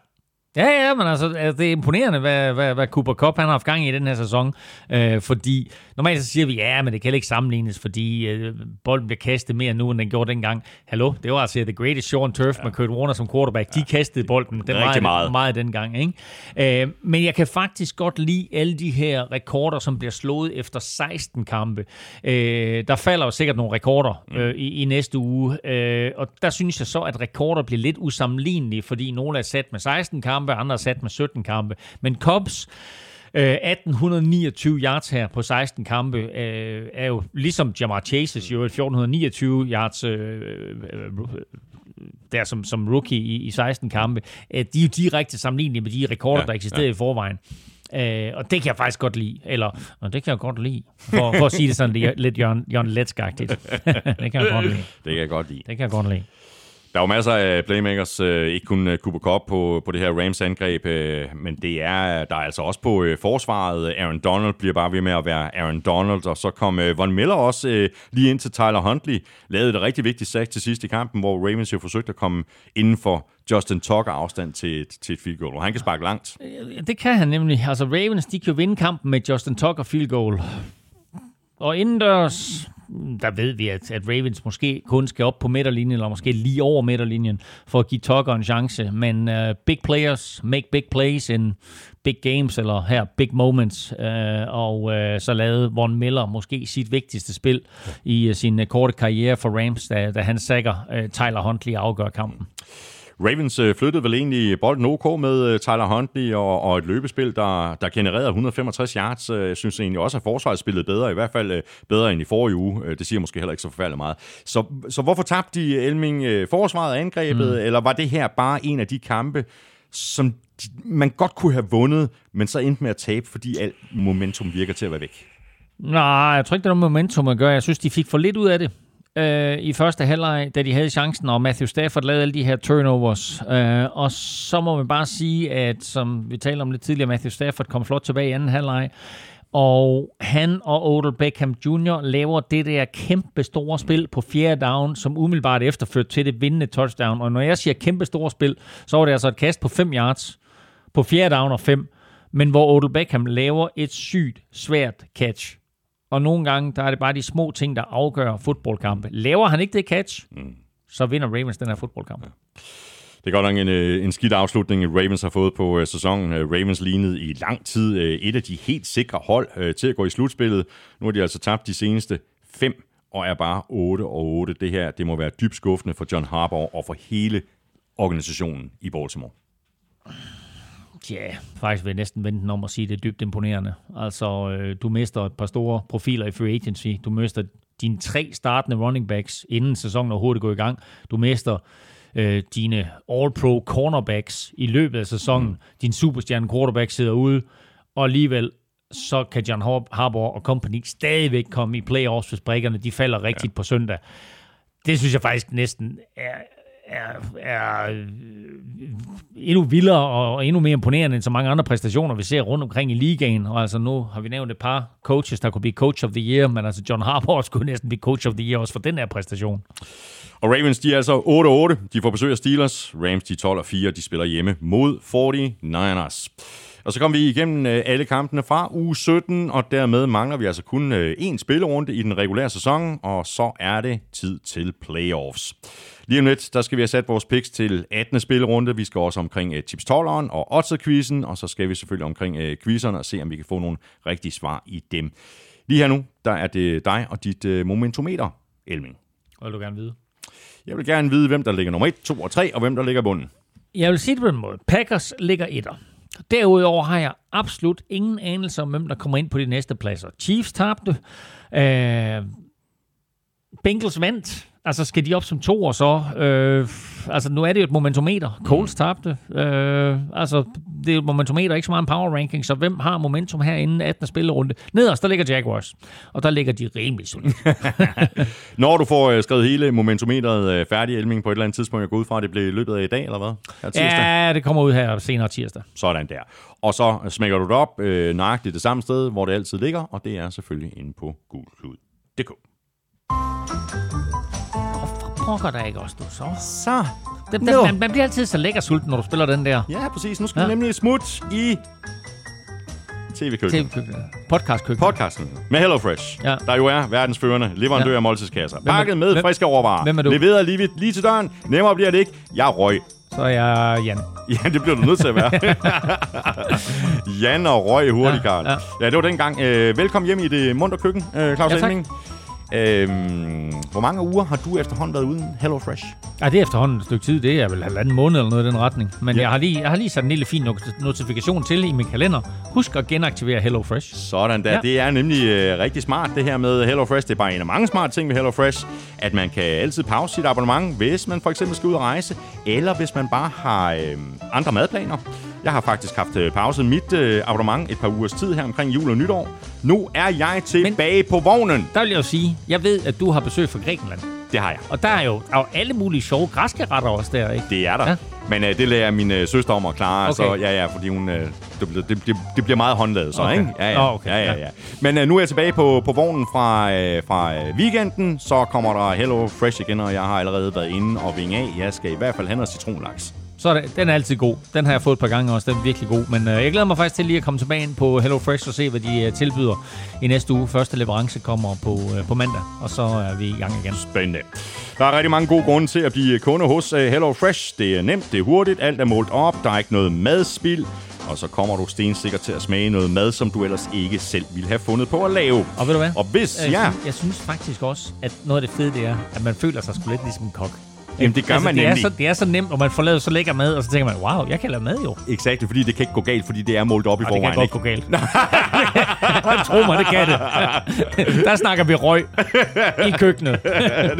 Ja, ja, men altså, altså det er imponerende, hvad, hvad, hvad Cooper Cup han har haft gang i den her sæson. Øh, fordi normalt så siger vi, ja, men det kan ikke sammenlignes, fordi øh, bolden bliver kastet mere nu, end den gjorde dengang. Hallo, det var altså The Greatest on Turf ja. med Kurt Warner som quarterback. De kastede bolden den Rigtig meget, meget. meget dengang. Ikke? Øh, men jeg kan faktisk godt lide alle de her rekorder, som bliver slået efter 16 kampe. Øh, der falder jo sikkert nogle rekorder øh, i, i næste uge, øh, og der synes jeg så, at rekorder bliver lidt usammenlignelige, fordi nogle er sat med 16 kampe, andre er sat med 17 kampe. Men Cubs, øh, 1829 yards her på 16 kampe, øh, er jo ligesom Jamar Chases jo 1429 yards øh, øh, der som, som rookie i, i 16 kampe. Øh, de er jo direkte sammenlignelige med de rekorder, Ja, der eksisterer ja. i forvejen. Øh, og det kan jeg faktisk godt lide. Eller, og det kan jeg godt lide. For, for at sige det sådan lidt, lidt Jørgen, Jørgen Letskagtigt. det kan jeg godt lide. Det kan jeg godt lide. Det kan jeg godt lide. Der er jo masser af playmakers, øh, ikke kun øh, Cooper Cup på, på det her Rams-angreb, øh, men det er, der er altså også på forsvaret. Aaron Donald bliver bare ved med at være Aaron Donald, og så kom Von Miller også lige ind til Tyler Huntley, lavede et rigtig vigtigt sack til sidst i kampen, hvor Ravens jo forsøgte at komme inden for Justin Tucker afstand til, et- til et field goal, og han kan sparke langt. Det kan han nemlig. Altså Ravens, de kan jo vinde kampen med Justin Tucker field goal. Og indendørs, der ved vi, at, at Ravens måske kun skal op på midterlinjen, eller måske lige over midterlinjen, for at give Tucker en chance. Men uh, big players make big plays in big games, eller her big moments. Uh, og uh, så lavede Von Miller måske sit vigtigste spil i uh, sin uh, korte karriere for Rams, da, da han sækker uh, Tyler Huntley afgør kampen. Ravens øh, flyttede vel egentlig bolden OK med øh, Tyler Huntley og, og et løbespil, der, der genererede 165 yards. Øh, Jeg synes egentlig også, at forsvaret spillede bedre, i hvert fald øh, bedre end i forrige uge. Øh, Det siger måske heller ikke så forfærdeligt meget. Så, så hvorfor tabte de Elming øh, forsvaret angrebet, mm. eller var det her bare en af de kampe, som man godt kunne have vundet, men så endte med at tabe, fordi alt momentum virker til at være væk? Nej, jeg tror ikke, det er noget momentum at gøre. Jeg synes, de fik for lidt ud af det øh, i første halvleg, da de havde chancen, og Matthew Stafford lavede alle de her turnovers. Øh, og så må man bare sige, at som vi talte om lidt tidligere, Matthew Stafford kom flot tilbage i anden halvleg, og han og Odell Beckham Jr. laver det der kæmpe store spil på fjerde down, som umiddelbart efterførte til det vindende touchdown. Og når jeg siger kæmpe store spil, så var det altså et kast på 5 yards, på fjerde down og 5, men hvor Odell Beckham laver et sygt svært catch. Og nogle gange, der er det bare de små ting, der afgør fodboldkampe. Laver han ikke det catch, mm. så vinder Ravens den her fodboldkamp. Det er godt nok en, øh, en skidt afslutning, Ravens har fået på øh, sæsonen. Øh, Ravens lignede i lang tid et af de helt sikre hold til at gå i slutspillet. Nu har de altså tabt de seneste fem og er bare 8 og 8. Det her det må være dybt skuffende for John Harbaugh og for hele organisationen i Baltimore. Ja, faktisk vil jeg næsten vente den om at sige, at det er dybt imponerende. Altså, øh, du mister et par store profiler i free agency. Du mister dine tre startende running backs, inden sæsonen overhovedet går i gang. Du mister øh, dine all-pro cornerbacks i løbet af sæsonen. Mm. Din superstjerne quarterback sidder ude, og alligevel så kan John Har- Harbaugh og company stadigvæk komme i playoffs, hvis brækkerne de falder rigtigt ja. på søndag. Det synes jeg faktisk næsten er, er, er øh, endnu vildere og endnu mere imponerende end så mange andre præstationer, vi ser rundt omkring i ligaen. Og altså nu har vi nævnt et par coaches, der kunne blive coach of the year, men altså John Harbaugh skulle næsten blive coach of the year også for den her præstation. Og Ravens, de er altså 8-8. De får besøg af Steelers. Rams, de er 12-4. De spiller hjemme mod 49ers. Og så kom vi igennem øh, alle kampene fra uge 17, og dermed mangler vi altså kun øh, én spillerunde i den regulære sæson, og så er det tid til playoffs. Lige om lidt, der skal vi have sat vores picks til 18. spillerunde. Vi skal også omkring uh, tips og odds-quizzen, og så skal vi selvfølgelig omkring uh, quizzerne og se, om vi kan få nogle rigtige svar i dem. Lige her nu, der er det dig og dit uh, momentometer, Elming. Hvad vil du gerne vide? Jeg vil gerne vide, hvem der ligger nummer 1, 2 og 3, og hvem der ligger i bunden. Jeg vil sige det på den måde. Packers ligger etter. Derudover har jeg absolut ingen anelse om, hvem der kommer ind på de næste pladser. Chiefs tabte. Øh, Bengals vandt. Altså, skal de op som to og så? Øh, altså, nu er det jo et momentometer. Colts tabte. Øh, altså, det er jo et momentometer, ikke så meget en power ranking, så hvem har momentum herinde 18. spillerunde? Nederst, der ligger Jaguars. Og der ligger de rimelig solidt. Når du får øh, skrevet hele momentometeret øh, færdig, Elming, på et eller andet tidspunkt, jeg går ud fra, at det bliver i løbet af i dag, eller hvad? Her tirsdag. ja, det kommer ud her senere tirsdag. Sådan der. Og så smækker du det op øh, nøjagtigt det samme sted, hvor det altid ligger, og det er selvfølgelig inde på gulklud.dk. Pokker der ikke også, du så. Så. Den, Nå. den, man, man bliver altid så lækker sulten, når du spiller den der. Ja, præcis. Nu skal Ja. vi nemlig smut i tv-køkkenet. TV-køkkenet. Podcast-køkkenet. Podcasten med HelloFresh, Ja. der jo er verdens førende leverandør Ja. af måltidskasser. er- Pakket med hvem- friske råvarer. hvem er du? Leveret lige, lige til døren. Nemmere bliver det ikke. Jeg røg. Så er jeg Jan. Ja, det bliver du nødt til at være. Jan og røg hurtigt, Ja, Karl. Ja, ja. ja. det var dengang. Øh, velkommen hjem i det munter køkken, øh, Claus Ja, tak. Øhm, hvor mange uger har du efterhånden været uden HelloFresh? Ej, det er efterhånden et stykke tid. Det er vel halvanden måned eller noget i den retning. Men Ja. jeg, har lige, jeg har lige sat en lille fin not- notifikation til i min kalender. Husk at genaktivere HelloFresh. Sådan der. Ja. Ja. Det er nemlig øh, rigtig smart, det her med HelloFresh. Det er bare en af mange smarte ting ved HelloFresh, at man kan altid pause sit abonnement, hvis man for eksempel skal ud og rejse, eller hvis man bare har øh, andre madplaner. Jeg har faktisk haft øh, pauset mit øh, abonnement et par ugers tid her omkring jul og nytår. Nu er jeg tilbage på vognen. Der vil jeg jo sige, jeg ved, at du har besøg fra Grækenland. Det har jeg. Og der er jo, der er jo alle mulige sjove græske retter også der, ikke? Det er der. Ja. Men øh, det lærer min øh, søster om at klare. Okay. Så ja, ja, fordi hun, øh, det, bliver- det, det, det bliver meget håndlavet så, Okay. ikke? Ja, ja. Okay, ja, ja, ja. ja. Men øh, nu er jeg tilbage på, på vognen fra, øh, fra øh, weekenden. Så kommer der Hello Fresh igen, og jeg har allerede været inde og vinge af. Jeg skal i hvert fald have noget citronlaks. Så er det, den er altid god. Den har jeg fået et par gange også. Den er virkelig god. Men øh, jeg glæder mig faktisk til lige at komme tilbage ind på HelloFresh og se, hvad de øh, tilbyder i næste uge. Første leverance kommer på, øh, på mandag, og så er vi i gang igen. Spændende. Der er rigtig mange gode grunde til at blive kunde hos uh, Hello Fresh. Det er nemt, det er hurtigt, alt er målt op, der er ikke noget madspild. Og så kommer du stensikkert til at smage noget mad, som du ellers ikke selv ville have fundet på at lave. Og ved du hvad? Og hvis, Øh, ja, Jeg synes faktisk også, at noget af det fede, det er, at man føler sig sgu lidt ligesom en kok. Jamen, det gør man det nemlig. Er så, det er så nemt, og man får lavet så lækker mad, og så tænker man, wow, jeg kan lave mad jo. exakt, fordi det kan ikke gå galt, fordi det er målt op i Og det kan forvejen. godt ikke? gå galt. Tro mig, det kan det. Der snakker vi røg i køkkenet.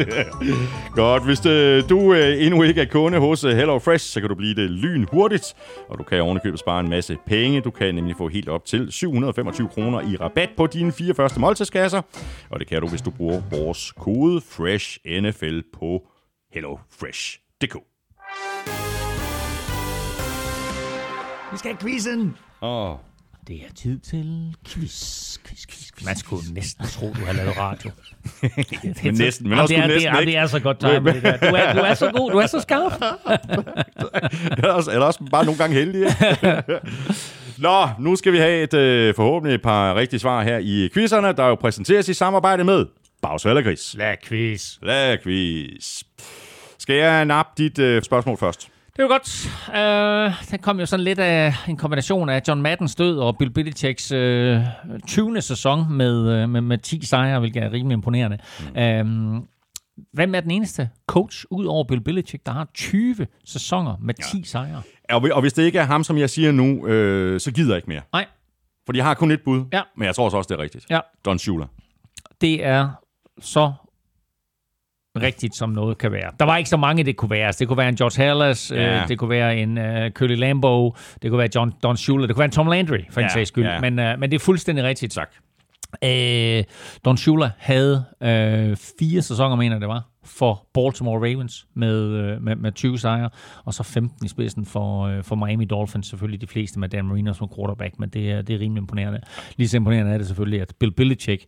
Godt, hvis øh, du øh, endnu ikke er kunde hos øh, Hello Fresh, så kan du blive det lyn hurtigt, og du kan ovenikøbet spare en masse penge. Du kan nemlig få helt op til 725 kroner i rabat på dine fire første måltidskasser, og det kan du, hvis du bruger vores kode FRESHNFL på hellofresh.dk. Vi skal have quizzen. Åh, Det er tid til quiz, quiz, quiz, quiz. Man skulle næsten tro, du har lavet radio. Men næsten, men også det er, næsten det, er, ikke. det er så godt time, det der. Du er, du er så god, du er så skarp. eller, også, eller også bare nogle gange heldig. ikke? Nå, nu skal vi have et øh, forhåbentlig et par rigtige svar her i quizzerne, der jo præsenteres i samarbejde med Bagsvald og Gris. Lad quiz. Lad quiz. Skal jeg nappe dit øh, spørgsmål først? Det var godt. Uh, den kom jo sådan lidt af en kombination af John Maddens død og Bill Belichicks uh, 20. sæson med, uh, med, med 10 sejre, hvilket er rimelig imponerende. Mm. Uh, hvem er den eneste coach ud over Bill Belichick, der har 20 sæsoner med 10 ja. sejre? Og, og hvis det ikke er ham, som jeg siger nu, øh, så gider jeg ikke mere. Nej, For jeg har kun et bud, Ja. men jeg tror også, det er rigtigt. Ja. Don Shula. det er så rigtigt, som noget kan være. Der var ikke så mange, det kunne være. Altså, det kunne være en George Hallas, Ja. øh, det kunne være en øh, Curly Lambeau, det kunne være John, Don Shula, det kunne være en Tom Landry, for en Ja, sags skyld. ja. Men, øh, men det er fuldstændig rigtigt. Tak. Øh, Don Shula havde øh, fire sæsoner, mener det var, for Baltimore Ravens med, øh, med, med 20 sejre, og så 15 i spidsen for, øh, for Miami Dolphins, selvfølgelig de fleste med Dan Marino som quarterback, men det er, det er rimelig imponerende. Lige så imponerende er det selvfølgelig, at Bill Belichick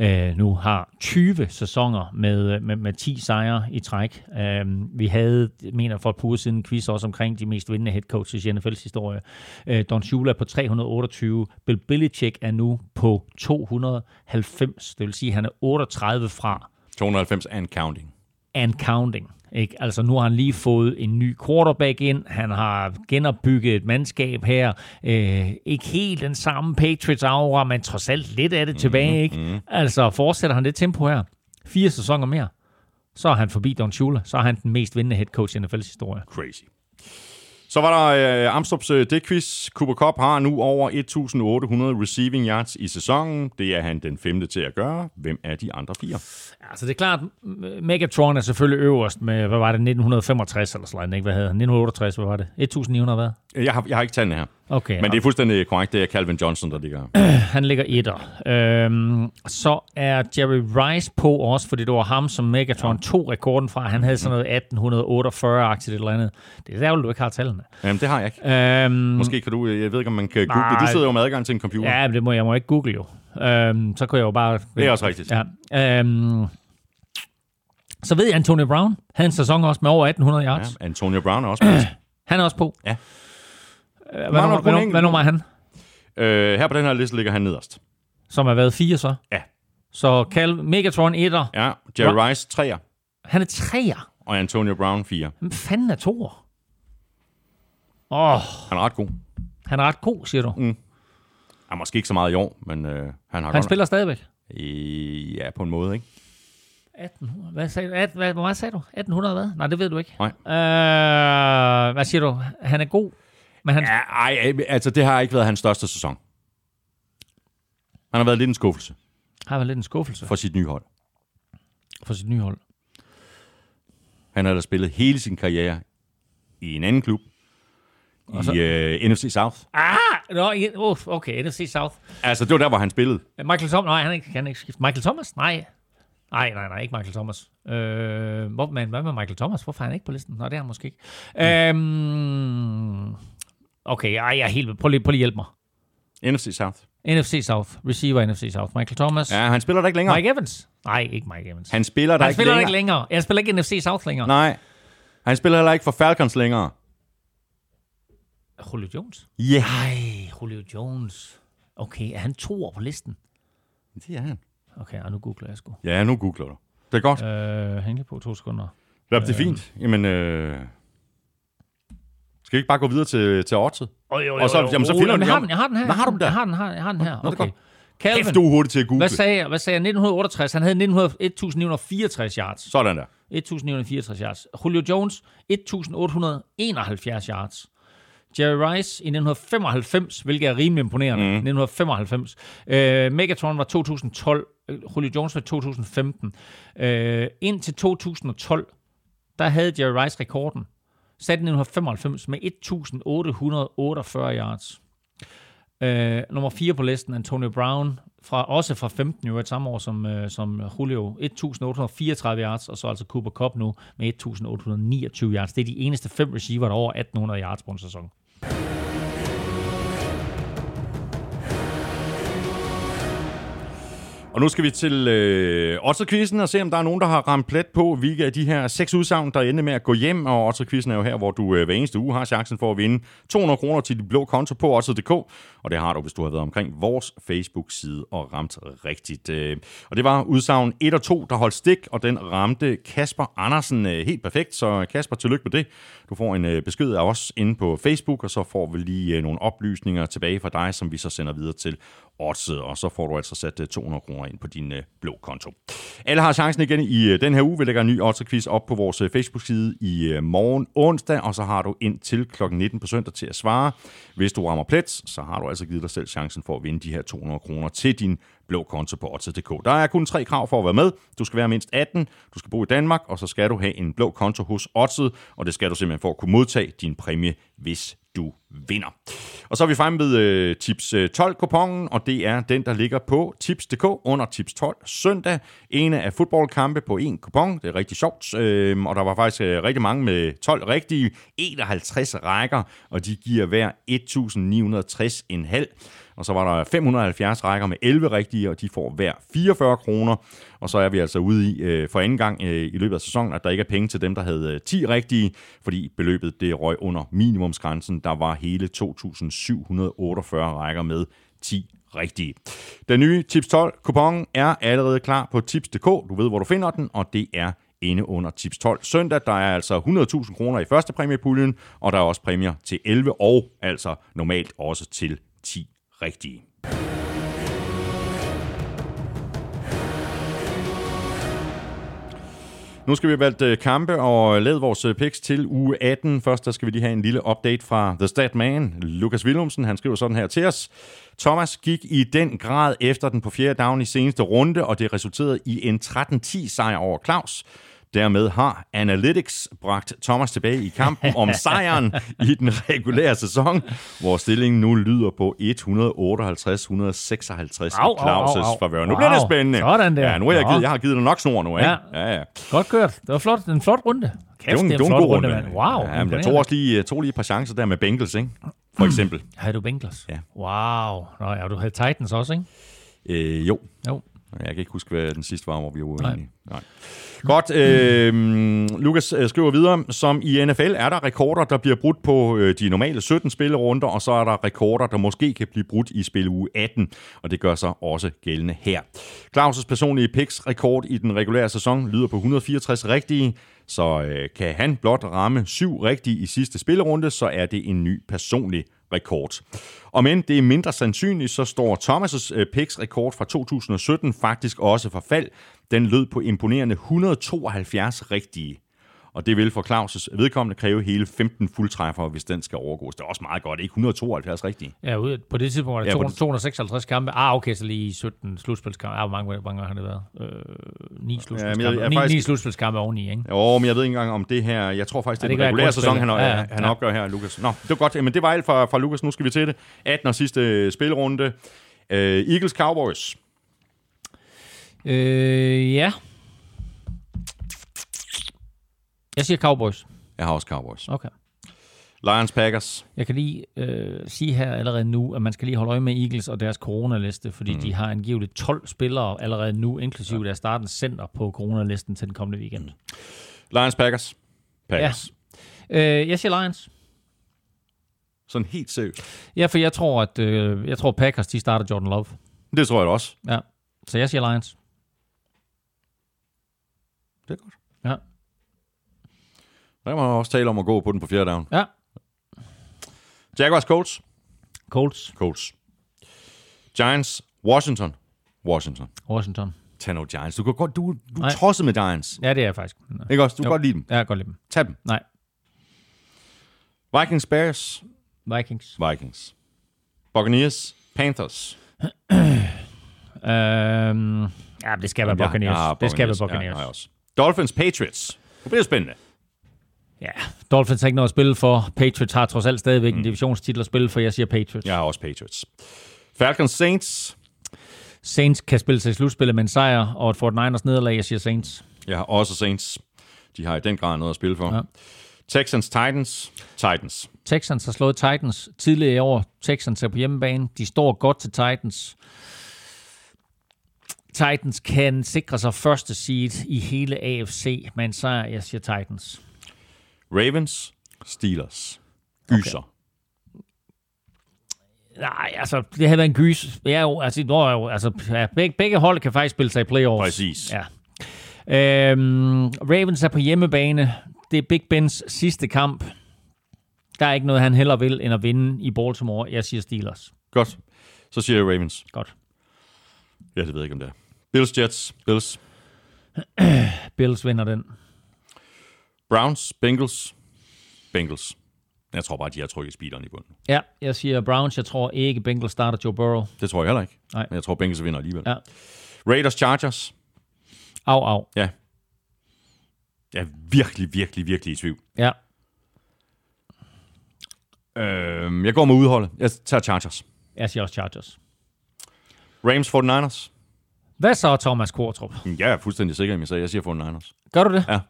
øh, nu har 20 sæsoner med, øh, med, med 10 sejre i træk. Øh, vi havde, mener for et par uger siden, en quiz også omkring de mest vindende head coaches i NFL's historie. Øh, Don Shula på 328, Bill Belichick er nu på 290, det vil sige, at han er 38 fra 290 and counting and counting. Ikke? Altså nu har han lige fået en ny quarterback ind, han har genopbygget et mandskab her, øh, ikke helt den samme Patriots aura, men trods alt lidt af det tilbage. Ikke? Mm-hmm. Altså fortsætter han det tempo her, fire sæsoner mere, så er han forbi Don Shula, så er han den mest vindende head coach i NFL's historie. Crazy. Så var der øh, Amstrup's øh, dækquiz. Cooper Cup har nu over 1.800 receiving yards i sæsonen. Det er han den femte til at gøre. Hvem er de andre fire? Altså det er klart, Megatron er selvfølgelig øverst med, hvad var det, 1965 eller sådan noget, ikke? Hvad havde han? 1968, hvad var det? 1900 hvad? Jeg har, jeg har ikke tallene her. Okay, Men det er fuldstændig korrekt. Det er Calvin Johnson, der ligger. Han ligger etter. Øhm, så er Jerry Rice på også, fordi det var ham, som Megatron tog rekorden fra. Han havde sådan noget 1848-agtigt eller andet. Det er der, du ikke har tallene. Jamen, det har jeg ikke. Øhm, Måske kan du... Jeg ved ikke, om man kan google det. Du sidder jo med adgang til en computer. Ja, det må jeg må ikke google jo. Øhm, så kunne jeg jo bare... Det er også rigtigt. Ja. Øhm, Så ved jeg, Antonio Brown havde en sæson også med over 1800 Ja, yards. Ja. Antonio Brown er også med. Han er også på. Ja. Hvad, Mangler nummer, hvad, hvad nummer er han? øh, her på den her liste ligger han nederst. Som har været fire så. Ja. Så Cal Megatron 1'er. Ja, Jerry Rice 3'er, Han er treer. og Antonio Brown 4. Hvem fanden er toer? Åh, oh, Han er ret god. han er ret god, siger du. Mm. Er måske ikke så meget i år, men øh, han har Han godt... spiller stadigvæk. Øh, ja, på en måde, ikke? 1800. Hvad sagde du? At, hvad, hvor meget sagde du? 1800 hvad? Nej, det ved du ikke. Nej. Øh, hvad siger du? Han er god, men han... Ja, ej, altså det har ikke været hans største sæson. Han har været lidt en skuffelse har vel lidt en skuffelse for sit nye hold. for sit nye hold. Han har da spillet hele sin karriere i en anden klub. I så- øh, NFC South. Ah! I- uh, okay, NFC South. Altså, det var der, hvor han spillede. Michael Thomas? Nej, han er ikke, skiftet. Michael Thomas? Nej. Nej, nej, nej, ikke Michael Thomas. Øh, hvor, men hvad med Michael Thomas? Hvorfor er han ikke på listen? Nå, det er han måske ikke. Øhm, okay, ej, jeg er helt... Prøv lige, prøv lige at hjælpe mig. NFC South. NFC South. Receiver NFC South. Michael Thomas. Ja, han spiller der ikke længere. Mike Evans? Nej, ikke Mike Evans. Han spiller der han ikke spiller længere. ikke længere. Jeg spiller ikke NFC South længere. Nej. Han spiller heller ikke for Falcons længere. Julio Jones? Ja. Yeah. Nej, Julio Jones. Okay, er han to år på listen? Det er han. Okay, og nu googler jeg sgu. Ja, nu googler du. Det er godt. Øh, hæng lige på to sekunder. Ja, det er fint. Jamen, øh... Skal vi ikke bare gå videre til, til oddset? Oh, jo, Og så- jamen, så finder jeg vi har om- den, jeg har den her. Nå, har du den der? Jeg har den her, jeg har den her. Nå, Okay. Calvin, Kæft, du er hurtig til at google. hvad sagde jeg? Hvad sagde jeg? 1968, han havde 1900 1964 yards. Sådan der. 1964 yards. Julio Jones, 1871 yards. Jerry Rice i 1995, hvilket er rimelig imponerende. Mm. 1995. Øh, Megatron var 2012. øh, Julio Jones var 2015. Øh, indtil 2012, der havde Jerry Rice rekorden. Sat 1995 med 1848 yards. Øh, nummer 4 på listen, Antonio Brown, fra, også fra 15 jo, et samme år som, øh, som Julio, 1834 yards, og så altså Cooper Cup nu med 1829 yards. Det er de eneste fem receiver, der er over 1800 yards på en sæson. Og nu skal vi til øh, Otterquizzen og se, om der er nogen, der har ramt plet på, hvilke af de her seks udsagn, der ender med at gå hjem. Og Otterquizzen er jo her, hvor du øh, hver eneste uge har chancen for at vinde 200 kroner til din blå konto på Otter.dk. Og det har du, hvis du har været omkring vores Facebook-side og ramt rigtigt. Øh. Og det var udsagn 1 og 2, der holdt stik, og den ramte Kasper Andersen øh, helt perfekt. Så Kasper, tillykke med det. Du får en øh, besked af os inde på Facebook, og så får vi lige øh, nogle oplysninger tilbage fra dig, som vi så sender videre til Odds, og så får du altså sat øh, 200 kroner ind på din øh, blå konto. Alle har chancen igen i øh, den her uge. Vi lægger en ny Odds-quiz op på vores øh, Facebook-side i øh, morgen onsdag, og så har du ind til kl. 19 på søndag til at svare. Hvis du rammer plet, så har du altså givet dig selv chancen for at vinde de her 200 kroner til din blå konto på Odds.dk. Der er kun tre krav for at være med. Du skal være mindst 18, du skal bo i Danmark, og så skal du have en blå konto hos Odds, og det skal du simpelthen for at kunne modtage din præmie, hvis du vinder. Og så er vi fremme ved øh, tips øh, 12-kupongen, og det er den, der ligger på tips.dk under tips 12 søndag. En af fodboldkampe på en kupon. Det er rigtig sjovt, øh, og der var faktisk øh, rigtig mange med 12 rigtige. 51 rækker, og de giver hver 1960,5. Og så var der 570 rækker med 11 rigtige, og de får hver 44 kroner. Og så er vi altså ude i øh, for anden gang øh, i løbet af sæsonen, at der ikke er penge til dem, der havde øh, 10 rigtige, fordi beløbet det røg under minimumsgrænsen. Der var hele 748 rækker med 10 rigtige. Den nye Tips 12 kupon er allerede klar på tips.dk. Du ved, hvor du finder den, og det er inde under Tips 12 søndag. Der er altså 100.000 kroner i første præmiepuljen, og der er også præmier til 11 og altså normalt også til 10 rigtige. Nu skal vi have valgt øh, kampe og øh, lavet vores øh, picks til uge 18. Først der skal vi lige have en lille update fra The Stat Man. Lukas Willumsen, han skriver sådan her til os. Thomas gik i den grad efter den på fjerde down i seneste runde, og det resulterede i en 13-10 sejr over Claus. Dermed har Analytics bragt Thomas tilbage i kampen om sejren i den regulære sæson, hvor stillingen nu lyder på 158-156 Au, Claus' au. favør. Nu bliver det spændende. Sådan der. Ja, nu har jeg givet, jeg har givet dig nok snor nu, ikke? Ja. ja, ja. Godt kørt. Det var flot. en flot runde. Kæft, Det var en, det var en god runde. mand. Wow. ja, men jeg tog også lige, jeg tog lige et par chancer der med Bengals, ikke? For eksempel. Havde du Bengals? Ja. Wow. Nå, ja, du havde Titans også, ikke? Øh, jo. Jo. Jeg kan ikke huske, hvad den sidste var, hvor vi var uenige. Nej. Nej. Godt. Øh, Lukas skriver videre, som i NFL er der rekorder, der bliver brudt på øh, de normale 17 spillerunder, og så er der rekorder, der måske kan blive brudt i spil uge 18, og det gør sig også gældende her. Claus' personlige picks rekord i den regulære sæson lyder på 164 rigtige, så øh, kan han blot ramme syv rigtige i sidste spillerunde, så er det en ny personlig rekord. Og men det er mindre sandsynligt, så står Thomas' øh, picks rekord fra 2017 faktisk også for fald. Den lød på imponerende 172 rigtige. Og det vil for Claus' vedkommende kræve hele 15 fuldtræffere, hvis den skal overgås. Det er også meget godt, ikke 172 rigtige. Ja, ude, på det tidspunkt var det Ja, på 200, det- 256 kampe. Ah, okay, så lige 17 slutspilskampe. Ah, hvor mange, hvor mange har det været? Øh, 9 slutspilskampe. jeg er ni, faktisk- ni slutspilskampe oveni, ikke? Jo, men jeg ved ikke engang om det her... Jeg tror faktisk, Ja, det er det den regulære sæson, han. Ja, ja, han ja. opgør her, Lukas. Nå, det var godt. Men det var alt fra, fra Lukas. Nu skal vi til det. 18. og sidste spilrunde. Uh, Eagles Cowboys. Øh, ja. Jeg siger Cowboys. Jeg har også Cowboys. Okay. Lions Packers. Jeg kan lige øh, sige her allerede nu, at man skal lige holde øje med Eagles og deres coronaliste, fordi mm. de har angiveligt 12 spillere allerede nu, inklusive ja. deres startens center på coronalisten til den kommende weekend. Lions Packers. Packers. Øh, jeg siger Lions. Sådan helt seriøst. Ja, for jeg tror, at øh, jeg tror Packers, de starter Jordan Love. Det tror jeg da også. Ja. Så jeg siger Lions. Det er godt. Ja. Der kan man også tale om at gå på den på fjerde down. Ja. Jaguars Colts. Colts. Colts. Giants. Washington. Washington. Washington. Tag nu Giants. Du, kan godt, du, du er Nej. tosset med Giants. Ja, det er jeg faktisk. Ikke også? Du kan Jo. godt lide dem. Jeg kan godt lide dem. Tag dem. Nej. Vikings Bears. Vikings. Vikings. Buccaneers. Panthers. Øhm, ja, det skal være Buccaneers. jeg har det skal være Ja, Buccaneers. også. Dolphins Patriots. Det bliver spændende. Ja, Dolphins har ikke noget at spille for. Patriots har trods alt stadigvæk mm. en divisionstitel at spille for. Jeg siger Patriots. Jeg har også Patriots. Falcons Saints. Saints kan spille sig i slutspillet med en sejr, og et Fort Niners nederlag. Jeg siger Saints. Jeg har også Saints. De har i den grad noget at spille for. Ja. Texans Titans. Titans. Texans har slået Titans tidligere i år. Texans er på hjemmebane. De står godt til Titans. Titans kan sikre sig første seed i hele AFC med en sejr. Jeg siger Titans. Ravens. Steelers. Gyser. Okay. Nej, altså, det har været en gys. Ja, jo, altså, nu er jo, altså ja, begge, begge hold kan faktisk spille sig i playoffs. Præcis. Ja. Øhm, Ravens er på hjemmebane. Det er Big Bens sidste kamp. Der er ikke noget, han heller vil, end at vinde i Baltimore. Jeg siger Steelers. Godt. Så siger jeg Ravens. Godt. Ja, det ved jeg ikke, om det er. Bills Jets. Bills. Bills vinder den. Browns. Bengals. Bengals. Jeg tror bare, de har trykket speederen i bunden. Ja, jeg siger Browns. Jeg tror ikke, Bengals starter Joe Burrow. Det tror jeg heller ikke. Nej. Men jeg tror, Bengals vinder alligevel. Ja. Raiders Chargers. Au, au. Ja. Jeg er virkelig, virkelig, virkelig i tvivl. Ja. Øhm, jeg går med udholdet. Jeg tager Chargers. Jeg siger også Chargers. Rams 49ers. Hvad så, Thomas Kortrup? Jeg er fuldstændig sikker, i så jeg siger 49ers. Gør du det? Ja.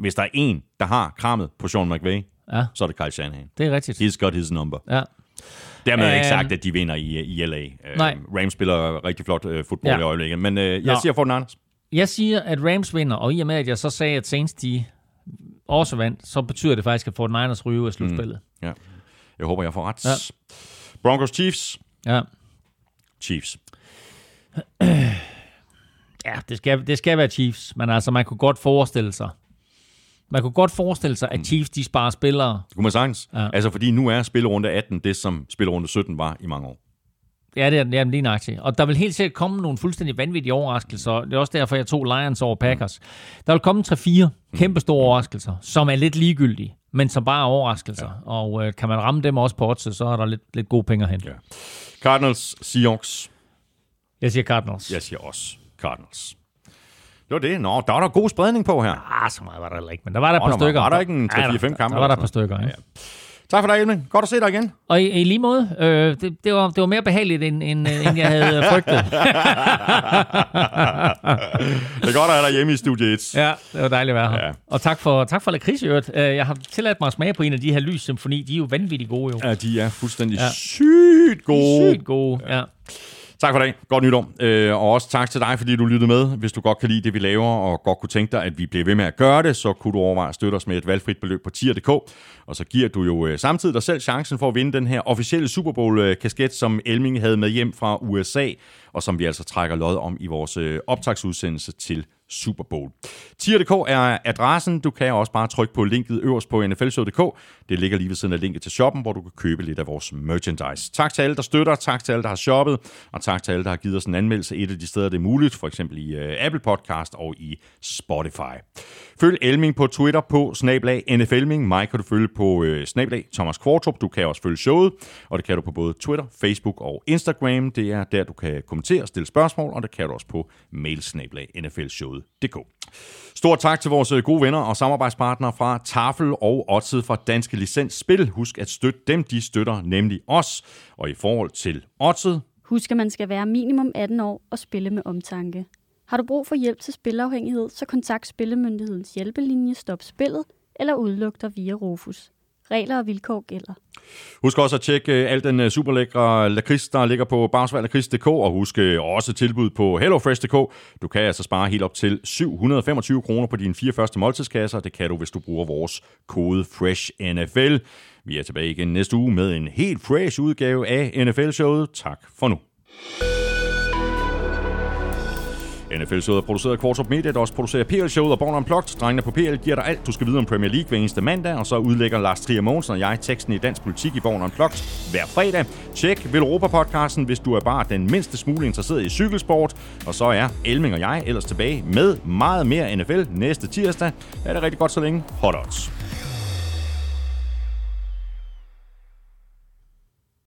Hvis der er en, der har krammet på Sean McVay, Ja, så er det Kyle Shanahan. det er rigtigt. He's got his number. Ja. Dermed um, ikke Øhm, sagt, at de vinder i, i LA. Nej. Øhm, Rams spiller rigtig flot øh, fodbold Ja. i øjeblikket, men øh, jeg Nå. siger 49ers. Jeg siger, at Rams vinder, og i og med, at jeg så sagde, at Saints de også vandt, så betyder det faktisk, at Fort Niners ryger af slutspillet. Ja. Jeg håber, jeg får ret. Ja. Broncos Chiefs. Mm. Ja. Chiefs. Ja, det skal, det skal være Chiefs, men altså, man kunne godt forestille sig, man kunne godt forestille sig, at Chiefs, de sparer spillere. Det kunne man sagtens. Ja. Altså, fordi nu er spillerunde 18 det, som spillerunde 17 var i mange år. Ja, det er, det er lige nøjagtigt. Og der vil helt sikkert komme nogle fuldstændig vanvittige overraskelser. Det er også derfor, jeg tog Lions over Packers. Der vil komme 3-4 kæmpe store overraskelser, som er lidt ligegyldige, men som bare er overraskelser. Ja. Og øh, kan man ramme dem også på oddset, så er der lidt, lidt gode penge hente. Ja. Cardinals, Seahawks. Jeg siger Cardinals. Jeg siger også Cardinals. Det var det. Nå, der var der god spredning på her. Ah, så meget var der heller ikke, men der var der et par stykker. var der ikke en 3-4-5 Ja, der- kampe Der var der et par stykker, ikke? Tak for dig, Elming. Godt at se dig igen. Og i, i lige måde, øh, det, det, var, det var mere behageligt, end, end, end jeg havde frygtet. Det er godt at have dig hjemme i Studie 1. ja, det var dejligt at være her. Ja. Og tak for, tak for lakrids i øvrigt. Øh, Jeg har tilladt mig at smage på en af de her lyssymfoni. De er jo vanvittigt gode, jo. Ja, de er fuldstændig Ja. ja. sygt gode. Sygt gode, ja. Tak for dag. Godt nytår. Øh, og også tak til dig, fordi du lyttede med. Hvis du godt kan lide det, vi laver, og godt kunne tænke dig, at vi bliver ved med at gøre det, så kunne du overveje at støtte os med et valgfrit beløb på tier.dk. Og så giver du jo øh, samtidig dig selv chancen for at vinde den her officielle Super Bowl-kasket, øh, som Elming havde med hjem fra USA, og som vi altså trækker lod om i vores øh, optagsudsendelse til Super Bowl. Tier.dk er adressen. Du kan også bare trykke på linket øverst på nflshow.dk. Det ligger lige ved siden af linket til shoppen, hvor du kan købe lidt af vores merchandise. Tak til alle, der støtter, tak til alle, der har shoppet, og tak til alle, der har givet os en anmeldelse et af de steder, det er muligt, for eksempel i uh, Apple Podcast og i Spotify. Følg Elming på Twitter på snablag NFLming. Mig kan du følge på uh, snablag Thomas Kvartrup. Du kan også følge showet, og det kan du på både Twitter, Facebook og Instagram. Det er der, du kan kommentere og stille spørgsmål, og det kan du også på mailsnablag nflshowet.dk. Stort tak til vores øh, gode venner og samarbejdspartnere fra Tafel og Odset fra Danske Licens Spil. Husk at støtte dem, de støtter nemlig os. Og i forhold til Odset, Husk, at man skal være minimum 18 år og spille med omtanke. Har du brug for hjælp til spilafhængighed, så kontakt Spillemyndighedens hjælpelinje Stop Spillet eller udluk dig via Rufus. Regler og vilkår gælder. Husk også at tjekke øh, al den øh, super lækre lakrids, der ligger på bagsværlakrids.dk, og husk øh, også tilbud på HelloFresh.dk. Du kan altså spare helt op til 725 kroner på dine fire første måltidskasser. Det kan du, hvis du bruger vores kode FRESHNFL. Vi er tilbage igen næste uge med en helt fresh udgave af NFL-showet. Tak for nu. NFL-showet er produceret af Kvartrup Media, der også producerer PL-showet og Born Unplugged. Drengene på PL giver dig alt, du skal vide om Premier League hver eneste mandag, og så udlægger Lars Trier Mogensen og jeg teksten i dansk politik i Born Unplugged hver fredag. Tjek Velropa-podcasten, hvis du er bare den mindste smule interesseret i cykelsport. Og så er Elming og jeg ellers tilbage med meget mere NFL næste tirsdag. Er det rigtig godt så længe. Hot odds.